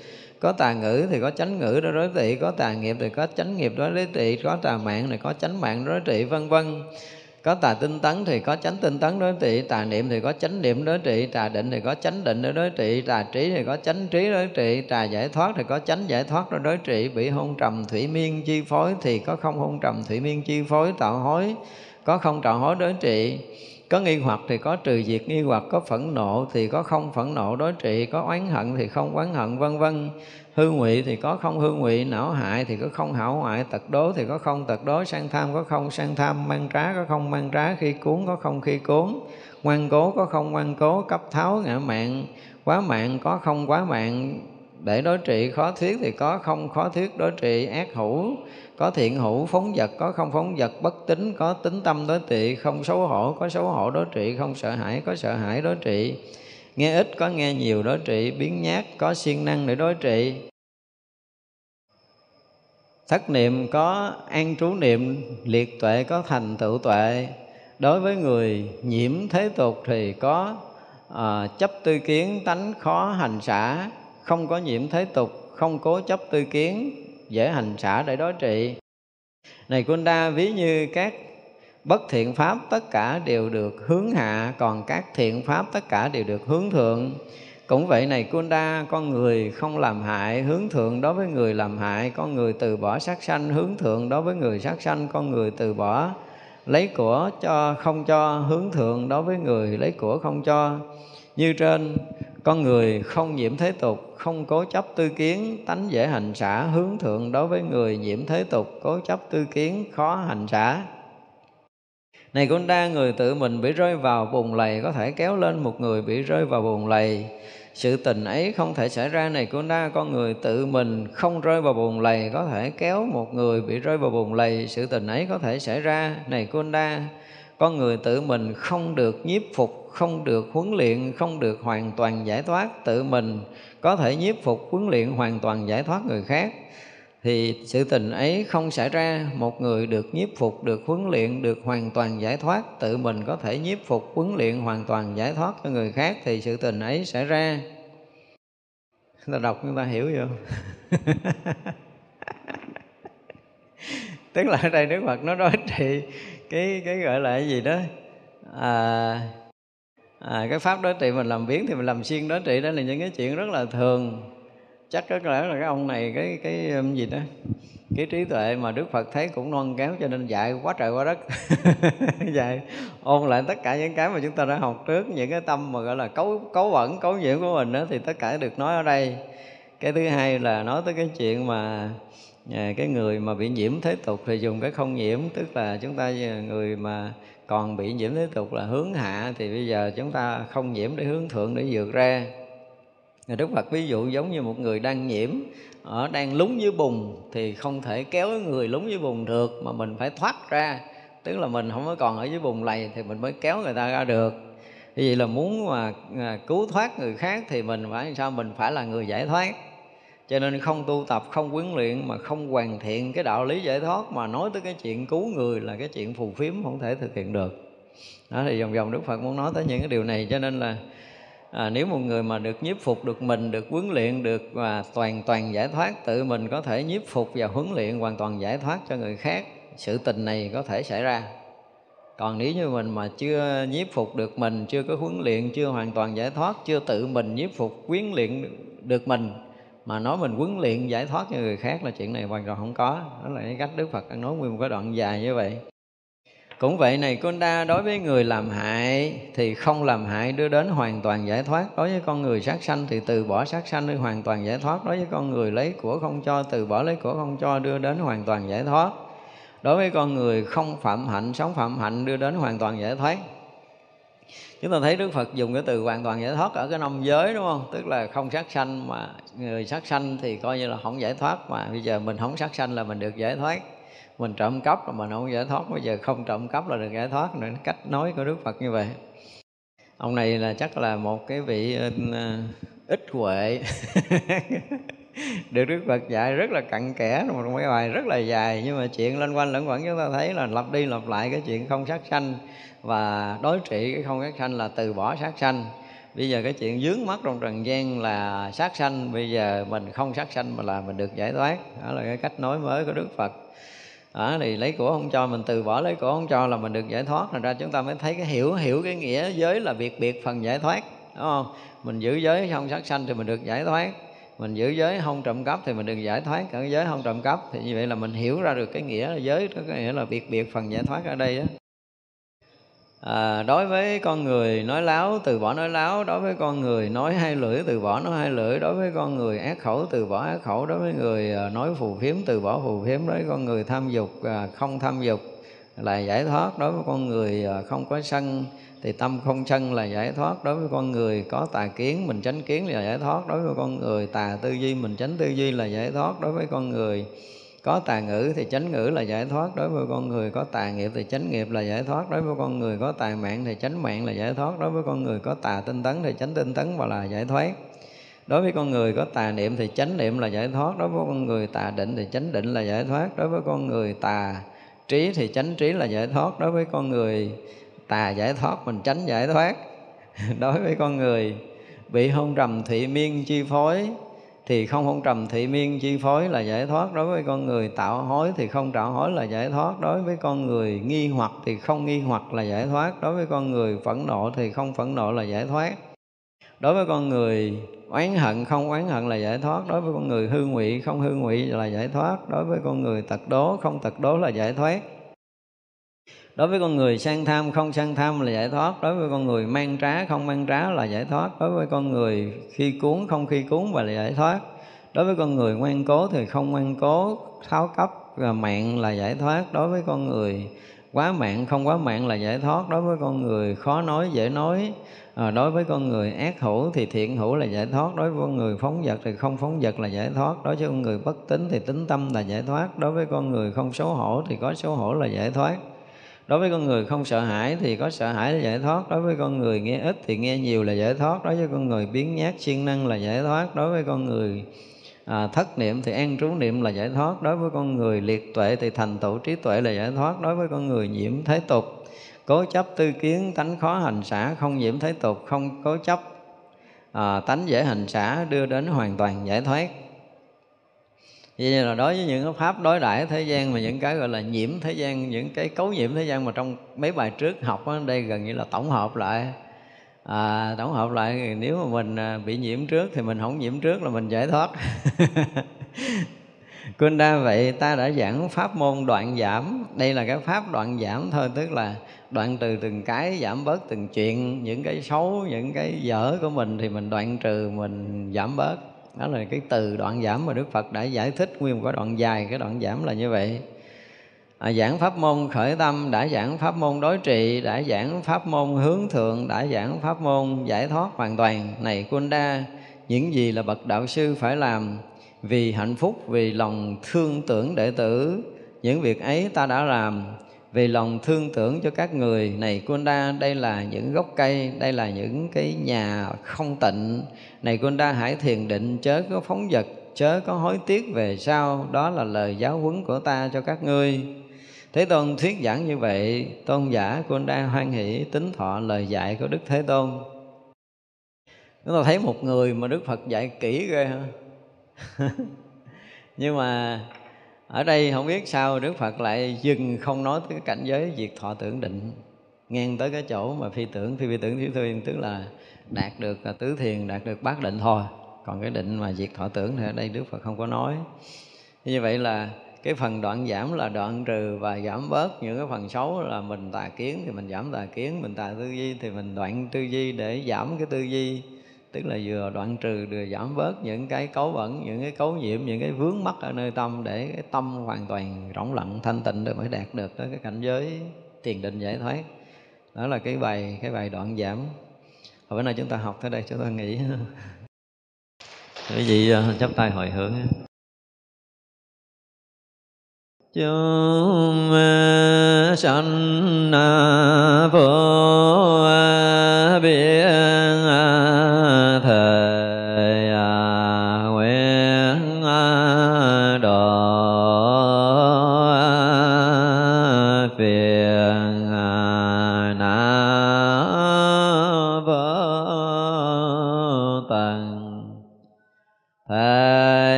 có tà ngữ thì có chánh ngữ, đối đối trị có tà nghiệp thì có chánh nghiệp, đối trị có tà mạng thì có chánh mạng, đối trị vân vân có tà tinh tấn thì có chánh tinh tấn đối trị, tà niệm thì có chánh niệm đối trị, tà định thì có chánh định đối trị, tà trí thì có chánh trí đối trị, tà giải thoát thì có chánh giải thoát đối trị. Bị hôn trầm thủy miên chi phối thì có không hôn trầm thủy miên chi phối, tạo hối, có không tạo hối đối trị. Có nghi hoặc thì có trừ diệt nghi hoặc, có phẫn nộ thì có không phẫn nộ đối trị, có oán hận thì không oán hận, vân vân hư ngụy thì có không hư ngụy, não hại thì có không hảo hoại tật đố thì có không tật đố, sang tham có không, sang tham mang trá có không, mang trá khi cuốn có không, khi cuốn. Ngoan cố có không, ngoan cố cấp tháo ngã mạng, quá mạng có không, quá mạng để đối trị, khó thuyết thì có không, khó thuyết đối trị, ác hữu có thiện hữu, phóng vật có không, phóng vật bất tính có tính tâm đối trị, không xấu hổ có xấu hổ đối trị, không sợ hãi có sợ hãi đối trị nghe ít có nghe nhiều đối trị biến nhát có siêng năng để đối trị. Thất niệm có an trú niệm liệt tuệ có thành tựu tuệ. Đối với người nhiễm thế tục thì có à, chấp tư kiến tánh khó hành xả. Không có nhiễm thế tục không cố chấp tư kiến dễ hành xả để đối trị. Này Kunda ví như các bất thiện pháp tất cả đều được hướng hạ, còn các thiện pháp tất cả đều được hướng thượng. Cũng vậy này Kunda con người không làm hại, hướng thượng đối với người làm hại, con người từ bỏ sát sanh, hướng thượng đối với người sát sanh, con người từ bỏ lấy của cho, không cho, hướng thượng đối với người lấy của không cho. Như trên, con người không nhiễm thế tục, không cố chấp tư kiến, tánh dễ hành xả, hướng thượng đối với người nhiễm thế tục, cố chấp tư kiến, khó hành xả này con đa người tự mình bị rơi vào bùn lầy, có thể kéo lên một người bị rơi vào bùn lầy. Sự tình ấy không thể xảy ra, này con đa con người tự mình không rơi vào bùn lầy, có thể kéo một người bị rơi vào bùn lầy. Sự tình ấy có thể xảy ra, này con đa con người tự mình không được nhiếp phục, không được huấn luyện, không được hoàn toàn giải thoát tự mình. Có thể nhiếp phục, huấn luyện hoàn toàn giải thoát người khác thì sự tình ấy không xảy ra một người được nhiếp phục được huấn luyện được hoàn toàn giải thoát tự mình có thể nhiếp phục huấn luyện hoàn toàn giải thoát cho người khác thì sự tình ấy xảy ra. Chúng ta đọc chúng ta hiểu chưa [laughs] tức là ở đây đức phật nó nói [laughs] trị cái cái gọi là cái gì đó? À, à, cái pháp đối trị mình làm biến thì mình làm xuyên đối trị đó là những cái chuyện rất là thường chắc có lẽ là cái ông này cái cái um, gì đó cái trí tuệ mà Đức Phật thấy cũng non kéo cho nên dạy quá trời quá đất. [laughs] Dạy ôn lại tất cả những cái mà chúng ta đã học trước những cái tâm mà gọi là cấu cấu bẩn cấu nhiễm của mình đó thì tất cả được nói ở đây. Cái thứ hai là nói tới cái chuyện mà à, cái người mà bị nhiễm thế tục thì dùng cái không nhiễm tức là chúng ta à, người mà còn bị nhiễm thế tục là hướng hạ thì bây giờ chúng ta không nhiễm để hướng thượng để vượt ra. Đức Phật ví dụ giống như một người đang nhiễm, ở đang lúng dưới bùn thì không thể kéo người lúng dưới bùn được, mà mình phải thoát ra. Tức là mình không có còn ở dưới bùn lầy thì mình mới kéo người ta ra được. Vì vậy là muốn mà à, cứu thoát người khác thì mình phải sao? Mình phải là người giải thoát. Cho nên không tu tập, không huấn luyện, mà không hoàn thiện cái đạo lý giải thoát, mà nói tới cái chuyện cứu người là cái chuyện phù phiếm không thể thực hiện được. Đó, thì vòng vòng đức phật muốn nói tới những cái điều này. Cho nên là à, nếu một người mà được nhiếp phục được mình được huấn luyện được và toàn toàn giải thoát tự mình có thể nhiếp phục và huấn luyện hoàn toàn giải thoát cho người khác sự tình này có thể xảy ra. Còn nếu như mình mà chưa nhiếp phục được mình chưa có huấn luyện chưa hoàn toàn giải thoát chưa tự mình nhiếp phục huấn luyện được mình mà nói mình huấn luyện giải thoát cho người khác là chuyện này hoàn toàn không có. Đó là cái cách đức phật đang nói nguyên một cái đoạn dài như vậy cũng vậy này, con đa đối với người làm hại thì không làm hại đưa đến hoàn toàn giải thoát. Đối với con người sát sanh thì từ bỏ sát sanh đưa hoàn toàn giải thoát. Đối với con người lấy của không cho, từ bỏ lấy của không cho đưa đến hoàn toàn giải thoát. Đối với con người không phạm hạnh, sống phạm hạnh đưa đến hoàn toàn giải thoát. Chúng ta thấy đức phật dùng cái từ hoàn toàn giải thoát ở cái năm giới, đúng không? Tức là không sát sanh mà người sát sanh thì coi như là không giải thoát mà bây giờ mình không sát sanh là mình được giải thoát mình trộm cắp là mình không giải thoát, bây giờ không trộm cắp là được giải thoát nữa. Cách nói của đức phật như vậy. Ông này là chắc là một cái vị ờ, ờ, ít huệ. [laughs] Được Đức Phật dạy rất là cặn kẽ, một cái bài rất là dài, nhưng mà chuyện lên quanh lẫn quẩn, chúng ta thấy là lặp đi lặp lại cái chuyện không sát sanh và đối trị cái không sát sanh là từ bỏ sát sanh. Bây giờ cái chuyện dướng mắt trong trần gian là sát sanh, bây giờ mình không sát sanh mà là mình được giải thoát. Đó là cái cách nói mới của Đức Phật đó, thì lấy của không cho mình từ bỏ lấy của không cho là mình được giải thoát. Thành ra chúng ta mới thấy cái hiểu hiểu cái nghĩa giới là biệt biệt phần giải thoát đúng không? Mình giữ giới không sát sanh thì mình được giải thoát. Mình giữ giới không trộm cắp thì mình được giải thoát. Cả giới không trộm cắp thì như vậy là mình hiểu ra được cái nghĩa là giới đó nghĩa là biệt biệt phần giải thoát ở đây đó à, đối với con người nói láo từ bỏ nói láo. Đối với con người nói hai lưỡi từ bỏ nói hai lưỡi. Đối với con người ác khẩu từ bỏ ác khẩu. Đối với người à, nói phù phiếm từ bỏ phù phiếm. Đối với con người tham dục à, không tham dục là giải thoát. Đối với con người à, không có sân thì tâm không sân là giải thoát. Đối với con người có tà kiến mình tránh kiến là giải thoát. Đối với con người tà tư duy mình tránh tư duy là giải thoát. Đối với con người có tà ngữ thì chánh ngữ là giải thoát đối với con người, có tà nghiệp thì chánh nghiệp là giải thoát đối với con người, có tà mạng thì chánh mạng là giải thoát đối với con người, có tà tinh tấn thì chánh tinh tấn và là giải thoát. Đối với con người, có tà niệm thì chánh niệm là giải thoát, đối với con người, tà định thì chánh định là giải thoát, đối với con người, tà trí thì chánh trí là giải thoát, đối với con người, tà giải thoát, mình tránh giải thoát. [laughs] Đối với con người, bị hôn trầm thị miên chi phối thì không hôn trầm thị miên chi phối là giải thoát đối với con người. Tạo hối thì không tạo hối là giải thoát đối với con người. Nghi hoặc thì không nghi hoặc là giải thoát đối với con người. Phẫn nộ thì không phẫn nộ là giải thoát đối với con người. Oán hận không oán hận là giải thoát đối với con người. Hư ngụy không hư ngụy là giải thoát đối với con người. Tật đố không tật đố là giải thoát đối với con người sang tham không sang tham là giải thoát đối với con người mang trá không mang trá là giải thoát đối với con người khi cuốn không khi cuốn và là giải thoát đối với con người ngoan cố thì không ngoan cố tháo cấp và mạng là giải thoát đối với con người quá mạng không quá mạng là giải thoát đối với con người khó nói dễ nói à, đối với con người ác hữu thì thiện hữu là giải thoát đối với con người phóng vật thì không phóng vật là giải thoát đối với con người bất tính thì tính tâm là giải thoát đối với con người không xấu hổ thì có xấu hổ là giải thoát đối với con người không sợ hãi thì có sợ hãi là giải thoát. Đối với con người nghe ít thì nghe nhiều là giải thoát. Đối với con người biến nhát siêng năng là giải thoát. Đối với con người à, thất niệm thì an trú niệm là giải thoát. Đối với con người liệt tuệ thì thành tựu trí tuệ là giải thoát. Đối với con người nhiễm thế tục cố chấp tư kiến tánh khó hành xả không nhiễm thế tục không cố chấp à, tánh dễ hành xả đưa đến hoàn toàn giải thoát. Vậy nên là đối với những cái pháp đối đãi thế gian mà những cái gọi là nhiễm thế gian những cái cấu nhiễm thế gian mà trong mấy bài trước học đó, đây gần như là tổng hợp lại. À, tổng hợp lại nếu mà mình à, bị nhiễm trước thì mình không nhiễm trước là mình giải thoát. [laughs] Quên đa vậy ta đã giảng pháp môn đoạn giảm. Đây là cái pháp đoạn giảm thôi Tức là đoạn từ từng cái giảm bớt từng chuyện Những cái xấu, những cái dở của mình Thì mình đoạn trừ, mình giảm bớt đó là cái từ đoạn giảm mà đức phật đã giải thích nguyên một cái đoạn dài cái đoạn giảm là như vậy. À, giảng pháp môn khởi tâm đã giảng pháp môn đối trị đã giảng pháp môn hướng thượng đã giảng pháp môn giải thoát hoàn toàn. Này quân đa những gì là bậc đạo sư phải làm? Vì hạnh phúc vì lòng thương tưởng đệ tử những việc ấy ta đã làm vì lòng thương tưởng cho các người, này Kunda, đây là những gốc cây, đây là những cái nhà không tịnh. Này Kunda, hãy thiền định, chớ có phóng vật, chớ có hối tiếc về sau. Đó là lời giáo huấn của ta cho các ngươi. Thế Tôn thuyết giảng như vậy, Tôn giả Kunda hoan hỷ, tính thọ lời dạy của Đức Thế Tôn. Chúng ta thấy một người mà Đức Phật dạy kỹ ghê ha. [laughs] Nhưng mà ở đây không biết sao Đức Phật lại dừng không nói tới cái cảnh giới diệt thọ tưởng định. Ngang tới cái chỗ mà phi tưởng, phi phi tưởng thiếu thuyên tức là đạt được tứ thiền, đạt được bát định thôi. Còn cái định mà diệt thọ tưởng thì ở đây Đức Phật không có nói. Như vậy là cái phần đoạn giảm là đoạn trừ và giảm bớt. Những cái phần xấu là mình tà kiến thì mình giảm tà kiến, mình tà tư duy thì mình đoạn tư duy để giảm cái tư duy tức là vừa đoạn trừ, vừa giảm bớt những cái cấu bẩn những cái cấu nhiễm, những cái vướng mắc ở nơi tâm để cái tâm hoàn toàn rỗng lặng, thanh tịnh để mới đạt được tới cái cảnh giới tiền định giải thoát. Đó là cái bài cái bài đoạn giảm. Và bữa nay chúng ta học tới đây, chúng ta nghĩ. [laughs] Quý vị ờ, chắp tay hồi hướng. Chúng sanh vô